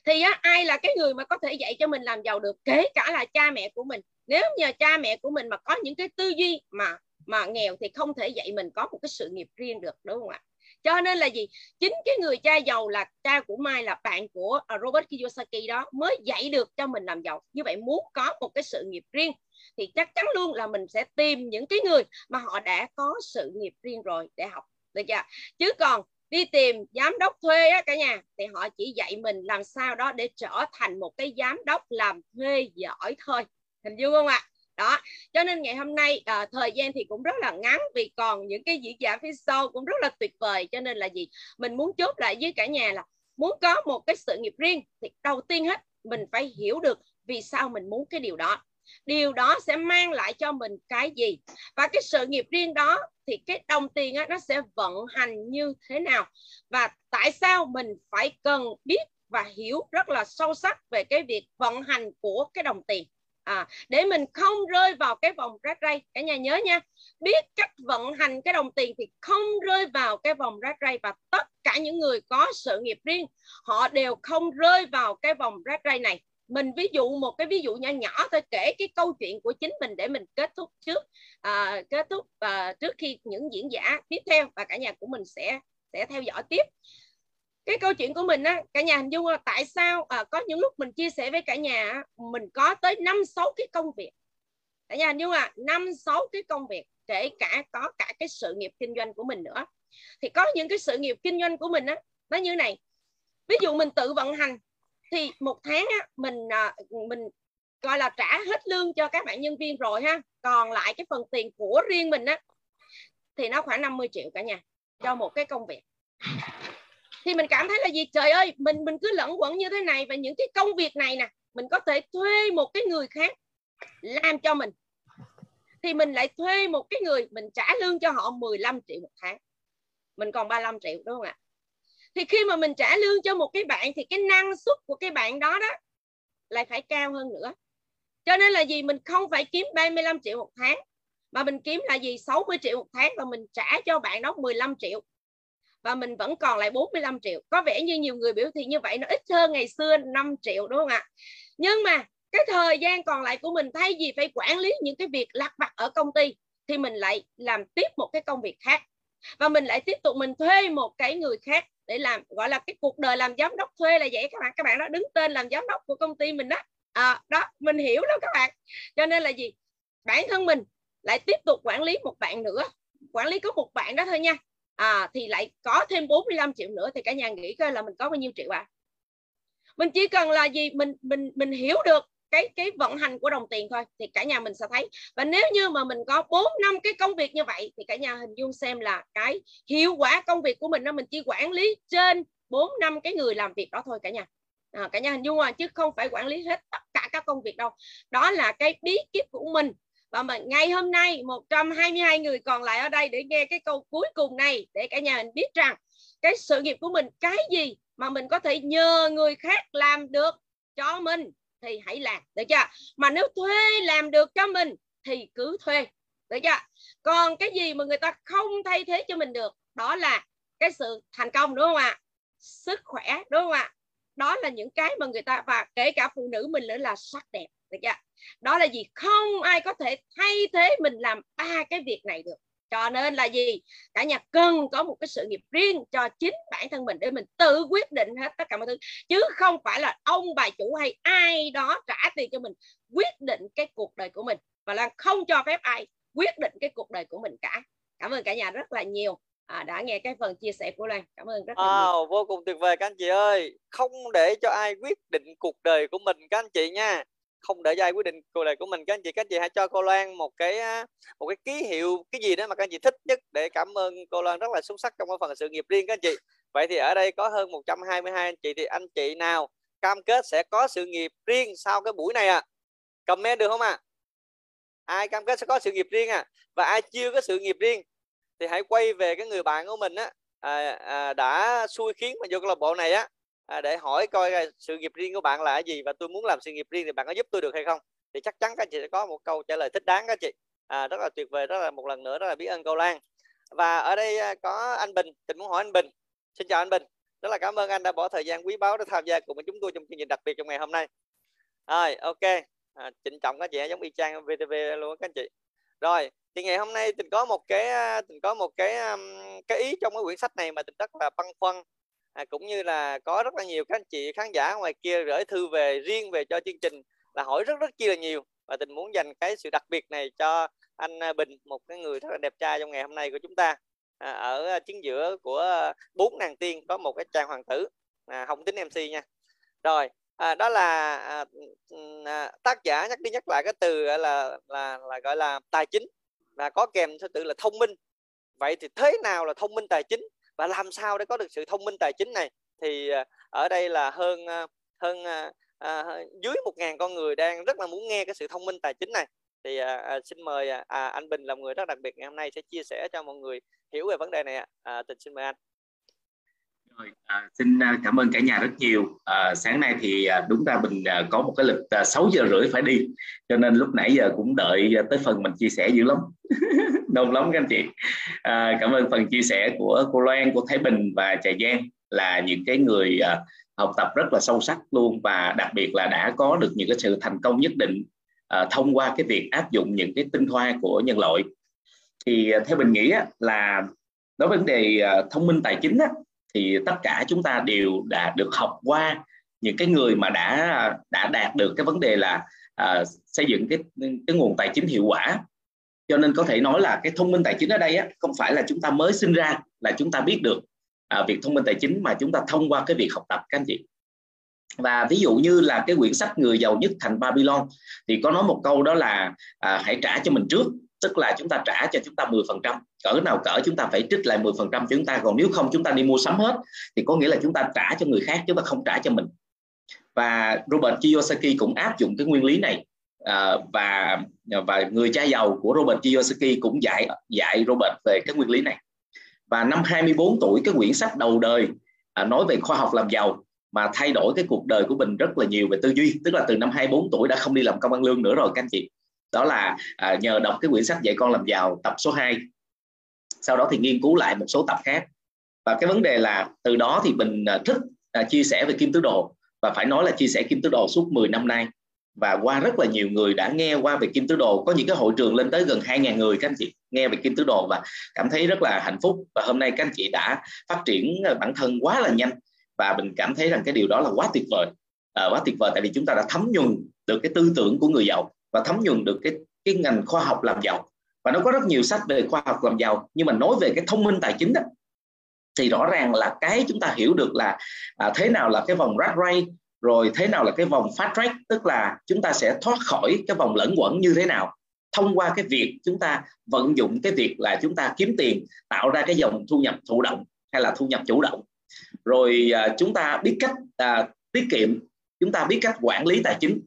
thì á, ai là cái người mà có thể dạy cho mình làm giàu được? Kể cả là cha mẹ của mình. Nếu nhờ cha mẹ của mình mà có những cái tư duy mà mà nghèo thì không thể dạy mình có một cái sự nghiệp riêng được đúng không ạ? Cho nên là gì? Chính cái người cha giàu là cha của Mai là bạn của à, Robert Kiyosaki đó mới dạy được cho mình làm giàu. Như vậy muốn có một cái sự nghiệp riêng thì chắc chắn luôn là mình sẽ tìm những cái người mà họ đã có sự nghiệp riêng rồi để học. Được chưa? Chứ còn đi tìm giám đốc thuê á cả nhà. Thì họ chỉ dạy mình làm sao đó để trở thành một cái giám đốc làm thuê giỏi thôi. Hình dung không ạ? Đó. Cho nên ngày hôm nay à, thời gian thì cũng rất là ngắn vì còn những cái diễn giả phía sau cũng rất là tuyệt vời. Cho nên là gì? Mình muốn chốt lại với cả nhà là muốn có một cái sự nghiệp riêng thì đầu tiên hết mình phải hiểu được vì sao mình muốn cái điều đó điều đó sẽ mang lại cho mình cái gì? Và cái sự nghiệp riêng đó thì cái đồng tiền đó, nó sẽ vận hành như thế nào? Và tại sao mình phải cần biết và hiểu rất là sâu sắc về cái việc vận hành của cái đồng tiền? À, để mình không rơi vào cái vòng rác rây cả nhà nhớ nha biết cách vận hành cái đồng tiền thì không rơi vào cái vòng rác rây và tất cả những người có sự nghiệp riêng họ đều không rơi vào cái vòng rác rây này mình ví dụ một cái ví dụ nhỏ nhỏ thôi kể cái câu chuyện của chính mình để mình kết thúc trước à, kết thúc à, trước khi những diễn giả tiếp theo và cả nhà của mình sẽ sẽ theo dõi tiếp. Cái câu chuyện của mình á cả nhà hình dung là tại sao à, có những lúc mình chia sẻ với cả nhà mình có tới năm sáu cái công việc. Cả nhà hình dung là năm sáu cái công việc kể cả có cả cái sự nghiệp kinh doanh của mình nữa. Thì có những cái sự nghiệp kinh doanh của mình á nó như này. Ví dụ mình tự vận hành thì một tháng á, mình à, mình gọi là trả hết lương cho các bạn nhân viên rồi ha. Còn lại cái phần tiền của riêng mình á thì nó khoảng 50 triệu cả nhà cho một cái công việc. Thì mình cảm thấy là gì? Trời ơi mình mình cứ lẫn quẩn như thế này và những cái công việc này nè mình có thể thuê một cái người khác làm cho mình. Thì mình lại thuê một cái người mình trả lương cho họ 15 triệu một tháng. Mình còn 35 triệu đúng không ạ? Thì khi mà mình trả lương cho một cái bạn thì cái năng suất của cái bạn đó đó lại phải cao hơn nữa. Cho nên là gì? Mình không phải kiếm 35 triệu một tháng, mà mình kiếm là gì? 60 triệu một tháng và mình trả cho bạn đó 15 triệu. Và mình vẫn còn lại 45 triệu. Có vẻ như nhiều người biểu thị như vậy, nó ít hơn ngày xưa 5 triệu, đúng không ạ? Nhưng mà cái thời gian còn lại của mình thay vì phải quản lý những cái việc lặt vặt ở công ty thì mình lại làm tiếp một cái công việc khác. Và mình lại tiếp tục mình thuê một cái người khác để làm gọi là cái cuộc đời làm giám đốc thuê là vậy các bạn. Các bạn đó đứng tên làm giám đốc của công ty mình đó. À, đó mình hiểu đó các bạn. Cho nên là gì? Bản thân mình lại tiếp tục quản lý một bạn nữa. Quản lý có một bạn đó thôi nha. À, thì lại có thêm 45 triệu nữa thì cả nhà nghĩ coi là mình có bao nhiêu triệu à? Mình chỉ cần là gì? Mình mình mình hiểu được cái cái vận hành của đồng tiền thôi thì cả nhà mình sẽ thấy. Và nếu như mà mình có 4 năm cái công việc như vậy thì cả nhà hình dung xem là cái hiệu quả công việc của mình nó mình chỉ quản lý trên 4 năm cái người làm việc đó thôi cả nhà. À, cả nhà hình dung à, chứ không phải quản lý hết tất cả các công việc đâu. Đó là cái bí kíp của mình. Và mà ngày hôm nay 122 người còn lại ở đây để nghe cái câu cuối cùng này để cả nhà mình biết rằng cái sự nghiệp của mình cái gì mà mình có thể nhờ người khác làm được cho mình thì hãy làm, được chưa? Mà nếu thuê làm được cho mình thì cứ thuê, được chưa? Còn cái gì mà người ta không thay thế cho mình được, đó là cái sự thành công, đúng không ạ? Sức khỏe, đúng không ạ? Đó là những cái mà người ta, và kể cả phụ nữ mình nữa là sắc đẹp, được chưa? Đó là gì? Không ai có thể thay thế mình làm ba cái việc này được cho nên là gì? Cả nhà cần có một cái sự nghiệp riêng cho chính bản thân mình để mình tự quyết định hết tất cả mọi thứ. Chứ không phải là ông bà chủ hay ai đó trả tiền cho mình quyết định cái cuộc đời của mình và là không cho phép ai quyết định cái cuộc đời của mình cả. Cảm ơn cả nhà rất là nhiều. À, đã nghe cái phần chia sẻ của Loan. Cảm ơn rất là wow, nhiều vô cùng tuyệt vời các anh chị ơi. Không để cho ai quyết định cuộc đời của mình các anh chị nha không đợi ai quyết định cuộc đời của mình. Các anh chị các anh chị hãy cho cô Loan một cái một cái ký hiệu cái gì đó mà các anh chị thích nhất để cảm ơn cô Loan rất là xuất sắc trong cái phần sự nghiệp riêng các anh chị. Vậy thì ở đây có hơn 122 anh chị thì anh chị nào cam kết sẽ có sự nghiệp riêng sau cái buổi này à comment được không ạ? À? ai cam kết sẽ có sự nghiệp riêng à? Và ai chưa có sự nghiệp riêng thì hãy quay về cái người bạn của mình á. À, à, đã xui khiến mà vô câu lạc bộ này á à, để hỏi coi à, sự nghiệp riêng của bạn là gì và tôi muốn làm sự nghiệp riêng thì bạn có giúp tôi được hay không? Thì chắc chắn các anh chị sẽ có một câu trả lời thích đáng các chị. À, rất là tuyệt vời rất là một lần nữa rất là biết ơn câu Lan. Và ở đây à, có anh Bình tình muốn hỏi anh Bình. Xin chào anh Bình. Rất là cảm ơn anh đã bỏ thời gian quý báu để tham gia cùng với chúng tôi trong chương trình đặc biệt trong ngày hôm nay. Rồi ok. À, trịnh trọng các chị giống y chang VTV luôn các anh chị. Rồi thì ngày hôm nay tình có một cái à, tình có một cái cái ý trong cái quyển sách này mà tình rất là băn khoăn à, cũng như là có rất là nhiều các anh chị khán giả ngoài kia gửi thư về riêng về cho chương trình là hỏi rất rất chi là nhiều. Và tình muốn dành cái sự đặc biệt này cho anh à, Bình một cái người rất là đẹp trai trong ngày hôm nay của chúng ta. À, ở à, chính giữa của bốn nàng tiên có một cái chàng hoàng tử à, không tính MC nha. Rồi à, đó là à, à, tác giả nhắc đi nhắc lại cái từ là là là gọi là tài chính. Và có kèm theo từ là thông minh. Vậy thì thế nào là thông minh tài chính? Và làm sao để có được sự thông minh tài chính này? Thì à, ở đây là hơn à, hơn à, à, dưới một ngàn con người đang rất là muốn nghe cái sự thông minh tài chính này. Thì à, à, xin mời à, anh Bình là người rất đặc biệt ngày hôm nay sẽ chia sẻ cho mọi người hiểu về vấn đề này ạ. À, tình xin mời anh. Rồi, à, xin cảm ơn cả nhà rất nhiều. À, sáng nay thì à, đúng ra mình à, có một cái lịch à, 6 giờ rưỡi phải đi, cho nên lúc nãy giờ cũng đợi à, tới phần mình chia sẻ dữ lắm, đông lắm các anh chị. À, cảm ơn phần chia sẻ của cô Loan, của Thái Bình và Trà Giang là những cái người à, học tập rất là sâu sắc luôn và đặc biệt là đã có được những cái sự thành công nhất định à, thông qua cái việc áp dụng những cái tinh hoa của nhân loại. Thì à, theo mình nghĩ á, là đối với vấn đề à, thông minh tài chính á, thì tất cả chúng ta đều đã được học qua những cái người mà đã à, đã đạt được cái vấn đề là à, xây dựng cái cái nguồn tài chính hiệu quả cho nên có thể nói là cái thông minh tài chính ở đây á, không phải là chúng ta mới sinh ra là chúng ta biết được à, việc thông minh tài chính mà chúng ta thông qua cái việc học tập các anh chị. Và ví dụ như là cái quyển sách người giàu nhất thành Babylon thì có nói một câu đó là à, hãy trả cho mình trước tức là chúng ta trả cho chúng ta 10% cỡ nào cỡ chúng ta phải trích lại 10% cho chúng ta còn nếu không chúng ta đi mua sắm hết thì có nghĩa là chúng ta trả cho người khác chúng ta không trả cho mình. Và Robert Kiyosaki cũng áp dụng cái nguyên lý này à, và và người cha giàu của Robert Kiyosaki cũng dạy dạy Robert về cái nguyên lý này. Và năm 24 tuổi cái quyển sách đầu đời à, nói về khoa học làm giàu mà thay đổi cái cuộc đời của mình rất là nhiều về tư duy. Tức là từ năm 24 tuổi đã không đi làm công ăn lương nữa rồi các anh chị. Đó là à, nhờ đọc cái quyển sách dạy con làm giàu tập số 2 sau đó thì nghiên cứu lại một số tập khác. Và cái vấn đề là từ đó thì mình à, thích à, chia sẻ về kim tứ đồ. Và phải nói là chia sẻ kim tứ đồ suốt 10 năm nay và qua rất là nhiều người đã nghe qua về kim tứ đồ. Có những cái hội trường lên tới gần 2.000 người các anh chị nghe về kim tứ đồ và cảm thấy rất là hạnh phúc. Và hôm nay các anh chị đã phát triển ờ, bản thân quá là nhanh. Và mình cảm thấy rằng cái điều đó là quá tuyệt vời. À, quá tuyệt vời tại vì chúng ta đã thấm nhuần được cái tư tưởng của người giàu và thấm nhuần được cái cái ngành khoa học làm giàu. Và nó có rất nhiều sách về khoa học làm giàu nhưng mà nói về cái thông minh tài chính đó thì rõ ràng là cái chúng ta hiểu được là à, thế nào là cái vòng rat race rồi thế nào là cái vòng fast track? Tức là chúng ta sẽ thoát khỏi cái vòng lẫn quẩn như thế nào? Thông qua cái việc chúng ta vận dụng cái việc là chúng ta kiếm tiền tạo ra cái dòng thu nhập thụ động hay là thu nhập chủ động. Rồi à, chúng ta biết cách à, tiết kiệm chúng ta biết cách quản lý tài chính.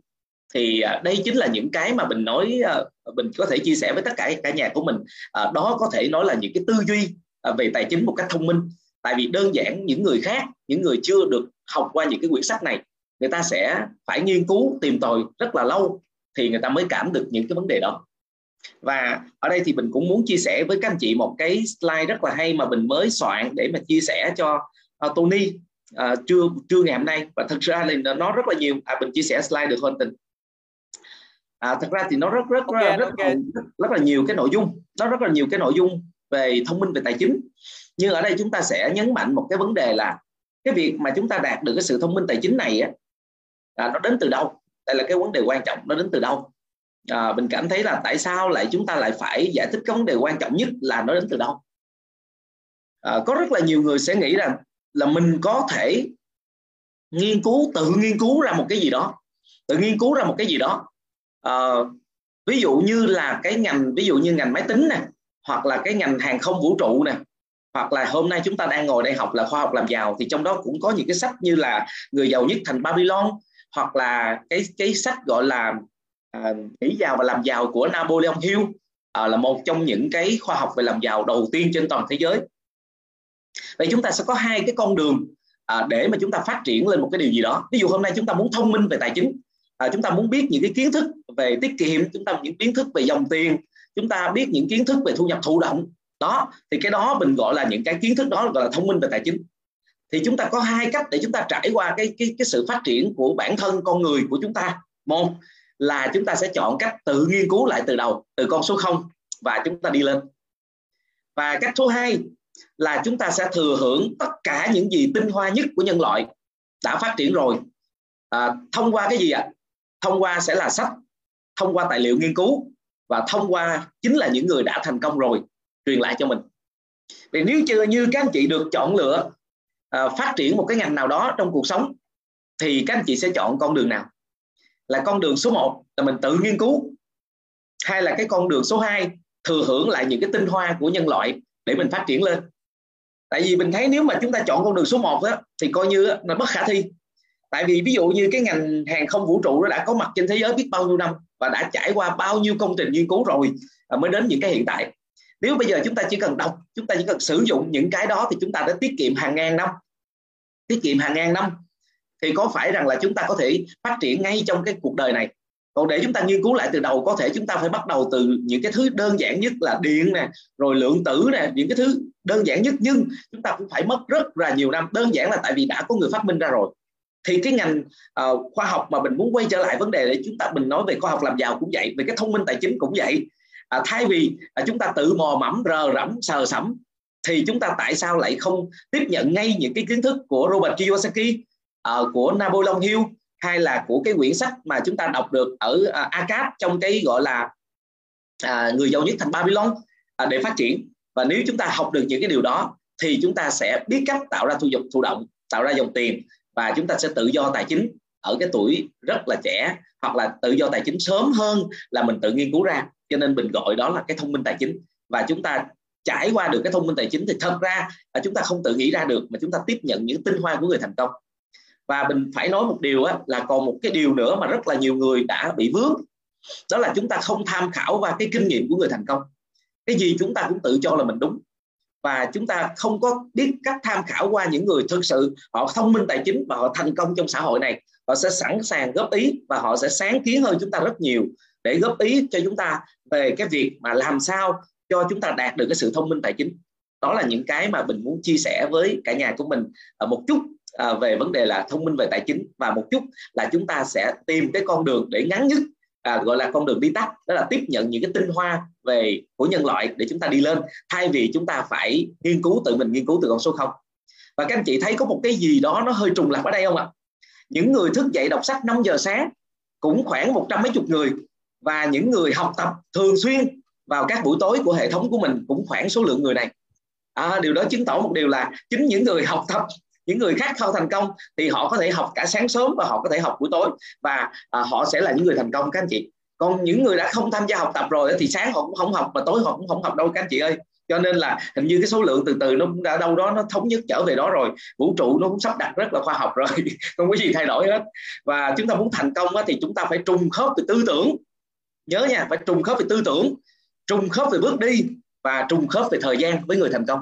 Thì à, đây chính là những cái mà mình nói à, mình có thể chia sẻ với tất cả cả nhà của mình. À, đó có thể nói là những cái tư duy à, về tài chính một cách thông minh. Tại vì đơn giản những người khác những người chưa được học qua những cái quyển sách này người ta sẽ phải nghiên cứu tìm tòi rất là lâu thì người ta mới cảm được những cái vấn đề đó. Và ở đây thì mình cũng muốn chia sẻ với các anh chị một cái slide rất là hay mà mình mới soạn để mà chia sẻ cho uh, Tony uh, trưa trưa ngày hôm nay. Và thực ra thì nó rất là nhiều. À, mình chia sẻ slide được không tình? À, thật ra thì nó rất rất okay, rất, okay. rất rất là nhiều cái nội dung. Nó rất là nhiều cái nội dung về thông minh về tài chính. Nhưng ở đây chúng ta sẽ nhấn mạnh một cái vấn đề là cái việc mà chúng ta đạt được cái sự thông minh tài chính này á à, nó đến từ đâu? Đây là cái vấn đề quan trọng nó đến từ đâu? À, mình cảm thấy là tại sao lại chúng ta lại phải giải thích cái vấn đề quan trọng nhất là nó đến từ đâu? À, có rất là nhiều người sẽ nghĩ rằng là mình có thể nghiên cứu tự nghiên cứu ra một cái gì đó tự nghiên cứu ra một cái gì đó. À, ví dụ như là cái ngành ví dụ như ngành máy tính nè hoặc là cái ngành hàng không vũ trụ nè hoặc là hôm nay chúng ta đang ngồi đây học là khoa học làm giàu thì trong đó cũng có những cái sách như là người giàu nhất thành Babylon hoặc là cái cái sách gọi là à, nghĩ giàu và làm giàu của Napoleon Hill à, là một trong những cái khoa học về làm giàu đầu tiên trên toàn thế giới. Vậy chúng ta sẽ có hai cái con đường à, để mà chúng ta phát triển lên một cái điều gì đó. Ví dụ hôm nay chúng ta muốn thông minh về tài chính à, chúng ta muốn biết những cái kiến thức về tiết kiệm chúng ta những kiến thức về dòng tiền chúng ta biết những kiến thức về thu nhập thụ động. Đó thì cái đó mình gọi là những cái kiến thức đó gọi là thông minh về tài chính thì chúng ta có hai cách để chúng ta trải qua cái cái cái sự phát triển của bản thân con người của chúng ta. Một là chúng ta sẽ chọn cách tự nghiên cứu lại từ đầu từ con số 0 và chúng ta đi lên. Và cách số 2 là chúng ta sẽ thừa hưởng tất cả những gì tinh hoa nhất của nhân loại đã phát triển rồi. À, thông qua cái gì ạ? Thông qua sẽ là sách thông qua tài liệu nghiên cứu và thông qua chính là những người đã thành công rồi truyền lại cho mình. Vì nếu chưa như các anh chị được chọn lựa uh, phát triển một cái ngành nào đó trong cuộc sống thì các anh chị sẽ chọn con đường nào? Là con đường số 1 là mình tự nghiên cứu hay là cái con đường số 2 thừa hưởng lại những cái tinh hoa của nhân loại để mình phát triển lên? Tại vì mình thấy nếu mà chúng ta chọn con đường số 1 đó, thì coi như là bất khả thi. Tại vì ví dụ như cái ngành hàng không vũ trụ nó đã có mặt trên thế giới biết bao nhiêu năm và đã trải qua bao nhiêu công trình nghiên cứu rồi à, mới đến những cái hiện tại nếu bây giờ chúng ta chỉ cần đọc chúng ta chỉ cần sử dụng những cái đó thì chúng ta đã tiết kiệm hàng ngàn năm. Tiết kiệm hàng ngàn năm thì có phải rằng là chúng ta có thể phát triển ngay trong cái cuộc đời này? Còn để chúng ta nghiên cứu lại từ đầu có thể chúng ta phải bắt đầu từ những cái thứ đơn giản nhất là điện nè rồi lượng tử nè những cái thứ đơn giản nhất. Nhưng chúng ta cũng phải mất rất là nhiều năm. Đơn giản là tại vì đã có người phát minh ra rồi. Thì cái ngành uh, khoa học mà mình muốn quay trở lại vấn đề để chúng ta mình nói về khoa học làm giàu cũng vậy về cái thông minh tài chính cũng vậy à, thay vì à, chúng ta tự mò mẫm rờ rẫm sờ sẫm thì chúng ta tại sao lại không tiếp nhận ngay những cái kiến thức của Robert Kiyosaki à, của Napoleon Hill hay là của cái quyển sách mà chúng ta đọc được ở à, ACAP trong cái gọi là à, người giàu nhất thành Babylon à, để phát triển? Và nếu chúng ta học được những cái điều đó thì chúng ta sẽ biết cách tạo ra thu nhập thụ động tạo ra dòng tiền và chúng ta sẽ tự do tài chính ở cái tuổi rất là trẻ hoặc là tự do tài chính sớm hơn là mình tự nghiên cứu ra cho nên mình gọi đó là cái thông minh tài chính. Và chúng ta trải qua được cái thông minh tài chính thì thật ra là chúng ta không tự nghĩ ra được mà chúng ta tiếp nhận những tinh hoa của người thành công. Và mình phải nói một điều á, là còn một cái điều nữa mà rất là nhiều người đã bị vướng. Đó là chúng ta không tham khảo qua cái kinh nghiệm của người thành công. Cái gì chúng ta cũng tự cho là mình đúng. Và chúng ta không có biết cách tham khảo qua những người thực sự họ thông minh tài chính và họ thành công trong xã hội này. Họ sẽ sẵn sàng góp ý và họ sẽ sáng kiến hơn chúng ta rất nhiều để góp ý cho chúng ta về cái việc mà làm sao cho chúng ta đạt được cái sự thông minh tài chính. Đó là những cái mà mình muốn chia sẻ với cả nhà của mình à, một chút à, về vấn đề là thông minh về tài chính và một chút là chúng ta sẽ tìm cái con đường để ngắn nhất à, gọi là con đường đi tắt đó là tiếp nhận những cái tinh hoa về của nhân loại để chúng ta đi lên thay vì chúng ta phải nghiên cứu tự mình nghiên cứu từ con số không. Và các anh chị thấy có một cái gì đó nó hơi trùng lặp ở đây không ạ? Những người thức dậy đọc sách 5 giờ sáng cũng khoảng một trăm mấy chục người và những người học tập thường xuyên vào các buổi tối của hệ thống của mình cũng khoảng số lượng người này. À, điều đó chứng tỏ một điều là chính những người học tập những người khác khao thành công thì họ có thể học cả sáng sớm và họ có thể học buổi tối. Và à, họ sẽ là những người thành công các anh chị. Còn những người đã không tham gia học tập rồi thì sáng họ cũng không học và tối họ cũng không học đâu các anh chị ơi. Cho nên là hình như cái số lượng từ từ nó cũng đã đâu đó nó thống nhất trở về đó rồi. Vũ trụ nó cũng sắp đặt rất là khoa học rồi. Không có gì thay đổi hết. Và chúng ta muốn thành công thì chúng ta phải trùng khớp từ tư tưởng nhớ nha phải trùng khớp về tư tưởng trùng khớp về bước đi và trùng khớp về thời gian với người thành công.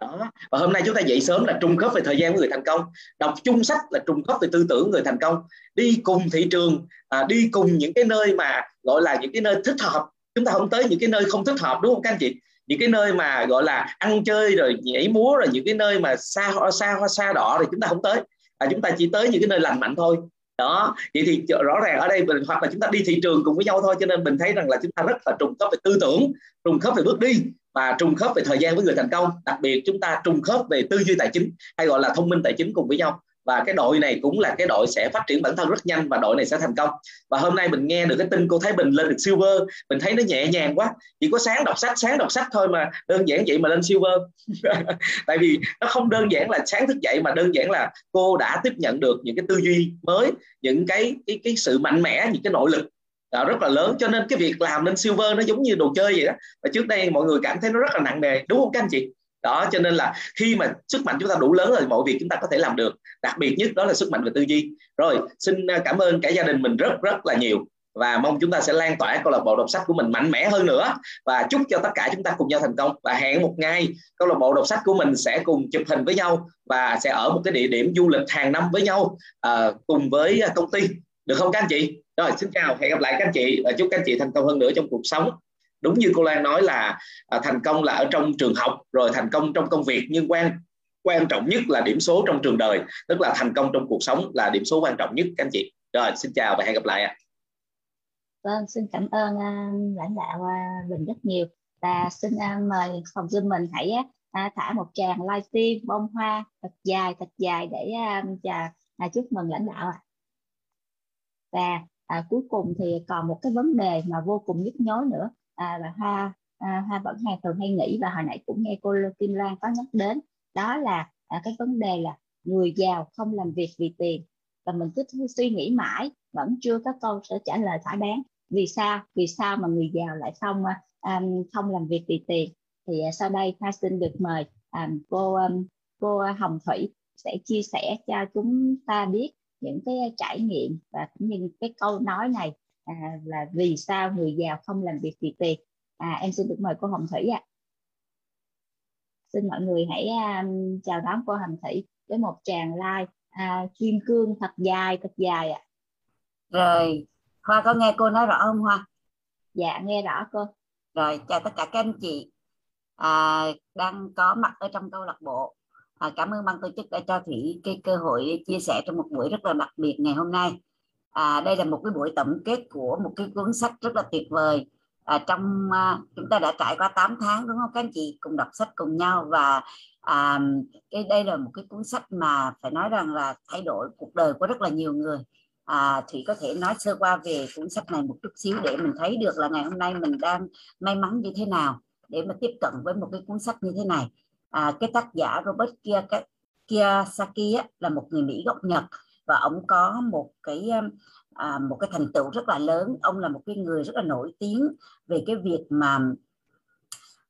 Đó và hôm nay chúng ta dậy sớm là trùng khớp về thời gian với người thành công. Đọc chung sách là trùng khớp về tư tưởng người thành công. Đi cùng thị trường à, đi cùng những cái nơi mà gọi là những cái nơi thích hợp. Chúng ta không tới những cái nơi không thích hợp đúng không các anh chị? Những cái nơi mà gọi là ăn chơi rồi nhảy múa rồi những cái nơi mà xa xa xa đỏ thì chúng ta không tới. À, chúng ta chỉ tới những cái nơi lành mạnh thôi đó, vậy thì rõ ràng ở đây mình, hoặc là chúng ta đi thị trường cùng với nhau thôi, cho nên mình thấy rằng là chúng ta rất là trùng khớp về tư tưởng, trùng khớp về bước đi, và trùng khớp về thời gian với người thành công. Đặc biệt chúng ta trùng khớp về tư duy tài chính, hay gọi là thông minh tài chính cùng với nhau và cái đội này cũng là cái đội sẽ phát triển bản thân rất nhanh và đội này sẽ thành công. Và hôm nay mình nghe được cái tin cô Thái Bình lên được silver mình thấy nó nhẹ nhàng quá. Chỉ có sáng đọc sách sáng đọc sách thôi mà đơn giản vậy mà lên silver. Tại vì nó không đơn giản là sáng thức dậy mà đơn giản là cô đã tiếp nhận được những cái tư duy mới những cái cái cái sự mạnh mẽ những cái nội lực đó, rất là lớn. Cho nên cái việc làm lên silver nó giống như đồ chơi vậy đó. Và trước đây mọi người cảm thấy nó rất là nặng nề đúng không các anh chị? Đó cho nên là khi mà sức mạnh chúng ta đủ lớn rồi mọi việc chúng ta có thể làm được. Đặc biệt nhất đó là sức mạnh về tư duy. Rồi xin à, cảm ơn cả gia đình mình rất rất là nhiều. Và mong chúng ta sẽ lan tỏa câu lạc bộ đọc sách của mình mạnh mẽ hơn nữa. Và chúc cho tất cả chúng ta cùng nhau thành công. Và hẹn một ngày câu lạc bộ đọc sách của mình sẽ cùng chụp hình với nhau và sẽ ở một cái địa điểm du lịch hàng năm với nhau uh, cùng với à, công ty. Được không các anh chị? Rồi xin chào. Hẹn gặp lại các anh chị. Và chúc các anh chị thành công hơn nữa trong cuộc sống đúng như cô Lan nói là à, thành công là ở trong trường học rồi thành công trong công việc nhưng quan quan trọng nhất là điểm số trong trường đời tức là thành công trong cuộc sống là điểm số quan trọng nhất các anh chị. Rồi xin chào và hẹn gặp lại ạ. Vâng xin cảm ơn uh, lãnh đạo uh, Bình rất nhiều. Và xin uh, mời phòng Zoom mình hãy uh, thả một tràng livestream bông hoa thật dài thật dài để uh, chào uh, chúc mừng lãnh đạo ạ. Và à, cuối cùng thì còn một cái vấn đề mà vô cùng nhức nhối nữa à, và hoa à, hoa vẫn hay thường hay nghĩ và hồi nãy cũng nghe cô Kim Lan có nhắc đến đó là à, cái vấn đề là người giàu không làm việc vì tiền. Và mình cứ suy nghĩ mãi vẫn chưa có câu sẽ trả lời thỏa đáng. Vì sao? Vì sao mà người giàu lại không um, không làm việc vì tiền? Thì uh, sau đây Hoa xin được mời um, cô um, cô Hồng Thủy sẽ chia sẻ cho chúng ta biết những cái trải nghiệm và cũng như cái câu nói này à, là vì sao người giàu không làm việc vì tiền à, em xin được mời cô Hồng Thủy ạ. À. xin mọi người hãy um, chào đón cô Hồng Thủy với một tràng like à, kim cương thật dài thật dài ạ. À. rồi Hoa có nghe cô nói rõ không Hoa? Dạ nghe rõ cô. Rồi chào tất cả các anh chị à, đang có mặt ở trong câu lạc bộ. À, cảm ơn ban tổ chức đã cho thủy cái cơ hội chia sẻ trong một buổi rất là đặc biệt ngày hôm nay à, đây là một cái buổi tổng kết của một cái cuốn sách rất là tuyệt vời. À, trong à, chúng ta đã trải qua 8 tháng đúng không? Các anh chị cùng đọc sách cùng nhau và à, cái đây là một cái cuốn sách mà phải nói rằng là thay đổi cuộc đời của rất là nhiều người. À, thủy có thể nói sơ qua về cuốn sách này một chút xíu để mình thấy được là ngày hôm nay mình đang may mắn như thế nào để mà tiếp cận với một cái cuốn sách như thế này. À, cái tác giả Robert Kiyosaki á, là một người Mỹ gốc Nhật và ông có một cái um, à, một cái thành tựu rất là lớn. Ông là một cái người rất là nổi tiếng về cái việc mà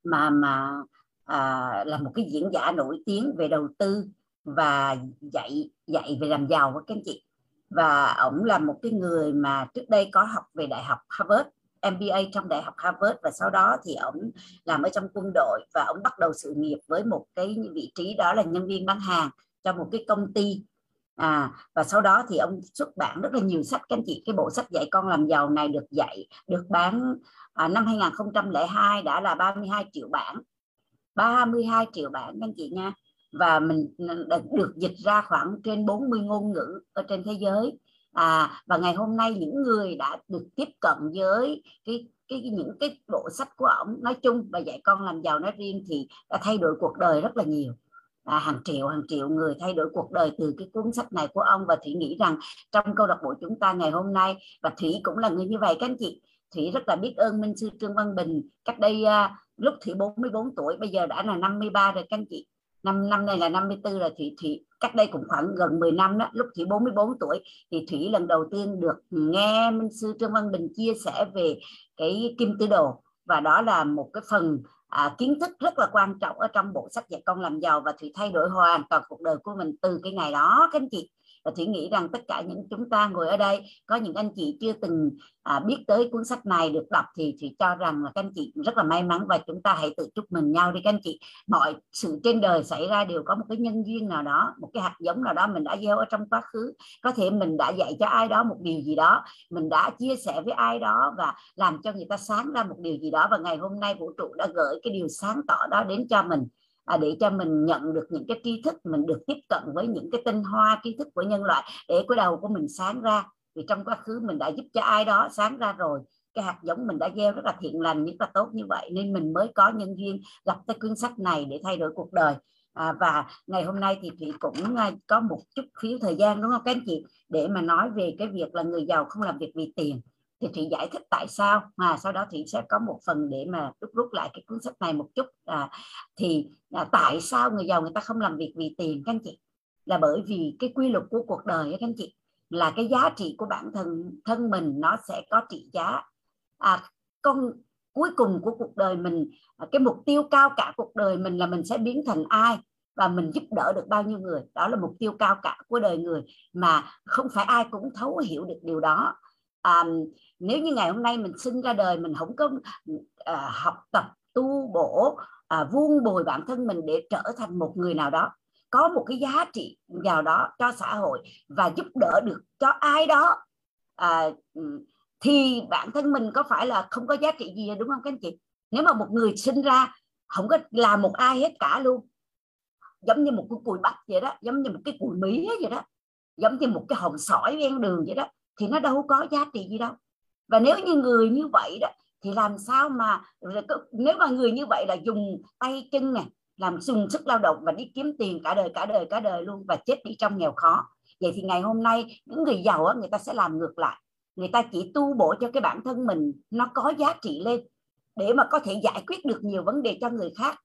mà mà à, là một cái diễn giả nổi tiếng về đầu tư và dạy dạy về làm giàu các anh chị. Và ông là một cái người mà trước đây có học về đại học Harvard MBA trong đại học Harvard và sau đó thì ông làm ở trong quân đội và ông bắt đầu sự nghiệp với một cái vị trí đó là nhân viên bán hàng cho một cái công ty à và sau đó thì ông xuất bản rất là nhiều sách. Các anh chị cái bộ sách dạy con làm giàu này được dạy được bán à, năm 2002 đã là 32 triệu bản. 32 triệu bản các anh chị nha. Và mình được dịch ra khoảng trên 40 ngôn ngữ ở trên thế giới. À, và ngày hôm nay những người đã được tiếp cận với cái cái những cái bộ sách của ông nói chung và dạy con làm giàu nói riêng thì đã thay đổi cuộc đời rất là nhiều à, hàng triệu hàng triệu người thay đổi cuộc đời từ cái cuốn sách này của ông. Và thủy nghĩ rằng trong câu lạc bộ chúng ta ngày hôm nay và thủy cũng là người như vậy các anh chị. Thủy rất là biết ơn minh sư trương văn bình. Cách đây à, lúc thủy 44 tuổi bây giờ đã là 53 rồi các anh chị. Năm năm nay là 54 rồi. Thủy thủy cách đây cũng khoảng gần 10 năm đó lúc thủy 44 tuổi thì thủy lần đầu tiên được nghe minh sư trương văn bình chia sẻ về cái kim tứ đồ. Và đó là một cái phần à, kiến thức rất là quan trọng ở trong bộ sách dạy con làm giàu và thủy thay đổi hoàn toàn cuộc đời của mình từ cái ngày đó. Các anh chị và thủy nghĩ rằng tất cả những chúng ta ngồi ở đây có những anh chị chưa từng à, biết tới cuốn sách này được đọc thì thủy cho rằng là các anh chị rất là may mắn và chúng ta hãy tự chúc mừng nhau đi các anh chị. Mọi sự trên đời xảy ra đều có một cái nhân duyên nào đó một cái hạt giống nào đó mình đã gieo ở trong quá khứ. Có thể mình đã dạy cho ai đó một điều gì đó mình đã chia sẻ với ai đó và làm cho người ta sáng ra một điều gì đó. Và ngày hôm nay vũ trụ đã gửi cái điều sáng tỏ đó đến cho mình à, để cho mình nhận được những cái tri thức mình được tiếp cận với những cái tinh hoa tri thức của nhân loại để cái đầu của mình sáng ra. Vì trong quá khứ mình đã giúp cho ai đó sáng ra rồi cái hạt giống mình đã gieo rất là thiện lành rất là tốt như vậy nên mình mới có nhân duyên gặp tới cuốn sách này để thay đổi cuộc đời. À, và ngày hôm nay thì chị cũng à, có một chút phiếu thời gian đúng không các anh chị? Để mà nói về cái việc là người giàu không làm việc vì tiền thì chị giải thích tại sao. Mà sau đó chị sẽ có một phần để mà rút rút lại cái cuốn sách này một chút. À, thì à, tại sao người giàu người ta không làm việc vì tiền các anh chị? Là bởi vì cái quy luật của cuộc đời các anh chị là cái giá trị của bản thân thân mình nó sẽ có trị giá. À, con cuối cùng của cuộc đời mình à, cái mục tiêu cao cả cuộc đời mình là mình sẽ biến thành ai và mình giúp đỡ được bao nhiêu người. Đó là mục tiêu cao cả của đời người mà không phải ai cũng thấu hiểu được điều đó à, nếu như ngày hôm nay mình sinh ra đời mình không có à, học tập tu bổ à, vuông bồi bản thân mình để trở thành một người nào đó có một cái giá trị vào đó cho xã hội và giúp đỡ được cho ai đó à, thì bản thân mình có phải là không có giá trị gì đúng không các anh chị? Nếu mà một người sinh ra không có làm một ai hết cả luôn giống như một cái cùi bắp vậy đó giống như một cái cùi mía vậy đó giống như một cái hồng sỏi ven đường vậy đó thì nó đâu có giá trị gì đâu. Và nếu như người như vậy đó thì làm sao mà nếu mà người như vậy là dùng tay chân này làm dùng sức lao động và đi kiếm tiền cả đời cả đời cả đời luôn và chết đi trong nghèo khó. Vậy thì ngày hôm nay những người giàu á, người ta sẽ làm ngược lại. Người ta chỉ tu bổ cho cái bản thân mình nó có giá trị lên để mà có thể giải quyết được nhiều vấn đề cho người khác.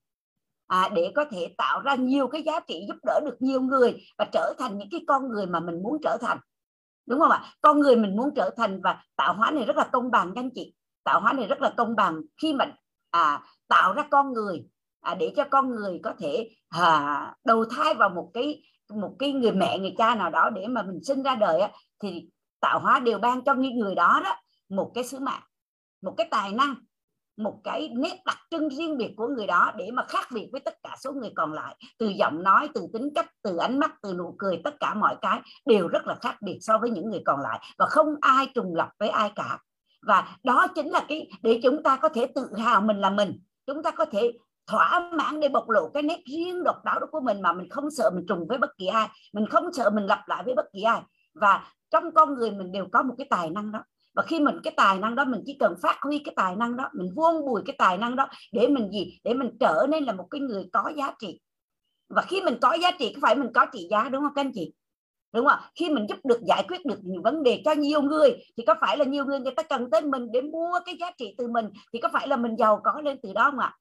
À, để có thể tạo ra nhiều cái giá trị giúp đỡ được nhiều người và trở thành những cái con người mà mình muốn trở thành đúng không ạ? Con người mình muốn trở thành và tạo hóa này rất là công bằng anh chị. Tạo hóa này rất là công bằng. Khi mà à, tạo ra con người à, để cho con người có thể à, đầu thai vào một cái một cái người mẹ người cha nào đó để mà mình sinh ra đời á, thì tạo hóa đều ban cho những người đó đó một cái sứ mạng một cái tài năng một cái nét đặc trưng riêng biệt của người đó để mà khác biệt với tất cả số người còn lại. Từ giọng nói, từ tính cách, từ ánh mắt, từ nụ cười, tất cả mọi cái đều rất là khác biệt so với những người còn lại và không ai trùng lập với ai cả. Và đó chính là cái để chúng ta có thể tự hào mình là mình. Chúng ta có thể thỏa mãn để bộc lộ cái nét riêng độc đáo đó của mình mà mình không sợ mình trùng với bất kỳ ai, mình không sợ mình lặp lại với bất kỳ ai. Và trong con người mình đều có một cái tài năng đó và khi mình, cái tài năng đó, mình chỉ cần phát huy cái tài năng đó, mình vuông bùi cái tài năng đó để mình gì? Để mình trở nên là một cái người có giá trị. Và khi mình có giá trị, có phải mình có trị giá, đúng không các anh chị? Đúng không khi mình giúp được, giải quyết được nhiều vấn đề cho nhiều người, thì có phải là nhiều người người ta cần tới mình để mua cái giá trị từ mình, thì có phải là mình giàu có lên từ đó không ạ?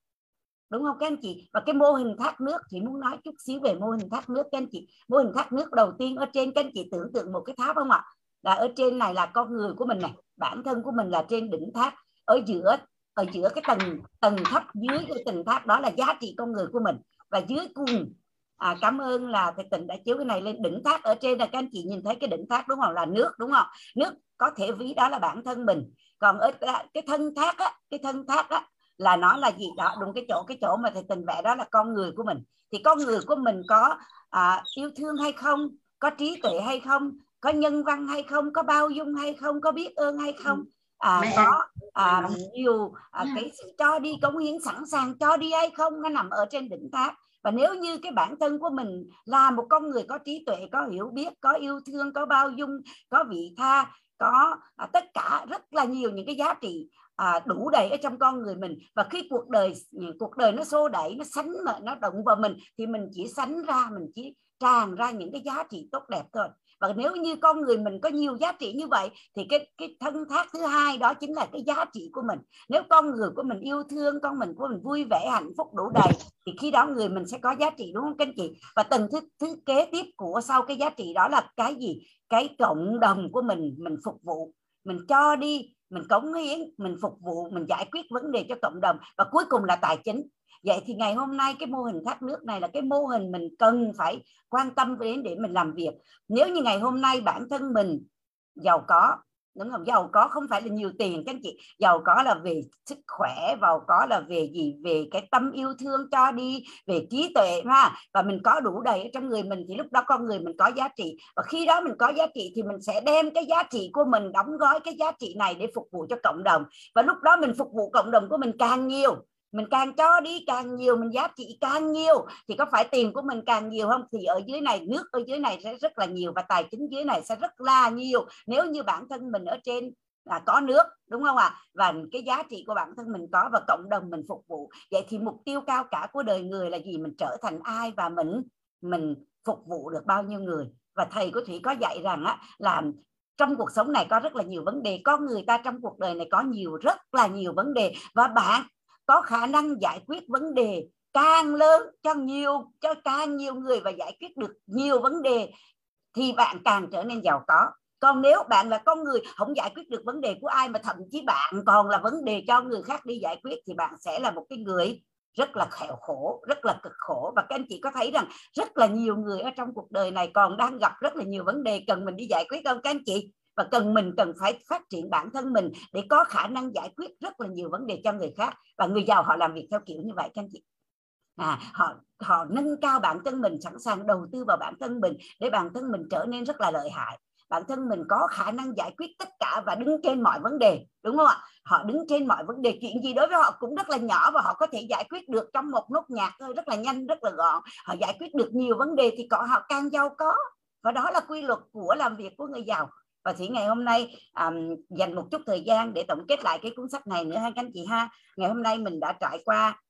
Đúng không các anh chị? Và cái mô hình thác nước thì muốn nói chút xíu về mô hình thác nước các anh chị. Mô hình thác nước đầu tiên ở trên, các anh chị tưởng tượng một cái tháp không ạ? Là ở trên này là con người của mình này bản thân của mình là trên đỉnh tháp. Ở giữa ở giữa cái tầng tầng thấp dưới cái tầng tháp đó là giá trị con người của mình. Và dưới cùng à, cảm ơn là thầy tịnh đã chiếu cái này lên đỉnh tháp. Ở trên là các anh chị nhìn thấy cái đỉnh tháp đúng không? Là nước đúng không? Nước có thể ví đó là bản thân mình. Còn ở cái thân thác á cái thân thác á là nó là gì đó đúng cái chỗ cái chỗ mà thầy tình vẽ đó là con người của mình. Thì con người của mình có à, yêu thương hay không? Có trí tuệ hay không? Có nhân văn hay không có bao dung hay không có biết ơn hay không? À, có à, nhiều à, cái sự cho đi cống hiến sẵn sàng cho đi hay không nó nằm ở trên đỉnh tháp và nếu như cái bản thân của mình là một con người có trí tuệ có hiểu biết có yêu thương có bao dung có vị tha có à, tất cả rất là nhiều những cái giá trị à, đủ đầy ở trong con người mình. Và khi cuộc đời cuộc đời nó xô đẩy nó sánh nó động vào mình thì mình chỉ sánh ra mình chỉ tràn ra những cái giá trị tốt đẹp thôi và nếu như con người mình có nhiều giá trị như vậy, thì cái cái thân thác thứ hai đó chính là cái giá trị của mình. Nếu con người của mình yêu thương, con mình của mình vui vẻ, hạnh phúc đủ đầy, thì khi đó người mình sẽ có giá trị, đúng không các anh chị? Và tầng thứ thứ kế tiếp của sau cái giá trị đó là cái gì? Cái cộng đồng của mình mình phục vụ, mình cho đi mình cống hiến, mình phục vụ, mình giải quyết vấn đề cho cộng đồng và cuối cùng là tài chính. Vậy thì ngày hôm nay cái mô hình thác nước này là cái mô hình mình cần phải quan tâm đến để mình làm việc. Nếu như ngày hôm nay bản thân mình giàu có đúng không? Giàu có không phải là nhiều tiền các anh chị. Giàu có là về sức khỏe, giàu có là về gì? Về cái tâm yêu thương cho đi, về trí tuệ ha. Và mình có đủ đầy ở trong người mình thì lúc đó con người mình có giá trị. Và khi đó mình có giá trị thì mình sẽ đem cái giá trị của mình, đóng gói cái giá trị này để phục vụ cho cộng đồng. Và lúc đó mình phục vụ cộng đồng của mình càng nhiều mình càng cho đi càng nhiều, mình giá trị càng nhiều. Thì có phải tiền của mình càng nhiều không? Thì ở dưới này, nước ở dưới này sẽ rất là nhiều và tài chính dưới này sẽ rất là nhiều. Nếu như bản thân mình ở trên là có nước, đúng không ạ? À? và cái giá trị của bản thân mình có và cộng đồng mình phục vụ. Vậy thì mục tiêu cao cả của đời người là gì? Mình trở thành ai và mình mình phục vụ được bao nhiêu người? Và thầy của thủy có dạy rằng á, là trong cuộc sống này có rất là nhiều vấn đề. Con người ta trong cuộc đời này có nhiều, rất là nhiều vấn đề. Và bạn có khả năng giải quyết vấn đề càng lớn cho nhiều, cho càng nhiều người và giải quyết được nhiều vấn đề thì bạn càng trở nên giàu có. Còn nếu bạn là con người không giải quyết được vấn đề của ai mà thậm chí bạn còn là vấn đề cho người khác đi giải quyết thì bạn sẽ là một cái người rất là khổ khổ, rất là cực khổ. Và các anh chị có thấy rằng rất là nhiều người ở trong cuộc đời này còn đang gặp rất là nhiều vấn đề cần mình đi giải quyết không các anh chị? Và cần mình cần phải phát triển bản thân mình để có khả năng giải quyết rất là nhiều vấn đề cho người khác. Và người giàu họ làm việc theo kiểu như vậy các anh chị. À, họ họ nâng cao bản thân mình sẵn sàng đầu tư vào bản thân mình để bản thân mình trở nên rất là lợi hại. Bản thân mình có khả năng giải quyết tất cả và đứng trên mọi vấn đề đúng không ạ? Họ đứng trên mọi vấn đề. Chuyện gì đối với họ cũng rất là nhỏ và họ có thể giải quyết được trong một nốt nhạc thôi rất là nhanh rất là gọn. Họ giải quyết được nhiều vấn đề thì họ càng giàu có. Và đó là quy luật của làm việc của người giàu và thủy ngày hôm nay um, dành một chút thời gian để tổng kết lại cái cuốn sách này nữa hai anh chị ha. Ngày hôm nay mình đã trải qua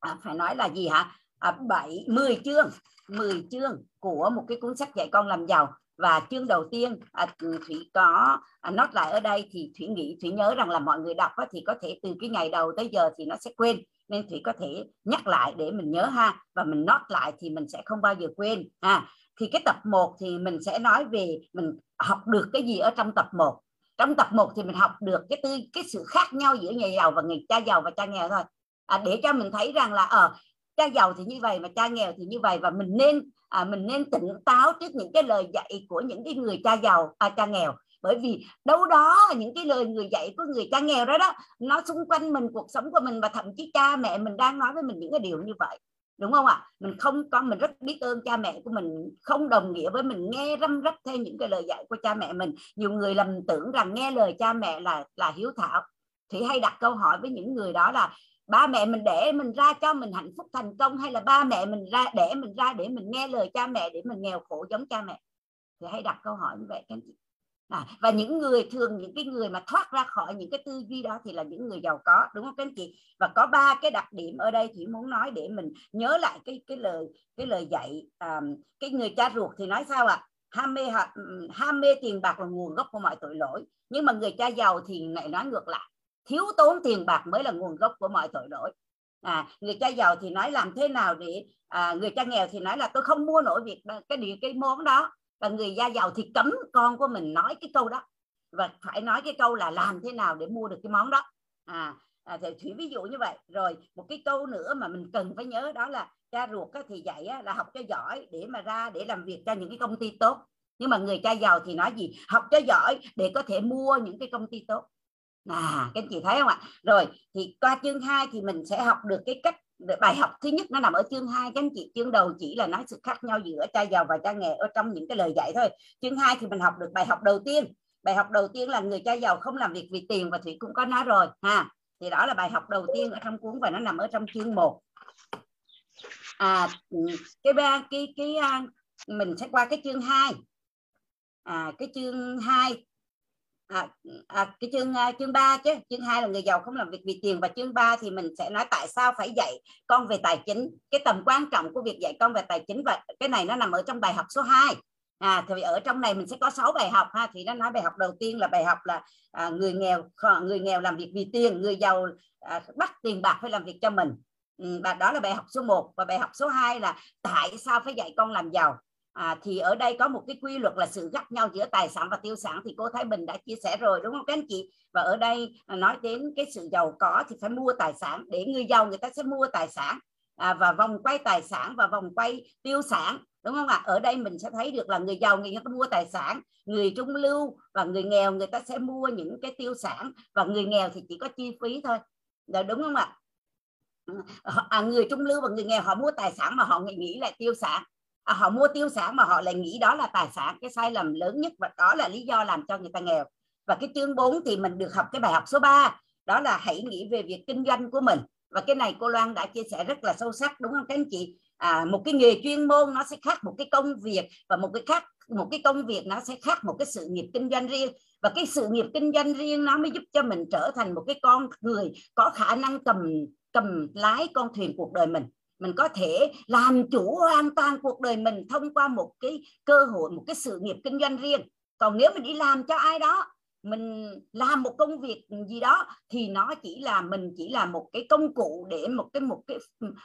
à, phải nói là gì hả? À, 7 10 chương 10 chương của một cái cuốn sách dạy con làm giàu. Và chương đầu tiên à, thủy có à, nốt lại ở đây thì thủy nghĩ thủy nhớ rằng là mọi người đọc á, thì có thể từ cái ngày đầu tới giờ thì nó sẽ quên. Nên thủy có thể nhắc lại để mình nhớ ha. Và mình nốt lại thì mình sẽ không bao giờ quên ha thì cái tập 1 thì mình sẽ nói về mình học được cái gì ở trong tập 1 trong tập 1 thì mình học được cái tư cái sự khác nhau giữa nhà giàu và người cha giàu và cha nghèo thôi. À, để cho mình thấy rằng là ở à, cha giàu thì như vậy mà cha nghèo thì như vậy. Và mình nên à, mình nên tỉnh táo trước những cái lời dạy của những cái người cha giàu à, cha nghèo. Bởi vì đâu đó những cái lời người dạy của người cha nghèo đó đó nó xung quanh mình cuộc sống của mình và thậm chí cha mẹ mình đang nói với mình những cái điều như vậy đúng không ạ? Mình không có mình rất biết ơn cha mẹ của mình, không đồng nghĩa với mình nghe răm rắp theo những cái lời dạy của cha mẹ mình. Nhiều người lầm tưởng rằng nghe lời cha mẹ là là hiếu thảo. Thì hay đặt câu hỏi với những người đó là, ba mẹ mình để mình ra cho mình hạnh phúc thành công hay là ba mẹ mình ra, để mình ra để mình nghe lời cha mẹ, để mình nghèo khổ giống cha mẹ? Thì hay đặt câu hỏi như vậy, các anh chị à, và những người thường những cái người mà thoát ra khỏi những cái tư duy đó thì là những người giàu có đúng không các anh chị? Và có ba cái đặc điểm ở đây thì muốn nói để mình nhớ lại cái cái lời cái lời dạy à, cái người cha ruột thì nói sao ạ? À? ham mê ừ, ham mê tiền bạc là nguồn gốc của mọi tội lỗi nhưng mà người cha giàu thì lại nói ngược lại thiếu tốn tiền bạc mới là nguồn gốc của mọi tội lỗi. À, người cha giàu thì nói làm thế nào để à, người cha nghèo thì nói là tôi không mua nổi việc cái điều cái món đó và người gia giàu thì cấm con của mình nói cái câu đó. Và phải nói cái câu là làm thế nào để mua được cái món đó. À, à thì thủy ví dụ như vậy. Rồi một cái câu nữa mà mình cần phải nhớ đó là cha ruột thì dạy là học cho giỏi để mà ra để làm việc cho những cái công ty tốt. Nhưng mà người cha giàu thì nói gì? Học cho giỏi để có thể mua những cái công ty tốt. À các anh chị thấy không ạ? Rồi thì qua chương 2 thì mình sẽ học được cái cách bài học thứ nhất nó nằm ở chương 2 các anh chị. Chương đầu chỉ là nói sự khác nhau giữa cha giàu và cha nghèo ở trong những cái lời dạy thôi. Chương 2 thì mình học được bài học đầu tiên. Bài học đầu tiên là người cha giàu không làm việc vì tiền và thủy cũng có nói rồi, ha. Thì đó là bài học đầu tiên ở trong cuốn và nó nằm ở trong chương 1 à ừ, cái ba, cái cái à, mình sẽ qua cái chương 2 à cái chương 2 à, à, cái chương uh, chương 3 chứ chương 2 là người giàu không làm việc vì tiền và chương 3 thì mình sẽ nói tại sao phải dạy con về tài chính. Cái tầm quan trọng của việc dạy con về tài chính và cái này nó nằm ở trong bài học số 2 à thì ở trong này mình sẽ có 6 bài học ha thì nó nói bài học đầu tiên là bài học là à, người nghèo người nghèo làm việc vì tiền người giàu à, bắt tiền bạc phải làm việc cho mình. Ừ, và đó là bài học số 1 và bài học số 2 là tại sao phải dạy con làm giàu? À, thì ở đây có một cái quy luật là sự gắt nhau giữa tài sản và tiêu sản thì cô Thái Bình đã chia sẻ rồi đúng không các anh chị? Và ở đây à, nói đến cái sự giàu có thì phải mua tài sản để người giàu người ta sẽ mua tài sản. À, và vòng quay tài sản và vòng quay tiêu sản đúng không ạ? Ở đây mình sẽ thấy được là người giàu người ta mua tài sản người trung lưu và người nghèo người ta sẽ mua những cái tiêu sản và người nghèo thì chỉ có chi phí thôi. Là đúng không ạ? À, người trung lưu và người nghèo họ mua tài sản mà họ nghĩ lại tiêu sản à, họ mua tiêu sản mà họ lại nghĩ đó là tài sản cái sai lầm lớn nhất và đó là lý do làm cho người ta nghèo. Và cái chương 4 thì mình được học cái bài học số 3 đó là hãy nghĩ về việc kinh doanh của mình. Và cái này cô Loan đã chia sẻ rất là sâu sắc đúng không các anh chị? À, một cái nghề chuyên môn nó sẽ khác một cái công việc và một cái khác một cái công việc nó sẽ khác một cái sự nghiệp kinh doanh riêng. Và cái sự nghiệp kinh doanh riêng nó mới giúp cho mình trở thành một cái con người có khả năng cầm cầm lái con thuyền cuộc đời mình mình có thể làm chủ hoàn toàn cuộc đời mình thông qua một cái cơ hội một cái sự nghiệp kinh doanh riêng. Còn nếu mình đi làm cho ai đó mình làm một công việc gì đó thì nó chỉ là mình chỉ là một cái công cụ để một cái một cái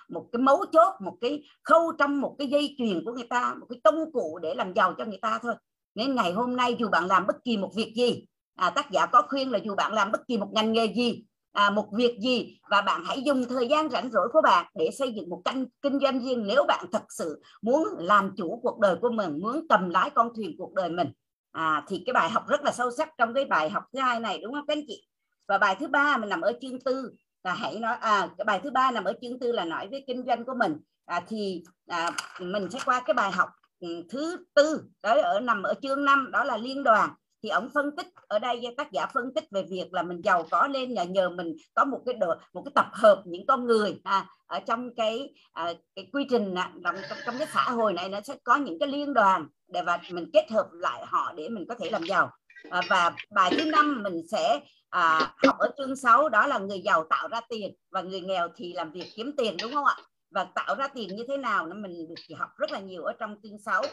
một cái mấu chốt một cái khâu trong một cái dây chuyền của người ta một cái công cụ để làm giàu cho người ta thôi. Nên ngày hôm nay dù bạn làm bất kỳ một việc gì à, tác giả có khuyên là dù bạn làm bất kỳ một ngành nghề gì à, một việc gì? Và bạn hãy dùng thời gian rảnh rỗi của bạn để xây dựng một kênh kinh doanh riêng nếu bạn thật sự muốn làm chủ cuộc đời của mình muốn cầm lái con thuyền cuộc đời mình. À, thì cái bài học rất là sâu sắc trong cái bài học thứ hai này đúng không các anh chị? Và bài thứ ba mình nằm ở chương tư là hãy nói à cái bài thứ ba nằm ở chương tư là nói với kinh doanh của mình. À, thì à, mình sẽ qua cái bài học ừ, thứ tư. Đó ở nằm ở chương 5 đó là liên đoàn thì ông phân tích ở đây tác giả phân tích về việc là mình giàu có lên nhờ nhờ mình có một cái độ một cái tập hợp những con người à, ở trong cái à, cái quy trình trong, trong, trong cái xã hội này nó sẽ có những cái liên đoàn để và mình kết hợp lại họ để mình có thể làm giàu. À, và bài thứ năm mình sẽ à, học ở chương 6 đó là người giàu tạo ra tiền và người nghèo thì làm việc kiếm tiền đúng không ạ? Và tạo ra tiền như thế nào nó mình được học rất là nhiều ở trong chương 6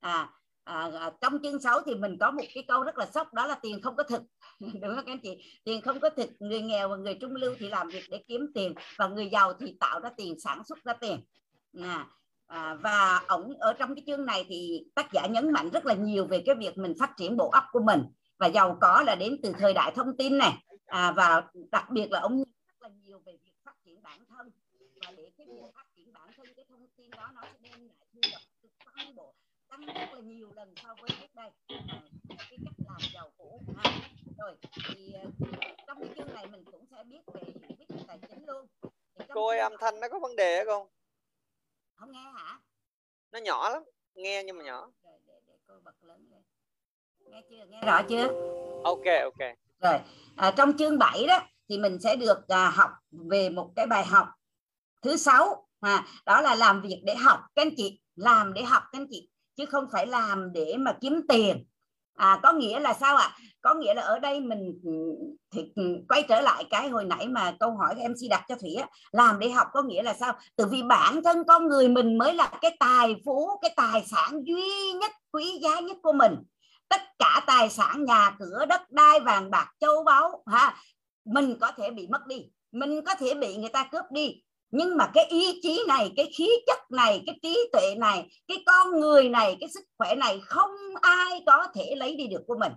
à, à, trong chương 6 thì mình có một cái câu rất là sốc đó là tiền không có thực. Đúng không các anh chị? Tiền không có thực người nghèo và người trung lưu thì làm việc để kiếm tiền và người giàu thì tạo ra tiền sản xuất ra tiền. À, à, và ổng ở trong cái chương này thì tác giả nhấn mạnh rất là nhiều về cái việc mình phát triển bộ óc của mình. Và giàu có là đến từ thời đại thông tin này. À, và đặc biệt là ông rất là nhiều về việc phát triển bản thân. Và để cái việc phát triển bản thân cái thông tin đó nó sẽ đem lại thu nhập tăng bộ tăng rất là nhiều lần so với trước đây. À, cái cách làm giàu cũ ha. Rồi thì ờ, trong cái chương này mình cũng sẽ biết về hiểu biết tài chính luôn. Cô ơi âm thanh nó có vấn đề không không nghe hả? Nó nhỏ lắm. Nghe nhưng mà nhỏ. Rồi để, để cô bật lớn lên nghe chưa? Nghe rõ chưa? Ok ok. Rồi à, trong chương 7 đó thì mình sẽ được à, học về một cái bài học thứ sáu. À, đó là làm việc để học. Các anh chị làm để học các anh chị chứ không phải làm để mà kiếm tiền. À có nghĩa là sao ạ? À? có nghĩa là ở đây mình thì quay trở lại cái hồi nãy mà câu hỏi em MC đặt cho thủy á, làm để học có nghĩa là sao? Từ vì bản thân con người mình mới là cái tài phú cái tài sản duy nhất quý giá nhất của mình. Tất cả tài sản nhà cửa đất đai vàng bạc châu báu ha mình có thể bị mất đi. Mình có thể bị người ta cướp đi nhưng mà cái ý chí này, cái khí chất này, cái trí tuệ này, cái con người này, cái sức khỏe này không ai có thể lấy đi được của mình.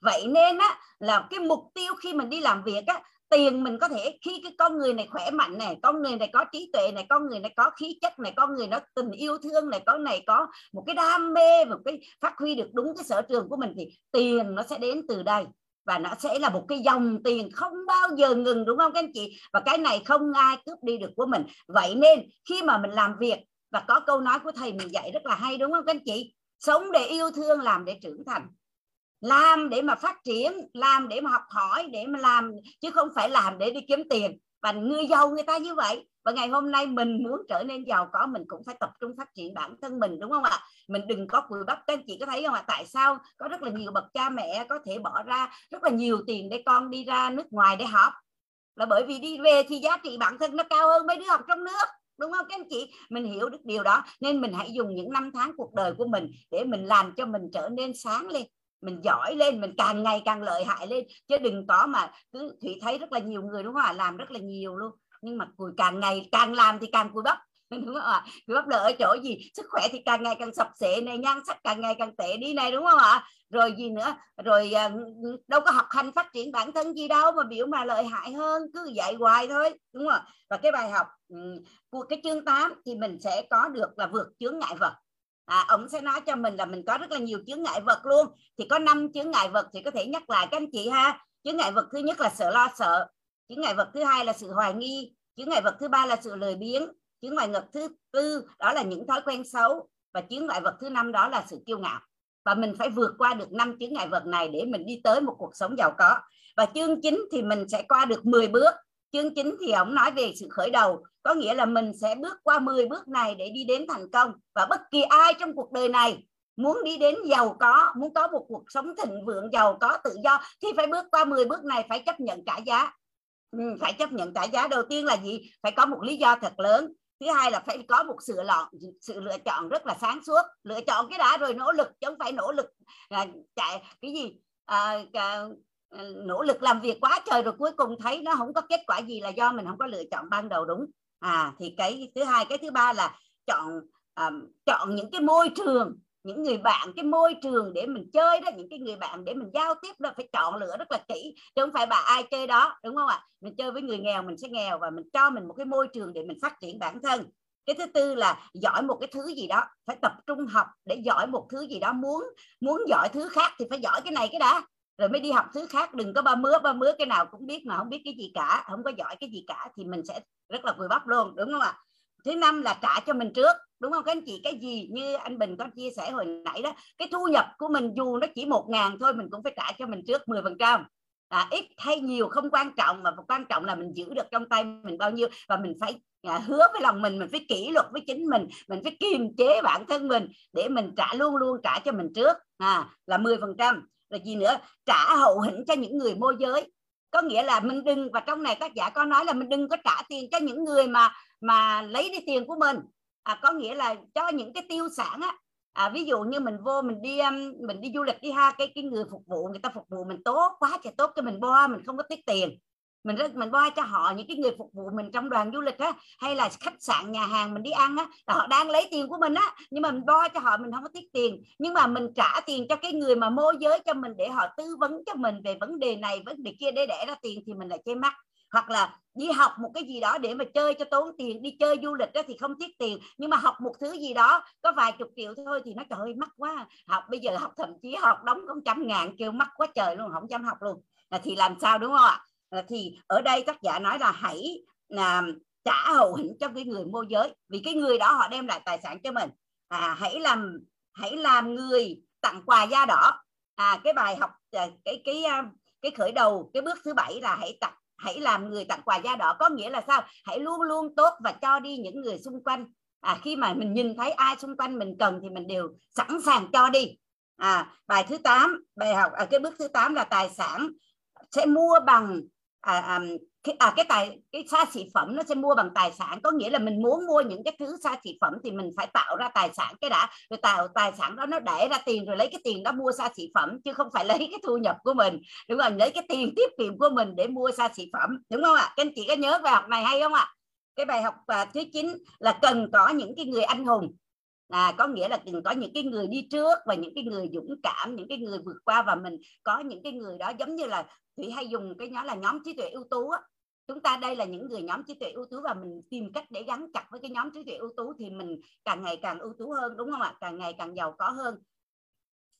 Vậy nên á, là cái mục tiêu khi mình đi làm việc á, tiền mình có thể khi cái con người này khỏe mạnh này, con người này có trí tuệ này, con người này có khí chất này, con người nó tình yêu thương này, con này có một cái đam mê, một cái phát huy được đúng cái sở trường của mình, thì tiền nó sẽ đến từ đây và nó sẽ là một cái dòng tiền không bao giờ ngừng, đúng không các anh chị? Và cái này không ai cướp đi được của mình. Vậy nên khi mà mình làm việc, và có câu nói của thầy mình dạy rất là hay, đúng không các anh chị? Sống để yêu thương, làm để trưởng thành. Làm để mà phát triển, làm để mà học hỏi, để mà làm, chứ không phải làm để đi kiếm tiền và người giàu người ta như vậy. Và ngày hôm nay mình muốn trở nên giàu có, mình cũng phải tập trung phát triển bản thân mình, đúng không ạ? Mình đừng có cùi bắp. Các anh chị có thấy không ạ? Tại sao có rất là nhiều bậc cha mẹ có thể bỏ ra rất là nhiều tiền để con đi ra nước ngoài để học? Là bởi vì đi về thì giá trị bản thân nó cao hơn mấy đứa học trong nước, đúng không các anh chị? Mình hiểu được điều đó, nên mình hãy dùng những năm tháng cuộc đời của mình để mình làm cho mình trở nên sáng lên mình giỏi lên, mình càng ngày càng lợi hại lên. Chứ đừng có mà cứ thủy thấy rất là nhiều người đúng không ạ? Làm rất là nhiều luôn. Nhưng mà cùi càng ngày càng làm thì càng cùi bắp. Đúng không ạ? Cùi bắp là ở chỗ gì? Sức khỏe thì càng ngày càng sập sệ này, nhan sắc càng ngày càng tệ đi này, đúng không ạ? Rồi gì nữa? Rồi à, đâu có học hành phát triển bản thân gì đâu, mà biểu mà lợi hại hơn, cứ dạy hoài thôi, đúng không và cái bài học của cái chương 8 thì mình sẽ có được là vượt chướng ngại vật à, ông sẽ nói cho mình là mình có rất là nhiều chướng ngại vật luôn. Thì có năm chướng ngại vật thì có thể nhắc lại các anh chị ha. Chướng ngại vật thứ nhất là sợ lo sợ. Chướng ngại vật thứ hai là sự hoài nghi. Chướng ngại vật thứ ba là sự lười biếng. Chướng ngại vật thứ tư đó là những thói quen xấu. Và chướng ngại vật thứ năm đó là sự kiêu ngạo. Và mình phải vượt qua được năm chướng ngại vật này để mình đi tới một cuộc sống giàu có. Và chương chính thì mình sẽ qua được 10 bước chương chính thì ông nói về sự khởi đầu có nghĩa là mình sẽ bước qua 10 bước này để đi đến thành công. Và bất kỳ ai trong cuộc đời này muốn đi đến giàu có muốn có một cuộc sống thịnh vượng giàu có tự do thì phải bước qua 10 bước này phải chấp nhận trả giá. Ừ, phải chấp nhận trả giá. Đầu tiên là gì? Phải có một lý do thật lớn. Thứ hai là phải có một sự lọ, sự lựa chọn rất là sáng suốt. Lựa chọn cái đã rồi nỗ lực chứ không phải nỗ lực à, chạy cái gì? À, à, Ừ, nỗ lực làm việc quá trời rồi cuối cùng thấy nó không có kết quả gì là do mình không có lựa chọn ban đầu đúng. À thì cái thứ hai cái thứ ba là chọn um, chọn những cái môi trường những người bạn cái môi trường để mình chơi đó những cái người bạn để mình giao tiếp đó phải chọn lựa rất là kỹ chứ không phải bà ai chơi đó đúng không ạ? Mình chơi với người nghèo mình sẽ nghèo và mình cho mình một cái môi trường để mình phát triển bản thân. Cái thứ tư là giỏi một cái thứ gì đó phải tập trung học để giỏi một thứ gì đó muốn muốn giỏi thứ khác thì phải giỏi cái này cái đã rồi mới đi học thứ khác đừng có ba mứa ba mứa cái nào cũng biết mà không biết cái gì cả không có giỏi cái gì cả thì mình sẽ rất là vùi bắp luôn đúng không ạ? Thứ năm là trả cho mình trước đúng không các anh chị? Cái gì như anh Bình có chia sẻ hồi nãy đó cái thu nhập của mình dù nó chỉ một ngàn thôi mình cũng phải trả cho mình trước 10 phần trăm. À, ít hay nhiều không quan trọng mà quan trọng là mình giữ được trong tay mình bao nhiêu và mình phải à, hứa với lòng mình mình phải kỷ luật với chính mình mình phải kiềm chế bản thân mình để mình trả luôn luôn trả cho mình trước à, là 10 phần trăm rồi gì nữa? Trả hậu hĩnh cho những người môi giới. Có nghĩa là mình đừng và trong này tác giả có nói là mình đừng có trả tiền cho những người mà mà lấy đi tiền của mình. À, có nghĩa là cho những cái tiêu sản á. À, ví dụ như mình vô mình đi um, mình đi du lịch đi ha cái cái người phục vụ người ta phục vụ mình tốt quá trời tốt cái mình bo mình không có tiết tiền mình mình bo cho họ những cái người phục vụ mình trong đoàn du lịch á, hay là khách sạn, nhà hàng mình đi ăn á, là họ đang lấy tiền của mình á. Nhưng mà mình bo cho họ mình không có tiết tiền. Nhưng mà mình trả tiền cho cái người mà môi giới cho mình để họ tư vấn cho mình về vấn đề này, vấn đề kia để đẻ ra tiền thì mình lại chơi mắt. Hoặc là đi học một cái gì đó để mà chơi cho tốn tiền, đi chơi du lịch đó thì không tiết tiền. Nhưng mà học một thứ gì đó, có vài chục triệu thôi thì nó trời ơi, mắc quá. Học, bây giờ học thậm chí học đóng có trăm ngàn, kêu mắc quá trời luôn, không dám học luôn. Là thì làm sao đúng không ạ? Ờ, thì ở đây tác giả nói là hãy à, trả hậu hĩnh cho cái người môi giới vì cái người đó họ đem lại tài sản cho mình. À, hãy làm hãy làm người tặng quà da đỏ. À, cái bài học à, cái cái cái cái khởi đầu cái bước thứ bảy là hãy tặng hãy làm người tặng quà da đỏ. Có nghĩa là sao? Hãy luôn luôn tốt và cho đi những người xung quanh. À, khi mà mình nhìn thấy ai xung quanh mình cần thì mình đều sẵn sàng cho đi. À, bài thứ 8 bài học à, cái bước thứ 8 là tài sản sẽ mua bằng à, à, cái, à, cái tài cái xa xỉ phẩm nó sẽ mua bằng tài sản. Có nghĩa là mình muốn mua những cái thứ xa xỉ phẩm thì mình phải tạo ra tài sản cái đã. Rồi tạo tài sản đó nó để ra tiền rồi lấy cái tiền đó mua xa xỉ phẩm chứ không phải lấy cái thu nhập của mình. Đúng không? Lấy cái tiền tiết kiệm của mình để mua xa xỉ phẩm. Đúng không ạ? Các anh chị có nhớ bài học này hay không ạ? Cái bài học à, thứ chín là cần có những cái người anh hùng à, có nghĩa là cần có những cái người đi trước và những cái người dũng cảm những cái người vượt qua và mình có những cái người đó giống như là thủy hay dùng cái nhóm là nhóm trí tuệ ưu tú á. Chúng ta đây là những người nhóm trí tuệ ưu tú và mình tìm cách để gắn chặt với cái nhóm trí tuệ ưu tú thì mình càng ngày càng ưu tú hơn đúng không ạ? Càng ngày càng giàu có hơn.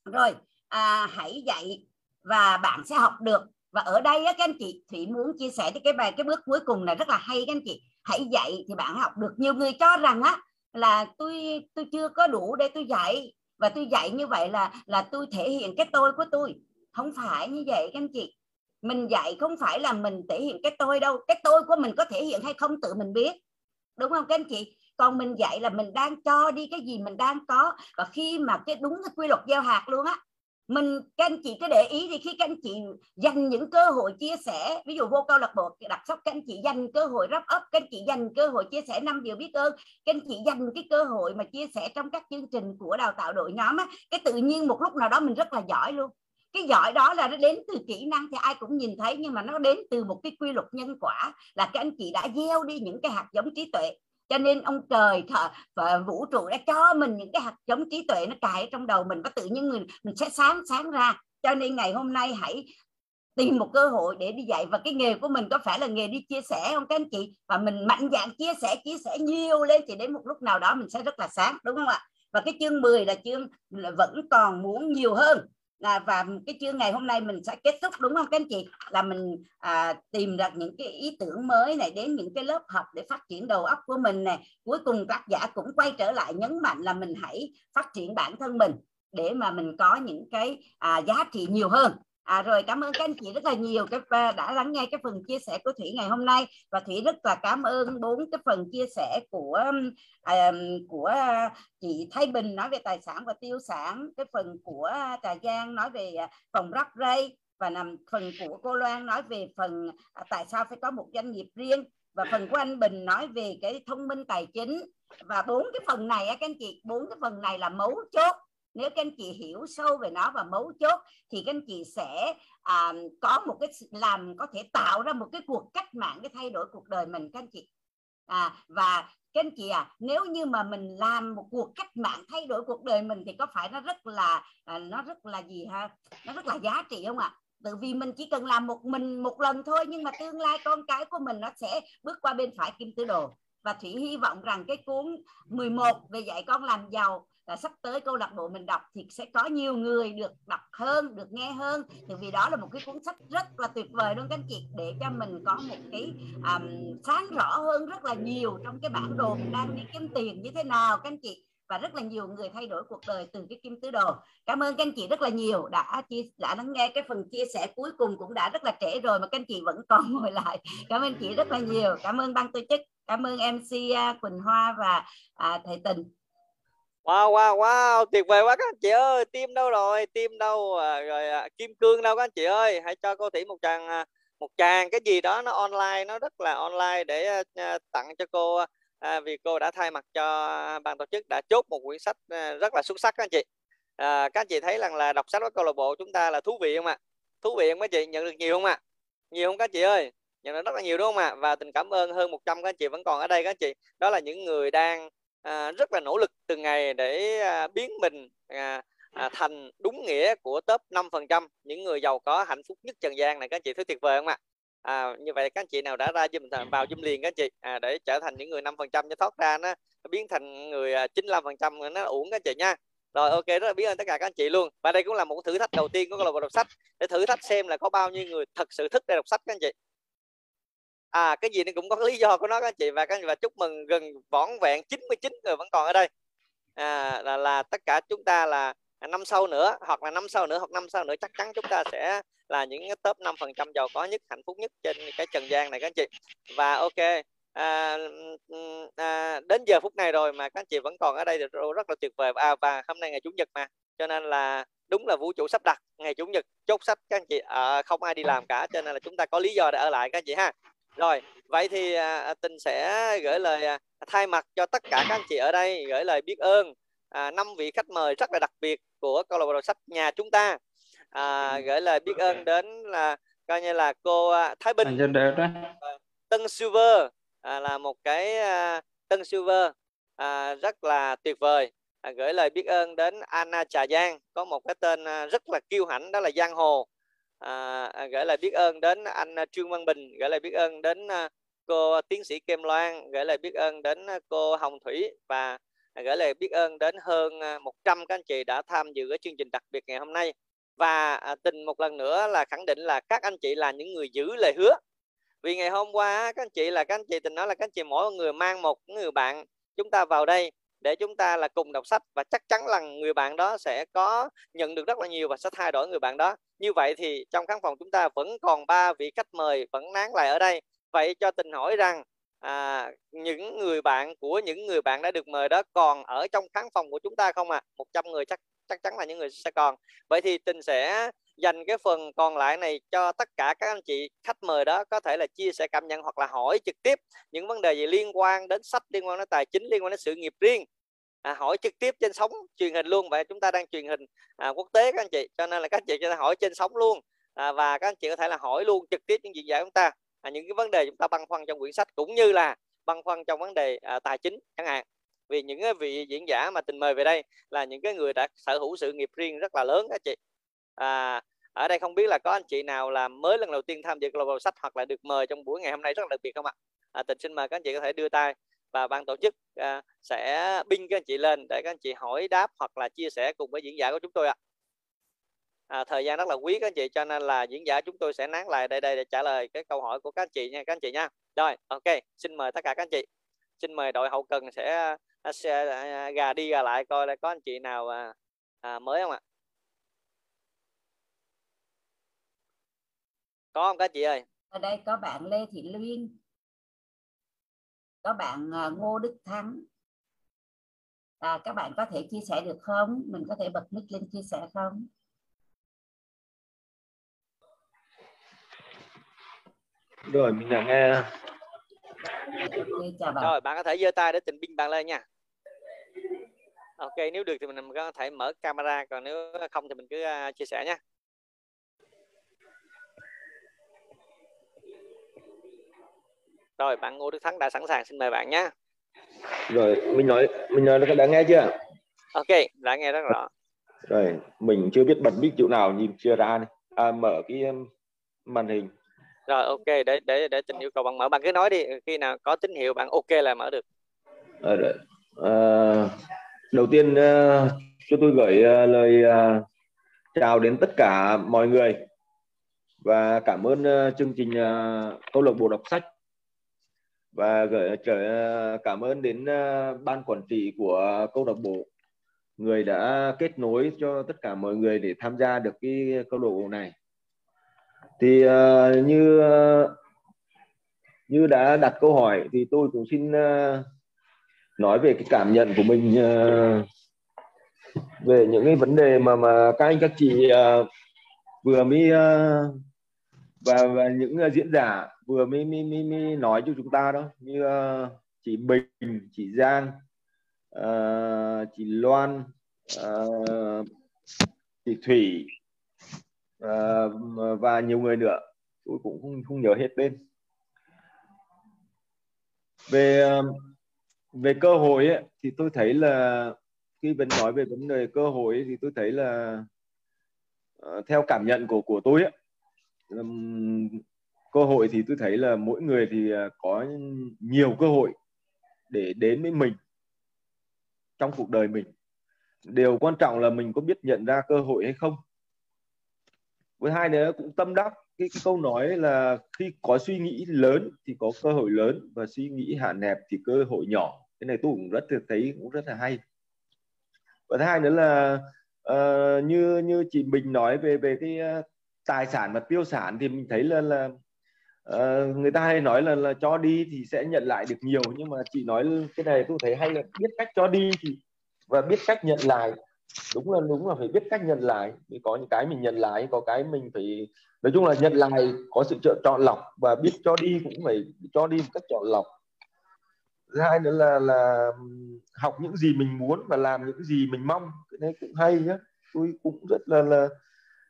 Rồi à, hãy dạy và bạn sẽ học được. Và ở đây á, các anh chị thủy muốn chia sẻ cái bài cái bước cuối cùng này rất là hay các anh chị. Hãy dạy thì bạn học được. Nhiều người cho rằng á là tôi tôi chưa có đủ để tôi dạy. Và tôi dạy như vậy là là tôi thể hiện cái tôi của tôi. Không phải như vậy các anh chị. Mình dạy không phải là mình thể hiện cái tôi đâu. Cái tôi của mình có thể hiện hay không tự mình biết. Đúng không các anh chị? Còn mình dạy là mình đang cho đi cái gì mình đang có. Và khi mà cái đúng cái quy luật gieo hạt luôn á mình, các anh chị cứ để ý thì khi các anh chị dành những cơ hội chia sẻ, ví dụ vô câu lạc bộ đặc sắc, các anh chị dành cơ hội wrap up, các anh chị dành cơ hội chia sẻ năm điều biết ơn, các anh chị dành cái cơ hội mà chia sẻ trong các chương trình của đào tạo đội nhóm á, cái tự nhiên một lúc nào đó mình rất là giỏi luôn. Cái giỏi đó là nó đến từ kỹ năng thì ai cũng nhìn thấy, nhưng mà nó đến từ một cái quy luật nhân quả là các anh chị đã gieo đi những cái hạt giống trí tuệ cho nên ông trời thợ và vũ trụ đã cho mình những cái hạt giống trí tuệ nó cài ở trong đầu mình và tự nhiên mình mình sẽ sáng sáng ra. Cho nên ngày hôm nay hãy tìm một cơ hội để đi dạy. Và cái nghề của mình có phải là nghề đi chia sẻ không các anh chị? Và mình mạnh dạn chia sẻ chia sẻ nhiều lên thì đến một lúc nào đó mình sẽ rất là sáng, đúng không ạ? Và cái chương 10 là chương là vẫn còn muốn nhiều hơn là và cái chương ngày hôm nay mình sẽ kết thúc đúng không các anh chị? Là mình à, tìm được những cái ý tưởng mới này đến những cái lớp học để phát triển đầu óc của mình này cuối cùng tác giả cũng quay trở lại nhấn mạnh là mình hãy phát triển bản thân mình để mà mình có những cái à, giá trị nhiều hơn. À, rồi cảm ơn các anh chị rất là nhiều. Cái à, đã lắng nghe cái phần chia sẻ của Thủy ngày hôm nay. Và Thủy rất là cảm ơn bốn cái phần chia sẻ của à, của chị Thái Bình nói về tài sản và tiêu sản cái phần của Trà Giang nói về à, phòng rắc ray và nằm phần của cô Loan nói về phần à, tại sao phải có một doanh nghiệp riêng và phần của anh Bình nói về cái thông minh tài chính. Và bốn cái phần này các anh chị bốn cái phần này là mấu chốt nếu các anh chị hiểu sâu về nó và mấu chốt thì các anh chị sẽ à, có một cái làm có thể tạo ra một cái cuộc cách mạng cái thay đổi cuộc đời mình các anh chị. À, và các anh chị à nếu như mà mình làm một cuộc cách mạng thay đổi cuộc đời mình thì có phải nó rất là à, nó rất là gì ha? Nó rất là giá trị không ạ? Tự vì mình chỉ cần làm một mình một lần thôi nhưng mà tương lai con cái của mình nó sẽ bước qua bên phải kim tứ đồ. Và thủy hy vọng rằng cái cuốn 11 về dạy con làm giàu là sắp tới câu lạc bộ mình đọc thì sẽ có nhiều người được đọc hơn được nghe hơn. Thì vì đó là một cái cuốn sách rất là tuyệt vời luôn các anh chị để cho mình có một cái um, sáng rõ hơn rất là nhiều trong cái bản đồ mình đang đi kiếm tiền như thế nào các anh chị. Và rất là nhiều người thay đổi cuộc đời từ cái kim tứ đồ. Cảm ơn các anh chị rất là nhiều đã chia đã lắng nghe cái phần chia sẻ cuối cùng cũng đã rất là trễ rồi mà các anh chị vẫn còn ngồi lại. Cảm ơn chị rất là nhiều. Cảm ơn ban tổ chức cảm ơn mc quỳnh hoa và à, thầy tình wow wow wow tuyệt vời quá các anh chị ơi tim đâu rồi tim đâu à, rồi à, kim cương đâu các anh chị ơi. Hãy cho cô thủy một tràng à, một tràng cái gì đó nó online nó rất là online để à, à tặng cho cô à, à, vì cô đã thay mặt cho ban tổ chức đã chốt một quyển sách à, rất là xuất sắc các anh chị. À, các anh chị thấy rằng là đọc sách với câu lạc bộ chúng ta là thú vị không ạ? Thú vị không các chị? Nhận được nhiều không ạ? Nhiều không các chị ơi? Nhận được rất là nhiều đúng không ạ? Và tình cảm ơn hơn 100 các anh chị vẫn còn ở đây các anh chị. Đó là những người đang à, rất là nỗ lực từng ngày để à, biến mình à, à, thành đúng nghĩa của top 5% những người giàu có hạnh phúc nhất trần gian này các anh chị thấy tuyệt vời không ạ? À, như vậy các anh chị nào đã ra zoom vào zoom liền các anh chị à, để trở thành những người 5% cho thoát ra nó biến thành người à, 95% nó uổng các anh chị nha. Rồi ok rất là biết ơn tất cả các anh chị luôn. Và đây cũng là một thử thách đầu tiên của câu lạc bộ đọc sách. Để thử thách xem là có bao nhiêu người thật sự thích để đọc sách các anh chị à cái gì nó cũng có lý do của nó các anh chị và các anh chị và chúc mừng gần vỏn vẹn 99 người vẫn còn ở đây. À, là, là tất cả chúng ta là năm sau nữa hoặc là năm sau nữa hoặc năm sau nữa chắc chắn chúng ta sẽ là những top 5 phần trăm giàu có nhất hạnh phúc nhất trên cái trần gian này các anh chị. Và ok à, à, đến giờ phút này rồi mà các anh chị vẫn còn ở đây thì rất là tuyệt vời. À, và hôm nay ngày chủ nhật mà cho nên là đúng là vũ trụ sắp đặt ngày chủ nhật. Chốt sách các anh chị à, không ai đi làm cả cho nên là chúng ta có lý do để ở lại các anh chị ha rồi vậy thì à, tình sẽ gửi lời à, thay mặt cho tất cả các anh chị ở đây gửi lời biết ơn à, năm vị khách mời rất là đặc biệt của câu lạc bộ sách nhà chúng ta. À, gửi lời biết ơn đến là coi như là cô à, Thái Bình. Tân Silver à, là một cái à, Tân Silver à, rất là tuyệt vời. À, gửi lời biết ơn đến Anna Trà Giang có một cái tên à, rất là kiêu hãnh đó là Giang Hồ à, gửi lời biết ơn đến anh à, Trương Văn Bình gửi lời biết ơn đến à, cô tiến sĩ Kem Loan gửi lời biết ơn đến à, cô Hồng Thủy và gửi lời biết ơn đến hơn 100 các anh chị đã tham dự cái chương trình đặc biệt ngày hôm nay. Và tình một lần nữa là khẳng định là các anh chị là những người giữ lời hứa. Vì ngày hôm qua các anh chị là các anh chị tình nói là các anh chị mỗi người mang một người bạn chúng ta vào đây để chúng ta là cùng đọc sách và chắc chắn là người bạn đó sẽ có nhận được rất là nhiều và sẽ thay đổi người bạn đó. Như vậy thì trong khán phòng chúng ta vẫn còn ba vị khách mời vẫn nán lại ở đây. Vậy cho tình hỏi rằng à, những người bạn của những người bạn đã được mời đó còn ở trong khán phòng của chúng ta không ạ? À? 100 người chắc chắc chắn là những người sẽ còn. Vậy thì tình sẽ dành cái phần còn lại này cho tất cả các anh chị khách mời đó có thể là chia sẻ cảm nhận hoặc là hỏi trực tiếp những vấn đề gì liên quan đến sách liên quan đến tài chính liên quan đến sự nghiệp riêng. À, hỏi trực tiếp trên sóng truyền hình luôn vậy chúng ta đang truyền hình à, quốc tế các anh chị cho nên là các anh chị có thể hỏi trên sóng luôn. À, và các anh chị có thể là hỏi luôn trực tiếp những diễn giả chúng ta à, những cái vấn đề chúng ta băn khoăn trong quyển sách cũng như là băn khoăn trong vấn đề à, tài chính chẳng hạn. Vì những cái vị diễn giả mà tình mời về đây là những cái người đã sở hữu sự nghiệp riêng rất là lớn các chị. À, ở đây không biết là có anh chị nào là mới lần đầu tiên tham dự Global sách hoặc là được mời trong buổi ngày hôm nay rất là đặc biệt không ạ? À, tình xin mời các anh chị có thể đưa tay và ban tổ chức à, sẽ binh các anh chị lên để các anh chị hỏi đáp hoặc là chia sẻ cùng với diễn giả của chúng tôi ạ. À, thời gian rất là quý các anh chị cho nên là diễn giả chúng tôi sẽ nán lại đây đây để trả lời cái câu hỏi của các anh chị nha các anh chị nha. Rồi ok xin mời tất cả các anh chị. Xin mời đội hậu cần sẽ, à, sẽ à, gà đi gà lại coi là có anh chị nào à, à, mới không ạ? Có không các chị ơi? Ở đây có bạn Lê Thị Liên có bạn à, Ngô Đức Thắng. À, các bạn có thể chia sẻ được không? Mình có thể bật mic lên chia sẻ không? Rồi mình đã nghe. Okay, chào bạn. rồi bạn có thể giơ tay để trình binh bạn lên nha. Ok nếu được thì mình có thể mở camera còn nếu không thì mình cứ uh, chia sẻ nhé rồi bạn Ngô Đức Thắng đã sẵn sàng xin mời bạn nhé. Rồi mình nói mình nói đã nghe chưa? Ok đã nghe rất rõ. Rồi mình chưa biết bật mic chỗ nào nhìn chưa ra này. À, mở cái um, màn hình. Rồi ok để để để tình yêu cầu bạn mở. Bạn cứ nói đi khi nào có tín hiệu bạn ok là mở được. À, rồi. À, đầu tiên uh, cho tôi gửi uh, lời uh, chào đến tất cả mọi người. Và cảm ơn uh, chương trình uh, câu lạc bộ đọc sách và gửi ờ, cảm ơn đến ờ, ban quản trị của câu lạc bộ. Người đã kết nối cho tất cả mọi người để tham gia được cái câu lạc bộ này. Thì uh, như uh, như đã đặt câu hỏi thì tôi cũng xin uh, nói về cái cảm nhận của mình uh, về những cái vấn đề mà mà các anh các chị uh, vừa mới uh, và, và những uh, diễn giả vừa mới, mới, mới, mới nói cho chúng ta đó như uh, chị Bình, chị Giang, uh, chị Loan, uh, chị Thủy uh, và nhiều người nữa. Tôi cũng không, không nhớ hết tên. Về về cơ hội ấy, thì tôi thấy là khi vẫn nói về vấn đề cơ hội ấy, thì tôi thấy là uh, theo cảm nhận của của tôi ấy, um, cơ hội thì tôi thấy là mỗi người thì à, có nhiều cơ hội để đến với mình trong cuộc đời mình. Điều quan trọng là mình có biết nhận ra cơ hội hay không. Với hai nữa cũng tâm đắc cái, cái câu nói là khi có suy nghĩ lớn thì có cơ hội lớn và suy nghĩ hạn hẹp thì cơ hội nhỏ. Cái này tôi cũng rất thấy cũng rất là hay. Và thứ hai nữa là uh, như như chị Bình nói về về cái uh, tài sản và tiêu sản thì mình thấy là là uh, người ta hay nói là là cho đi thì sẽ nhận lại được nhiều nhưng mà chị nói cái này tôi thấy hay là biết cách cho đi thì và biết cách nhận lại. Đúng là đúng là phải biết cách nhận lại. Thì có những cái mình nhận lại có cái mình phải nói chung là nhận lại có sự chọn chọn lọc và biết cho đi cũng phải cho đi một cách chọn lọc. Thứ hai nữa là là học những gì mình muốn và làm những gì mình mong. Cái này cũng hay nhá. Tôi cũng rất là là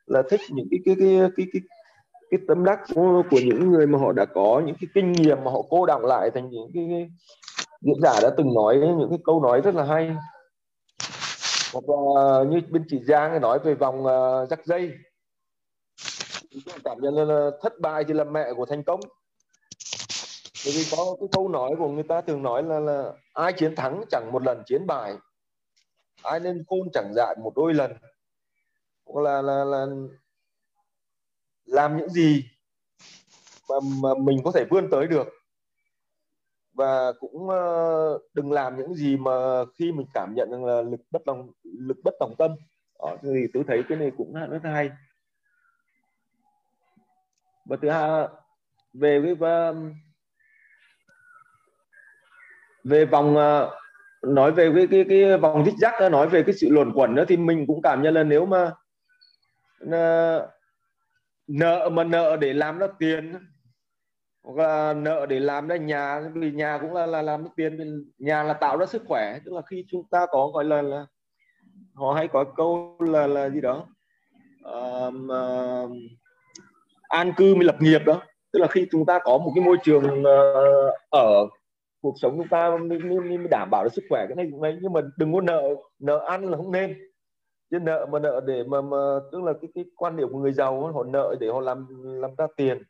là thích những cái cái cái cái cái cái tâm đắc của, của những người mà họ đã có những cái kinh nghiệm mà họ cô đọng lại thành những cái, cái diễn giả đã từng nói những cái câu nói rất là hay. Hoặc là như bên chị Giang nói về vòng uh, rắc dây. Cảm nhận là thất bại thì là mẹ của thành công. Bởi vì có cái câu nói của người ta thường nói là là ai chiến thắng chẳng một lần chiến bại ai nên khôn chẳng dại một đôi lần. Hoặc là là là làm những gì mà, mà mình có thể vươn tới được. Và cũng uh, đừng làm những gì mà khi mình cảm nhận rằng là lực bất đồng lực bất đồng tâm. Đó, thì tôi thấy cái này cũng rất hay. Và thứ hai về cái ờ, về vòng uh, nói về cái cái cái vòng dích rắc nói về cái sự luẩn quẩn đó thì mình cũng cảm nhận là nếu mà uh, nợ mà nợ để làm ra tiền hoặc là nợ để làm ra nhà vì nhà cũng là là làm ra tiền nhà là tạo ra sức khỏe. Tức là khi chúng ta có gọi là là họ hay có câu là là gì đó? Um, uh, an cư mới lập nghiệp đó. Tức là khi chúng ta có một cái môi trường uh, ở cuộc sống chúng ta mới, mới, mới đảm bảo được sức khỏe cái này cũng đấy nhưng mà đừng có nợ nợ ăn là không nên chứ nợ mà nợ để mà, mà tức là cái cái quan điểm của người giàu họ nợ để họ làm làm ra tiền.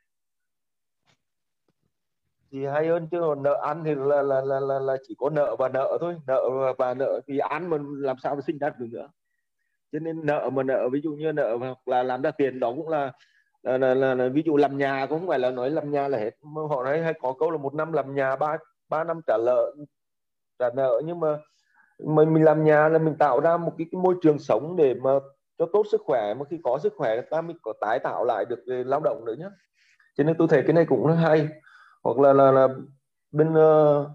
Thì hay hơn chứ còn nợ ăn thì là là là là, là chỉ có nợ và nợ thôi. Nợ và nợ thì ăn mà làm sao mà sinh ra được nữa. Cho nên nợ mà nợ ví dụ như nợ hoặc là làm ra tiền đó cũng là là, là, là, là ví dụ làm nhà cũng không phải là nói làm nhà là hết. Họ nói hay có câu là một năm làm nhà ba ba năm trả nợ trả nợ. Nhưng mà mình mình làm nhà là mình tạo ra một cái, cái môi trường sống để mà cho tốt sức khỏe. Mà khi có sức khỏe ta mới có tái tạo lại được về lao động nữa nhé cho nên tôi thấy cái này cũng rất hay. Hoặc là là, là bên uh,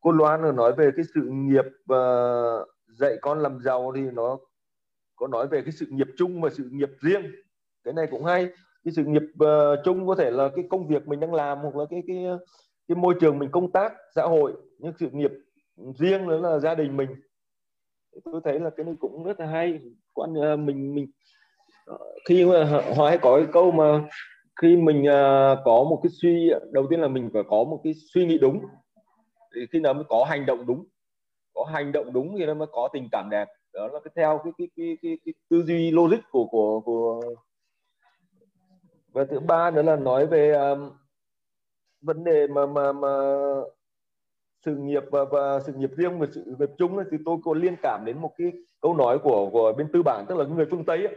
cô Loan nói về cái sự nghiệp uh, dạy con làm giàu thì nó có nói về cái sự nghiệp chung và sự nghiệp riêng. Cái này cũng hay. Cái sự nghiệp uh, chung có thể là cái công việc mình đang làm hoặc là cái cái cái môi trường mình công tác xã hội. Nhưng sự nghiệp riêng nữa là gia đình mình. Tôi thấy là cái này cũng rất là hay. Quan à, mình mình ờ, khi mà họ hay có cái câu mà khi mình à, có một cái suy đầu tiên là mình phải có một cái suy nghĩ đúng. Thì khi nào mới có hành động đúng có hành động đúng thì nó mới có tình cảm đẹp. Đó là cái theo cái cái cái cái, cái tư duy logic của của của và thứ ba nữa là nói về um, vấn đề mà mà mà sự nghiệp và, và sự nghiệp riêng và sự nghiệp chung thì tôi có liên cảm đến một cái câu nói của của bên tư bản tức là người phương tây ấy.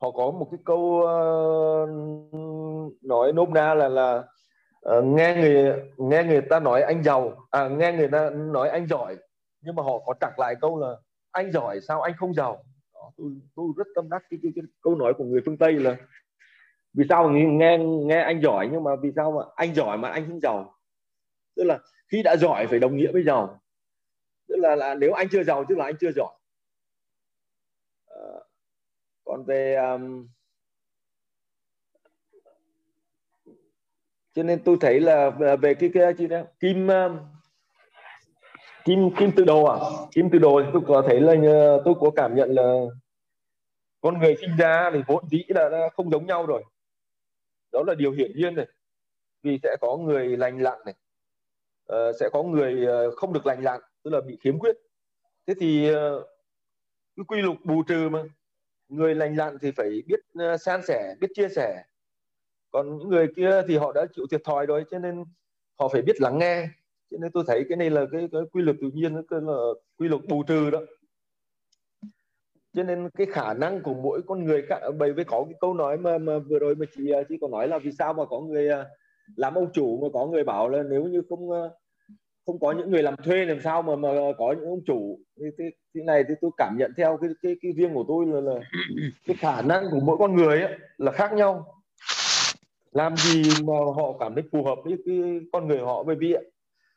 họ có một cái câu uh, nói nôm na là là uh, nghe người nghe người ta nói anh giàu à nghe người ta nói anh giỏi. Nhưng mà họ có trặc lại câu là anh giỏi sao anh không giàu? Đó, tôi tôi rất tâm đắc cái, cái, cái câu nói của người phương tây là vì sao nghe nghe anh giỏi nhưng mà vì sao mà anh giỏi mà anh không giàu? Tức là khi đã giỏi phải đồng nghĩa với giàu. Tức là, là nếu anh chưa giàu tức là anh chưa giỏi. À, còn về um, cho nên tôi thấy là ờ, về cái cái chị đó kim um, kim kim tự đồ à? Kim tự đồ thì tôi có thấy là tôi có cảm nhận là con người sinh ra thì vốn dĩ là không giống nhau rồi. Đó là điều hiển nhiên này vì sẽ có người lành lặn này uh, sẽ có người uh, không được lành lặn tức là bị khiếm khuyết. Thế thì uh, cái quy luật bù trừ mà. Người lành lặn thì phải biết uh, san sẻ biết chia sẻ. Còn những người kia thì họ đã chịu thiệt thòi rồi cho nên họ phải biết lắng nghe. Cho nên tôi thấy cái này là cái, cái quy luật tự nhiên cái là quy luật bù trừ đó. Cho nên cái khả năng của mỗi con người bởi vì có cái câu nói mà, mà vừa rồi mà chị chị có nói là vì sao mà có người làm ông chủ mà có người bảo là nếu như không ờ, không có những người làm thuê làm sao mà mà có những ông chủ? Thì thì, thì này thì tôi cảm nhận theo cái cái cái riêng của tôi là, là cái khả năng của mỗi con người ấy là khác nhau. Làm gì mà họ cảm thấy phù hợp với cái con người họ bởi vì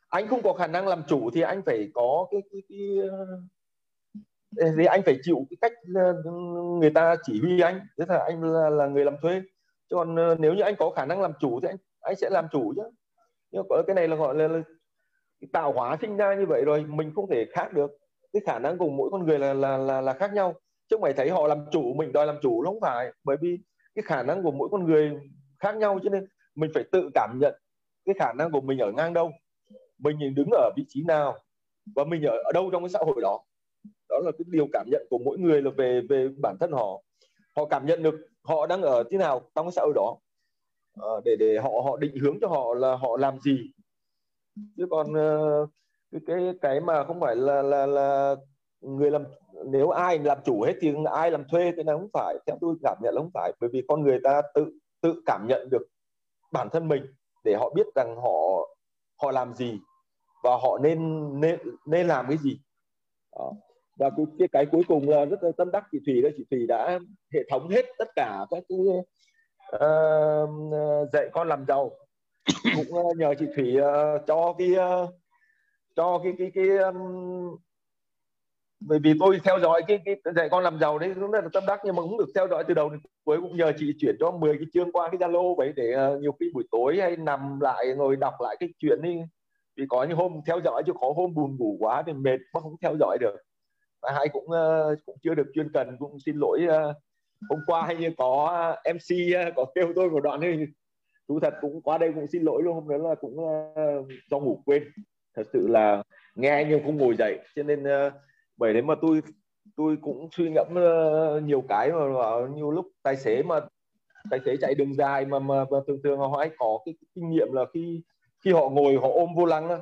anh không có khả năng làm chủ thì anh phải có cái cái, cái ờ, thì anh phải chịu cái cách ờ, người ta chỉ huy anh. Thế là anh là, là người làm thuê. Chứ còn nếu như anh có khả năng làm chủ thì anh anh sẽ làm chủ chứ. Nhưng có cái này là gọi là, là tạo hóa sinh ra như vậy rồi mình không thể khác được. Cái khả năng của mỗi con người là là là, là khác nhau. Chứ mày thấy họ làm chủ mình đòi làm chủ nó không phải. Bởi vì cái khả năng của mỗi con người khác nhau cho nên mình phải tự cảm nhận cái khả năng của mình ở ngang đâu. Mình đứng ở vị trí nào và mình ở, ở đâu trong cái xã hội đó. Đó là cái điều cảm nhận của mỗi người là về về bản thân họ. Họ cảm nhận được họ đang ở thế nào trong cái xã hội đó. Ờ, để để họ họ định hướng cho họ là họ làm gì? Chứ còn uh, cái cái cái mà không phải là là là người làm nếu ai làm chủ hết thì ai làm thuê thì nó không phải theo tôi cảm nhận là không phải. Bởi vì con người ta tự tự cảm nhận được bản thân mình để họ biết rằng họ họ làm gì và họ nên nên nên làm cái gì. Đó. và cái, cái cái cuối cùng là rất là tâm đắc chị thủy đó. Chị thủy đã hệ thống hết tất cả các cái uh, dạy con làm giàu. Cũng ờ, nhờ chị thủy uh, cho cái uh, cho cái cái cái um, bởi vì tôi theo dõi cái, cái dạy con làm giàu đấy cũng rất là tâm đắc nhưng mà cũng được theo dõi từ đầu đến cuối. Cũng nhờ chị chuyển cho 10 cái chương qua cái zalo vậy để uh, nhiều khi buổi tối hay nằm lại ngồi đọc lại cái chuyện đi vì có những hôm theo dõi chứ có hôm buồn ngủ quá thì mệt mà không theo dõi được. Và hai cũng uh, cũng chưa được chuyên cần cũng xin lỗi uh, hôm qua hay như có à, mc à, có kêu tôi một đoạn thì thú thật cũng qua đây cũng xin lỗi luôn hôm đó là cũng uh, do ngủ quên. Thật sự là nghe nhưng không ngồi dậy cho nên uh, bởi thế mà tôi tôi cũng suy ngẫm uh, nhiều cái mà, mà nhiều lúc tài xế mà tài xế chạy đường dài mà mà, mà thường thường họ hay có cái, cái kinh nghiệm là khi khi họ ngồi họ ôm vô lăng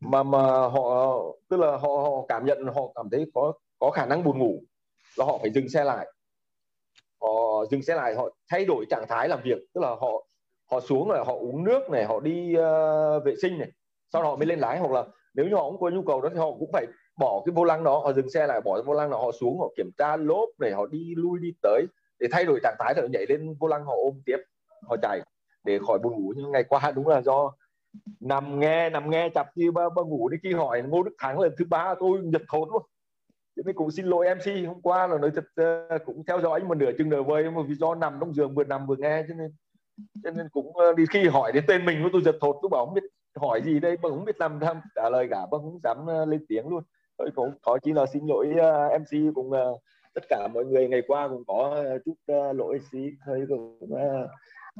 mà mà họ tức là họ, họ cảm nhận họ cảm thấy có có khả năng buồn ngủ là họ phải dừng xe lại họ dừng xe lại họ thay đổi trạng thái làm việc. Tức là họ họ xuống rồi họ uống nước này họ đi uh, vệ sinh này. Sau đó họ mới lên lái hoặc là nếu như họ cũng có nhu cầu đó thì họ cũng phải bỏ cái vô lăng đó họ dừng xe lại bỏ cái vô lăng đó họ xuống họ kiểm tra lốp này họ đi lui đi tới để thay đổi trạng thái rồi nhảy lên vô lăng họ ôm tiếp họ chạy để khỏi buồn ngủ. Nhưng ngày qua đúng là do nằm nghe nằm nghe chập như ba, ba ngủ đi khi hỏi ngô đức thắng lần thứ ba tôi nhật thốn luôn cho nên cũng xin lỗi mc hôm qua là nói thật uh, cũng theo dõi một nửa chừng nửa vời mà vì do nằm trong giường vừa nằm vừa nghe cho nên cho nên cũng uh, đi khi hỏi đến tên mình tôi giật thốn tôi bảo không biết hỏi gì đây mà không biết làm tham trả lời cả mà không dám uh, lên tiếng luôn tôi cũng có chỉ là xin lỗi uh, mc cũng uh, tất cả mọi người ngày qua cũng có chút uh, lỗi xí hơi cũng uh,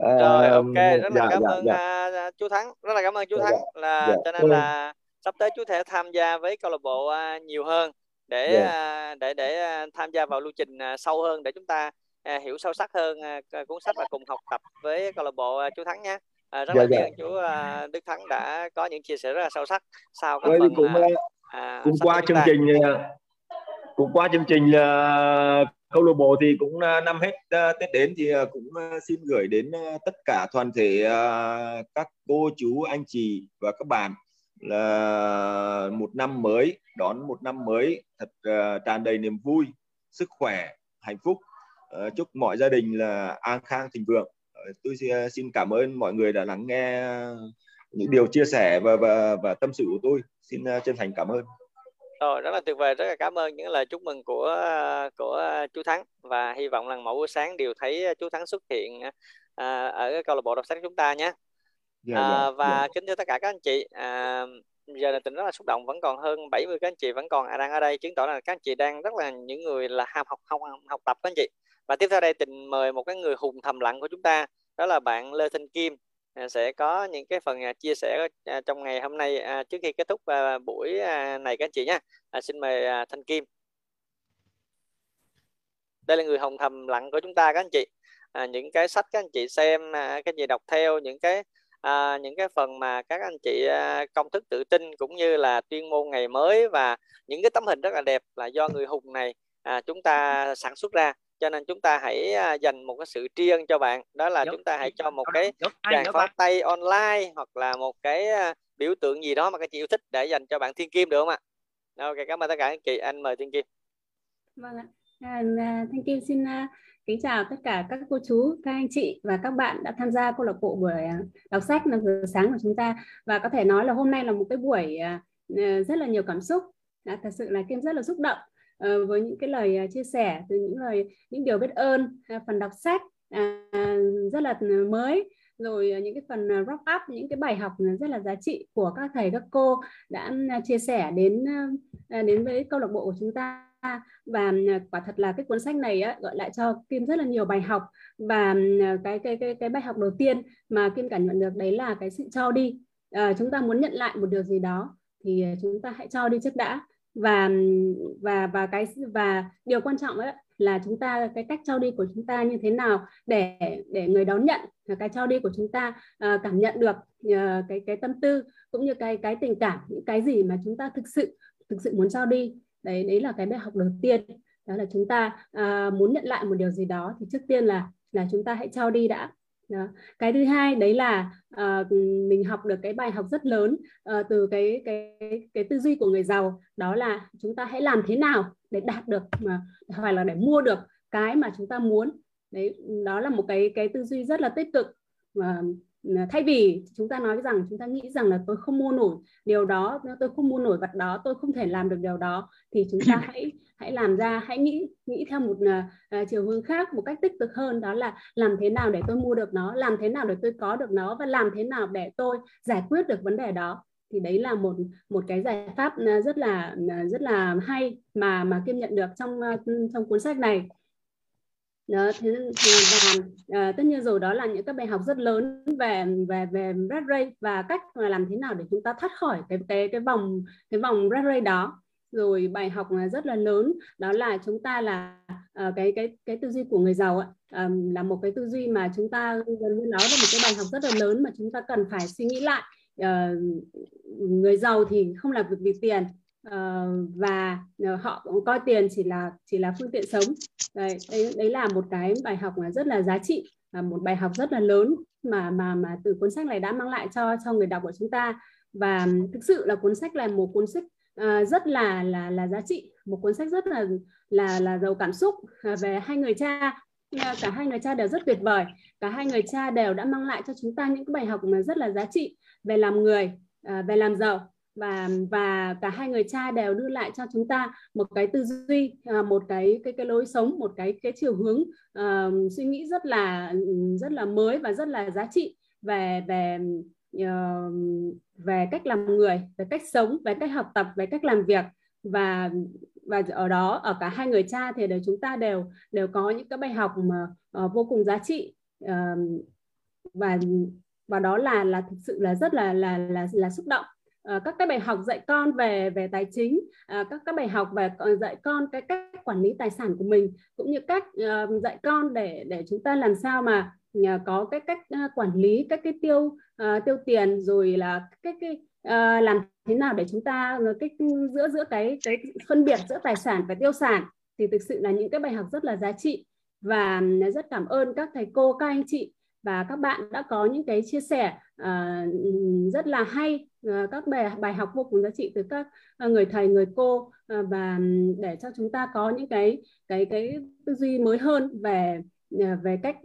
rồi ok rất là dạ, cảm dạ, ơn dạ. Uh, chú Thắng rất là cảm ơn chú dạ, Thắng dạ. là dạ. cho nên là sắp tới chú thể tham gia với câu lạc bộ uh, nhiều hơn để dạ. uh, để để uh, tham gia vào lưu trình uh, sâu hơn để chúng ta hiểu sâu sắc hơn cuốn sách và cùng học tập với câu lạc bộ chú Thắng nhé À, rất dạ, là dạ. chú Đức Thắng đã có những chia sẻ rất là sâu sắc sau các phần cũng, à, cũng qua chương trình cũng qua chương trình là câu lạc bộ thì cũng à, năm hết à, Tết đến thì à, cũng xin gửi đến tất cả toàn thể các cô chú anh chị và các bạn là một năm mới đón một năm mới. Thật ờ, tràn đầy niềm vui sức khỏe hạnh phúc. Ờ, chúc mọi gia đình là an khang thịnh vượng. Ờ, tôi xin cảm ơn mọi người đã lắng nghe những điều chia sẻ và và và tâm sự của tôi. Xin chân thành cảm ơn. Rồi rất là tuyệt vời rất là cảm ơn những lời chúc mừng của của chú Thắng. Và hy vọng là mỗi buổi sáng đều thấy chú Thắng xuất hiện à, ở câu lạc bộ đọc sách chúng ta nhé dạ, à, yeah, dạ, và yeah. Dạ. kính thưa tất cả các anh chị. À, giờ là tình rất là xúc động vẫn còn hơn 70 các anh chị vẫn còn đang ở đây. Chứng tỏ là các anh chị đang rất là những người là ham học học học tập các anh chị. Và tiếp theo đây tình mời một cái người hùng thầm lặng của chúng ta đó là bạn Lê Thanh Kim. À, sẽ có những cái phần à, chia sẻ à, trong ngày hôm nay trước khi kết thúc buổi này các anh chị nhé xin mời Thanh Kim. Đây là người hồng thầm lặng của chúng ta các anh chị. À, những cái sách các anh chị xem các anh chị đọc theo những cái à, những cái phần mà các anh chị à, công thức tự tin cũng như là tuyên môn ngày mới và những cái tấm hình rất là đẹp là do người hùng này à, chúng ta sản xuất ra cho nên chúng ta hãy à, dành một cái sự tri ân cho bạn đó là chúng ta hãy cho một cái tràng pháo tay online hoặc là một cái à, biểu tượng gì đó mà các chị yêu thích để dành cho bạn Thiên Kim được không ạ? Ok cảm ơn tất cả anh chị anh mời Thiên Kim. Vâng ạ. À, à Thiên Kim xin kính chào tất cả các cô chú, các anh chị và các bạn đã tham gia câu lạc bộ buổi à, đọc sách năm giờ sáng của chúng ta. Và có thể nói là hôm nay là một cái buổi à, ờ, rất là nhiều cảm xúc. thật sự là Kim rất là xúc động ờ, với những cái lời à, chia sẻ từ những lời những điều biết ơn phần đọc sách rất là ừ, mới. Rồi những cái phần wrap up những cái bài học rất là giá trị của các thầy các cô đã chia sẻ đến đến với câu lạc bộ của chúng ta và à, quả thật là cái cuốn sách này á, gọi lại cho Kim rất là nhiều bài học. Và à, cái cái cái cái bài học đầu tiên mà Kim cảm nhận được đấy là cái sự cho đi. À, chúng ta muốn nhận lại một điều gì đó thì à, chúng ta hãy cho đi trước đã. Và và và cái và điều quan trọng ấy là chúng ta cái cách trao đi của chúng ta như thế nào để để người đón nhận cái trao đi của chúng ta uh, cảm nhận được uh, cái cái tâm tư cũng như cái cái tình cảm những cái gì mà chúng ta thực sự thực sự muốn trao đi đấy đấy là cái bài học đầu tiên. Đó là chúng ta à, muốn nhận lại một điều gì đó thì trước tiên là là chúng ta hãy trao đi đã. Đó. cái thứ hai đấy là à, mình học được cái bài học rất lớn à, từ cái cái cái tư duy của người giàu. Đó là chúng ta hãy làm thế nào để đạt được mà hoặc là để mua được cái mà chúng ta muốn. Đấy đó là một cái cái tư duy rất là tích cực mà thay vì chúng ta nói rằng chúng ta nghĩ rằng là tôi không mua nổi điều đó tôi không mua nổi vật đó tôi không thể làm được điều đó thì chúng ta hãy hãy làm ra hãy nghĩ nghĩ theo một uh, chiều hướng khác một cách tích cực hơn đó là làm thế nào để tôi mua được nó làm thế nào để tôi có được nó và làm thế nào để tôi giải quyết được vấn đề đó. Thì đấy là một một cái giải pháp rất là rất là hay mà mà kim nhận được trong trong cuốn sách này đó thế à, và à, tất nhiên rồi đó là những các bài học rất lớn về về về red ray và cách mà làm thế nào để chúng ta thoát khỏi cái cái cái vòng cái vòng red ray đó. Rồi bài học rất là lớn đó là chúng ta là uh, cái cái cái tư duy của người giàu um, là một cái tư duy mà chúng ta gần như nó là một cái bài học rất là lớn mà chúng ta cần phải suy nghĩ lại. Uh, người giàu thì không làm việc vì tiền uh, và ờ, họ cũng coi tiền chỉ là chỉ là phương tiện sống. Đấy, đấy đấy là một cái bài học rất là giá trị và một bài học rất là lớn mà mà mà từ cuốn sách này đã mang lại cho cho người đọc của chúng ta. Và thực sự là cuốn sách là một cuốn sách uh, rất là là là giá trị một cuốn sách rất là là là giàu cảm xúc à, về hai người cha. Cả hai người cha đều rất tuyệt vời. Cả hai người cha đều đã mang lại cho chúng ta những cái bài học mà rất là giá trị về làm người à, về làm giàu và và cả hai người cha đều đưa lại cho chúng ta một cái tư duy à, một cái cái cái lối sống một cái cái chiều hướng uh, suy nghĩ rất là rất là mới và rất là giá trị về về uh, về cách làm người về cách sống về cách học tập về cách làm việc. Và và ở đó ở cả hai người cha thì đều chúng ta đều đều có những cái bài học mà uh, vô cùng giá trị. Uh, và và đó là là thực sự là rất là là là là xúc động. Ờ, các cái bài học dạy con về về tài chính ờ, các các bài học về ờ, dạy con cái cách quản lý tài sản của mình cũng như cách dạy con để để chúng ta làm sao mà có cái cách quản lý các cái tiêu tiêu tiền rồi là cái cái làm thế nào để chúng ta cái ừ, giữa giữa cái cái phân biệt giữa tài sản và tiêu sản. Thì thực sự là những cái bài học rất là giá trị. Và ừ, rất cảm ơn các thầy cô các anh chị và các bạn đã có những cái chia sẻ uh, rất là hay Ờ, các bài bài học vô cùng giá trị từ các à, người thầy, người cô à, và để cho chúng ta có những cái cái cái tư duy mới hơn về à, về cách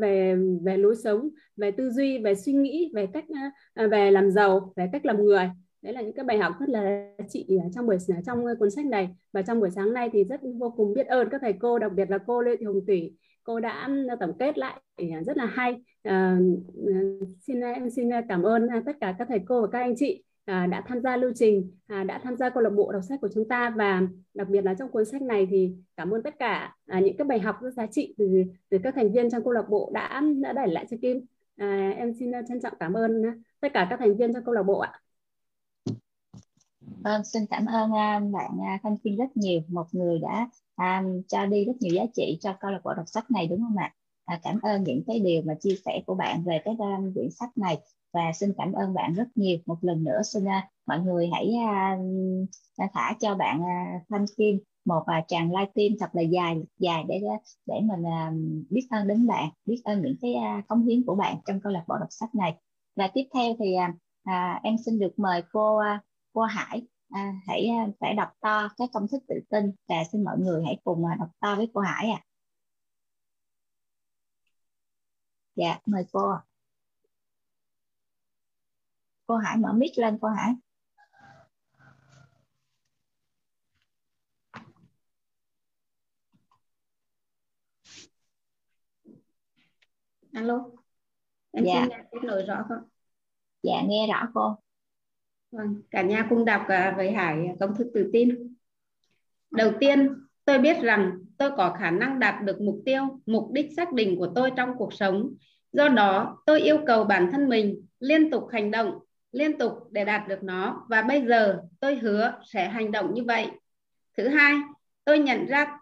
về về lối sống, về tư duy, về suy nghĩ, về cách về làm giàu, về cách làm người. Đấy là những cái bài học rất là chị trong buổi trong cuốn sách này. Và trong buổi sáng nay thì rất vô cùng biết ơn các thầy cô, đặc biệt là cô Lê Thị Hồng Thủy. Cô đã tổng kết lại rất là hay à, xin em xin cảm ơn à, tất cả các thầy cô và các anh chị à, đã tham gia lưu trình à, đã tham gia câu lạc bộ đọc sách của chúng ta. Và đặc biệt là trong cuốn sách này thì cảm ơn tất cả à, những cái bài học rất giá trị từ từ các thành viên trong câu lạc bộ đã đã để lại cho Kim. À, em xin trân trọng cảm ơn à, tất cả các thành viên trong câu lạc bộ ạ. Vâng, xin cảm ơn à, bạn Thanh Kim rất nhiều, một người đã um, cho đi rất nhiều giá trị cho câu lạc bộ đọc sách này đúng không ạ? À, cảm ơn những cái điều mà chia sẻ của bạn về cái um, quyển sách này và xin cảm ơn bạn rất nhiều một lần nữa xin uh, mọi người hãy uh, thả cho bạn uh, Thanh Kim một uh, tràng live stream thật là dài dài để uh, để mình uh, biết ơn đến bạn biết ơn những cái uh, cống hiến của bạn trong câu lạc bộ đọc sách này và tiếp theo thì uh, uh, em xin được mời cô uh, cô Hải à, hãy uh, phải đọc to cái công thức tự tin và xin mọi người hãy cùng uh, đọc to với cô Hải ạ. À. Dạ, mời cô. Cô Hải mở mic lên cô Hải. Alo. Em dạ. xin kết nối rõ không? Dạ nghe rõ cô. Vâng, cả nhà cùng đọc à, với Hải công thức tự tin. Đầu tiên, tôi biết rằng tôi có khả năng đạt được mục tiêu, mục đích xác định của tôi trong cuộc sống. Do đó, tôi yêu cầu bản thân mình liên tục hành động, liên tục để đạt được nó và bây giờ tôi hứa sẽ hành động như vậy. Thứ hai, tôi nhận ra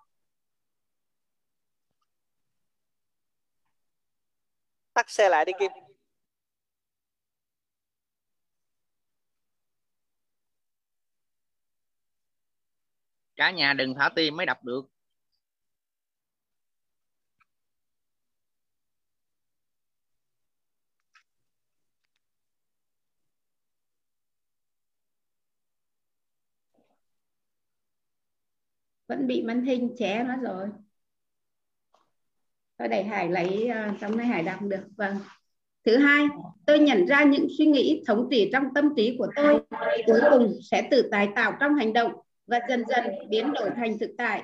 tắt xe lại đi Kim. cả nhà đừng thả tim mới đọc được vẫn bị màn hình ché nó rồi tôi để hải lấy ờ, trong này hải đọc được vâng thứ hai tôi nhận ra những suy nghĩ thống trị trong tâm trí của tôi cuối cùng sẽ tự tái tạo trong hành động và dần dần biến đổi thành thực tại.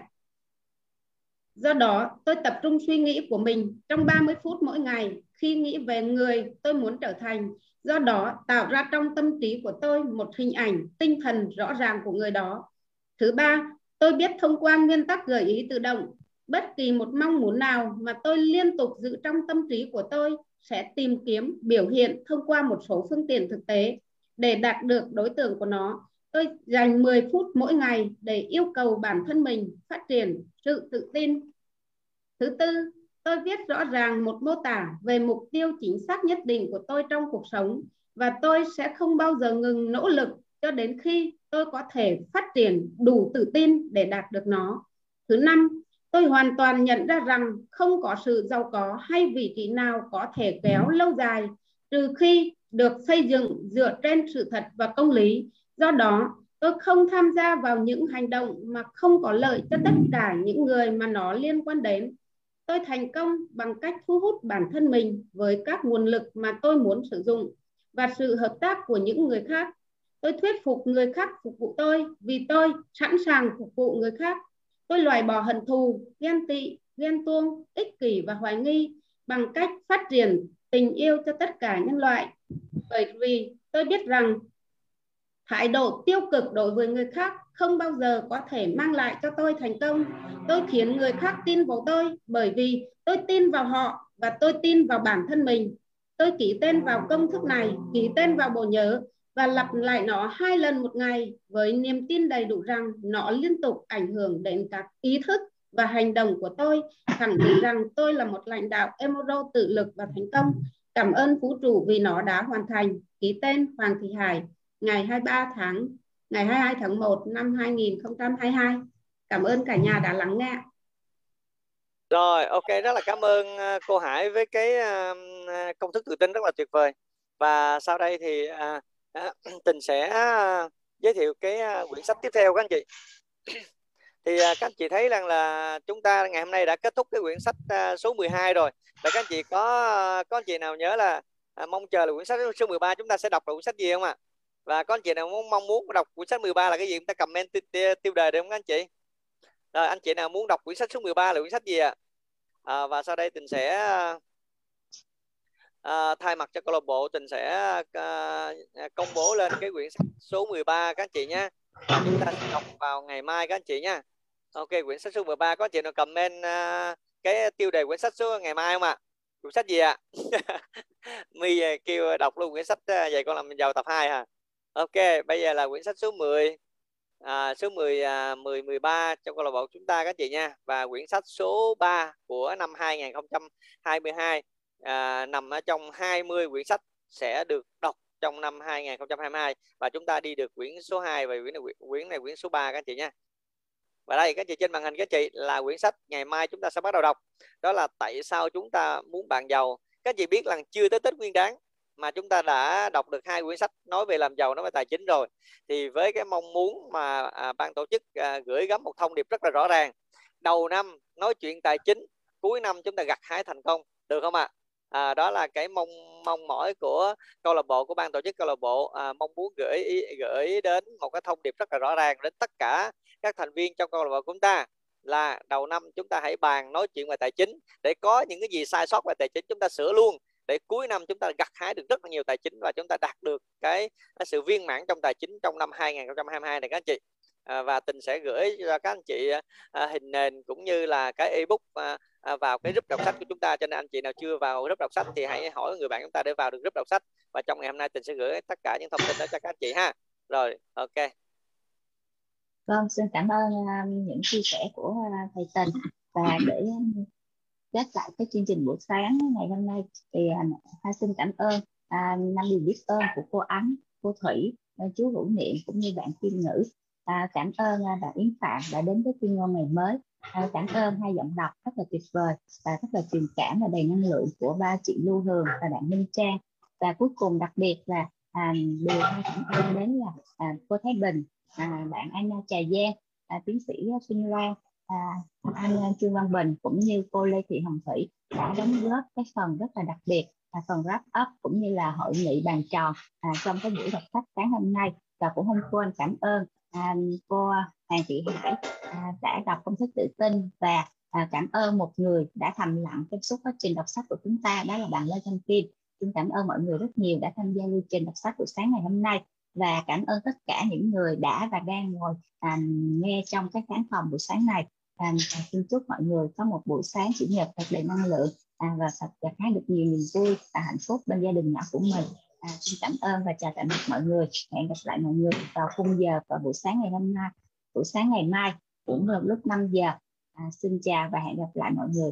Do đó, tôi tập trung suy nghĩ của mình trong 30 phút mỗi ngày khi nghĩ về người tôi muốn trở thành. Do đó, tạo ra trong tâm trí của tôi một hình ảnh, tinh thần rõ ràng của người đó. Thứ ba, tôi biết thông qua nguyên tắc gợi ý tự động, bất kỳ một mong muốn nào mà tôi liên tục giữ trong tâm trí của tôi sẽ tìm kiếm biểu hiện thông qua một số phương tiện thực tế để đạt được đối tượng của nó tôi dành 10 phút mỗi ngày để yêu cầu bản thân mình phát triển sự tự tin. Thứ tư, tôi viết rõ ràng một mô tả về mục tiêu chính xác nhất định của tôi trong cuộc sống và tôi sẽ không bao giờ ngừng nỗ lực cho đến khi tôi có thể phát triển đủ tự tin để đạt được nó. Thứ năm, tôi hoàn toàn nhận ra rằng không có sự giàu có hay vị trí nào có thể kéo lâu dài trừ khi được xây dựng dựa trên sự thật và công lý Do đó, tôi không tham gia vào những hành động mà không có lợi cho tất cả những người mà nó liên quan đến. tôi thành công bằng cách thu hút bản thân mình với các nguồn lực mà tôi muốn sử dụng và sự hợp tác của những người khác tôi thuyết phục người khác phục vụ tôi vì tôi sẵn sàng phục vụ người khác. Tôi loại bỏ hận thù, ghen tị, ghen tuông, ích kỷ và hoài nghi bằng cách phát triển tình yêu cho tất cả nhân loại. Bởi vì tôi biết rằng thái độ tiêu cực đối với người khác không bao giờ có thể mang lại cho tôi thành công. Tôi khiến người khác tin vào tôi bởi vì tôi tin vào họ và tôi tin vào bản thân mình. Tôi ký tên vào công thức này, ký tên vào bộ nhớ và lặp lại nó hai lần một ngày với niềm tin đầy đủ rằng nó liên tục ảnh hưởng đến các ý thức và hành động của tôi khẳng định rằng tôi là một lãnh đạo Emoro tự lực và thành công. Cảm ơn vũ trụ vì nó đã hoàn thành. Ký tên Hoàng Thị Hải ngày 23 tháng ngày 22 tháng 1 năm 2022 cảm ơn cả nhà đã lắng nghe. Rồi ok rất là cảm ơn uh, cô Hải với cái uh, công thức tự tin rất là tuyệt vời. Và sau đây thì à, tình sẽ à, giới thiệu cái à, quyển sách tiếp theo các anh chị. Thì à, các anh chị thấy rằng là chúng ta ngày hôm nay đã kết thúc cái quyển sách số 12 rồi. Và các anh chị có có anh chị nào nhớ là mong chờ là quyển sách số 13 chúng ta sẽ đọc là quyển sách gì không ạ? Và có anh chị nào muốn mong muốn đọc quyển sách 13 là cái gì chúng ta comment tiêu đề được không các anh chị? Rồi anh chị nào muốn đọc quyển sách số 13 là quyển sách gì ạ? À? và sau đây tình sẽ à, thay mặt cho câu lạc bộ tình sẽ ờ, à, công bố lên cái quyển sách số 13 các anh chị nhé chúng ta sẽ đọc vào ngày mai các anh chị nha ok quyển sách số 13 có anh chị nào comment à, cái tiêu đề quyển sách số ngày mai không ạ à? quyển sách gì ạ à? mi kêu đọc luôn quyển sách vậy con làm giàu tập 2 hả à? ok bây giờ là quyển sách số 10 à, số 10 à, 10 13 trong câu lạc bộ chúng ta các chị nha và quyển sách số 3 của năm 2022 à, nằm ở trong 20 quyển sách sẽ được đọc trong năm 2022 và chúng ta đi được quyển số 2 và quyển này quyển này quyển số 3 các chị nha và đây các chị trên màn hình các chị là quyển sách ngày mai chúng ta sẽ bắt đầu đọc. Đó là tại sao chúng ta muốn bạn giàu. Các chị biết là chưa tới Tết Nguyên đáng mà chúng ta đã đọc được hai quyển sách nói về làm giàu nói về tài chính rồi. Thì với cái mong muốn mà à, ban tổ chức à, gửi gắm một thông điệp rất là rõ ràng. Đầu năm nói chuyện tài chính cuối năm chúng ta gặt hái thành công. Được không ạ? à? À, đó là cái mong mong mỏi của câu lạc bộ của ban tổ chức câu lạc bộ. À, mong muốn gửi gửi đến một cái thông điệp rất là rõ ràng đến tất cả các thành viên trong câu lạc bộ của chúng ta là đầu năm chúng ta hãy bàn nói chuyện về tài chính. Để có những cái gì sai sót về tài chính chúng ta sửa luôn. Để cuối năm chúng ta gặt hái được rất là nhiều tài chính và chúng ta đạt được cái, cái sự viên mãn trong tài chính trong năm 2022 này các anh chị à, và tình sẽ gửi cho các anh chị à, hình nền cũng như là cái ebook à, à, vào cái group đọc sách của chúng ta. Cho nên anh chị nào chưa vào group đọc sách thì hãy hỏi người bạn chúng ta để vào được group đọc sách. Và trong ngày hôm nay tình sẽ gửi tất cả những thông tin đó cho các anh chị ha. Rồi ok. Vâng xin cảm ơn à, những chia sẻ của à, thầy tình. Và để kết lại cái chương trình buổi sáng ngày hôm nay thì à, hai xin cảm ơn à, năm điều biết ơn của cô Ánh, cô Thủy, chú Hữu Niệm cũng như bạn Kim Ngữ. À, cảm ơn à, bạn Yến Phạm đã đến với chuyên ngôn ngày mới. À, cảm ơn hai giọng đọc rất là tuyệt vời và rất là truyền cảm và đầy năng lượng của ba chị Lưu Hường và bạn Minh Trang. Và cuối cùng đặc biệt là à, điều hai cảm ơn đến là à, cô Thái Bình, à, bạn Anna Trà Giang, à, tiến sĩ à, Xuân Loan à, anh à, Trương Văn Bình cũng như cô Lê Thị Hồng Thủy đã đóng góp cái phần rất là đặc biệt là phần wrap up cũng như là hội nghị bàn tròn à, trong cái buổi đọc sách sáng hôm nay và cũng không quên cảm ơn à, cô Hoàng Thị Hải à, đã đọc công thức tự tin và à, cảm ơn một người đã thầm lặng trong suốt quá trình đọc sách của chúng ta đó là bạn Lê Thanh Kim. Xin cảm ơn mọi người rất nhiều đã tham gia lưu trình đọc sách buổi sáng ngày hôm nay và cảm ơn tất cả những người đã và đang ngồi à, nghe trong các khán phòng buổi sáng này. À, xin chúc mọi người có một buổi sáng chủ nhật thật đầy năng lượng à, và thật gặt hái được nhiều niềm vui và hạnh phúc bên gia đình nhỏ của mình à, xin cảm ơn và chào tạm biệt mọi người. Hẹn gặp lại mọi người vào khung giờ vào buổi sáng ngày hôm nay. Buổi sáng ngày mai cũng là lúc 5 giờ. À, xin chào và hẹn gặp lại mọi người.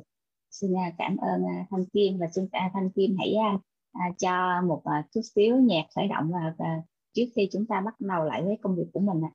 Xin à, cảm ơn à, thanh kim và xin à, thanh kim hãy à, à, cho một à, chút xíu nhạc khởi động và à, trước khi chúng ta bắt đầu lại với công việc của mình ạ.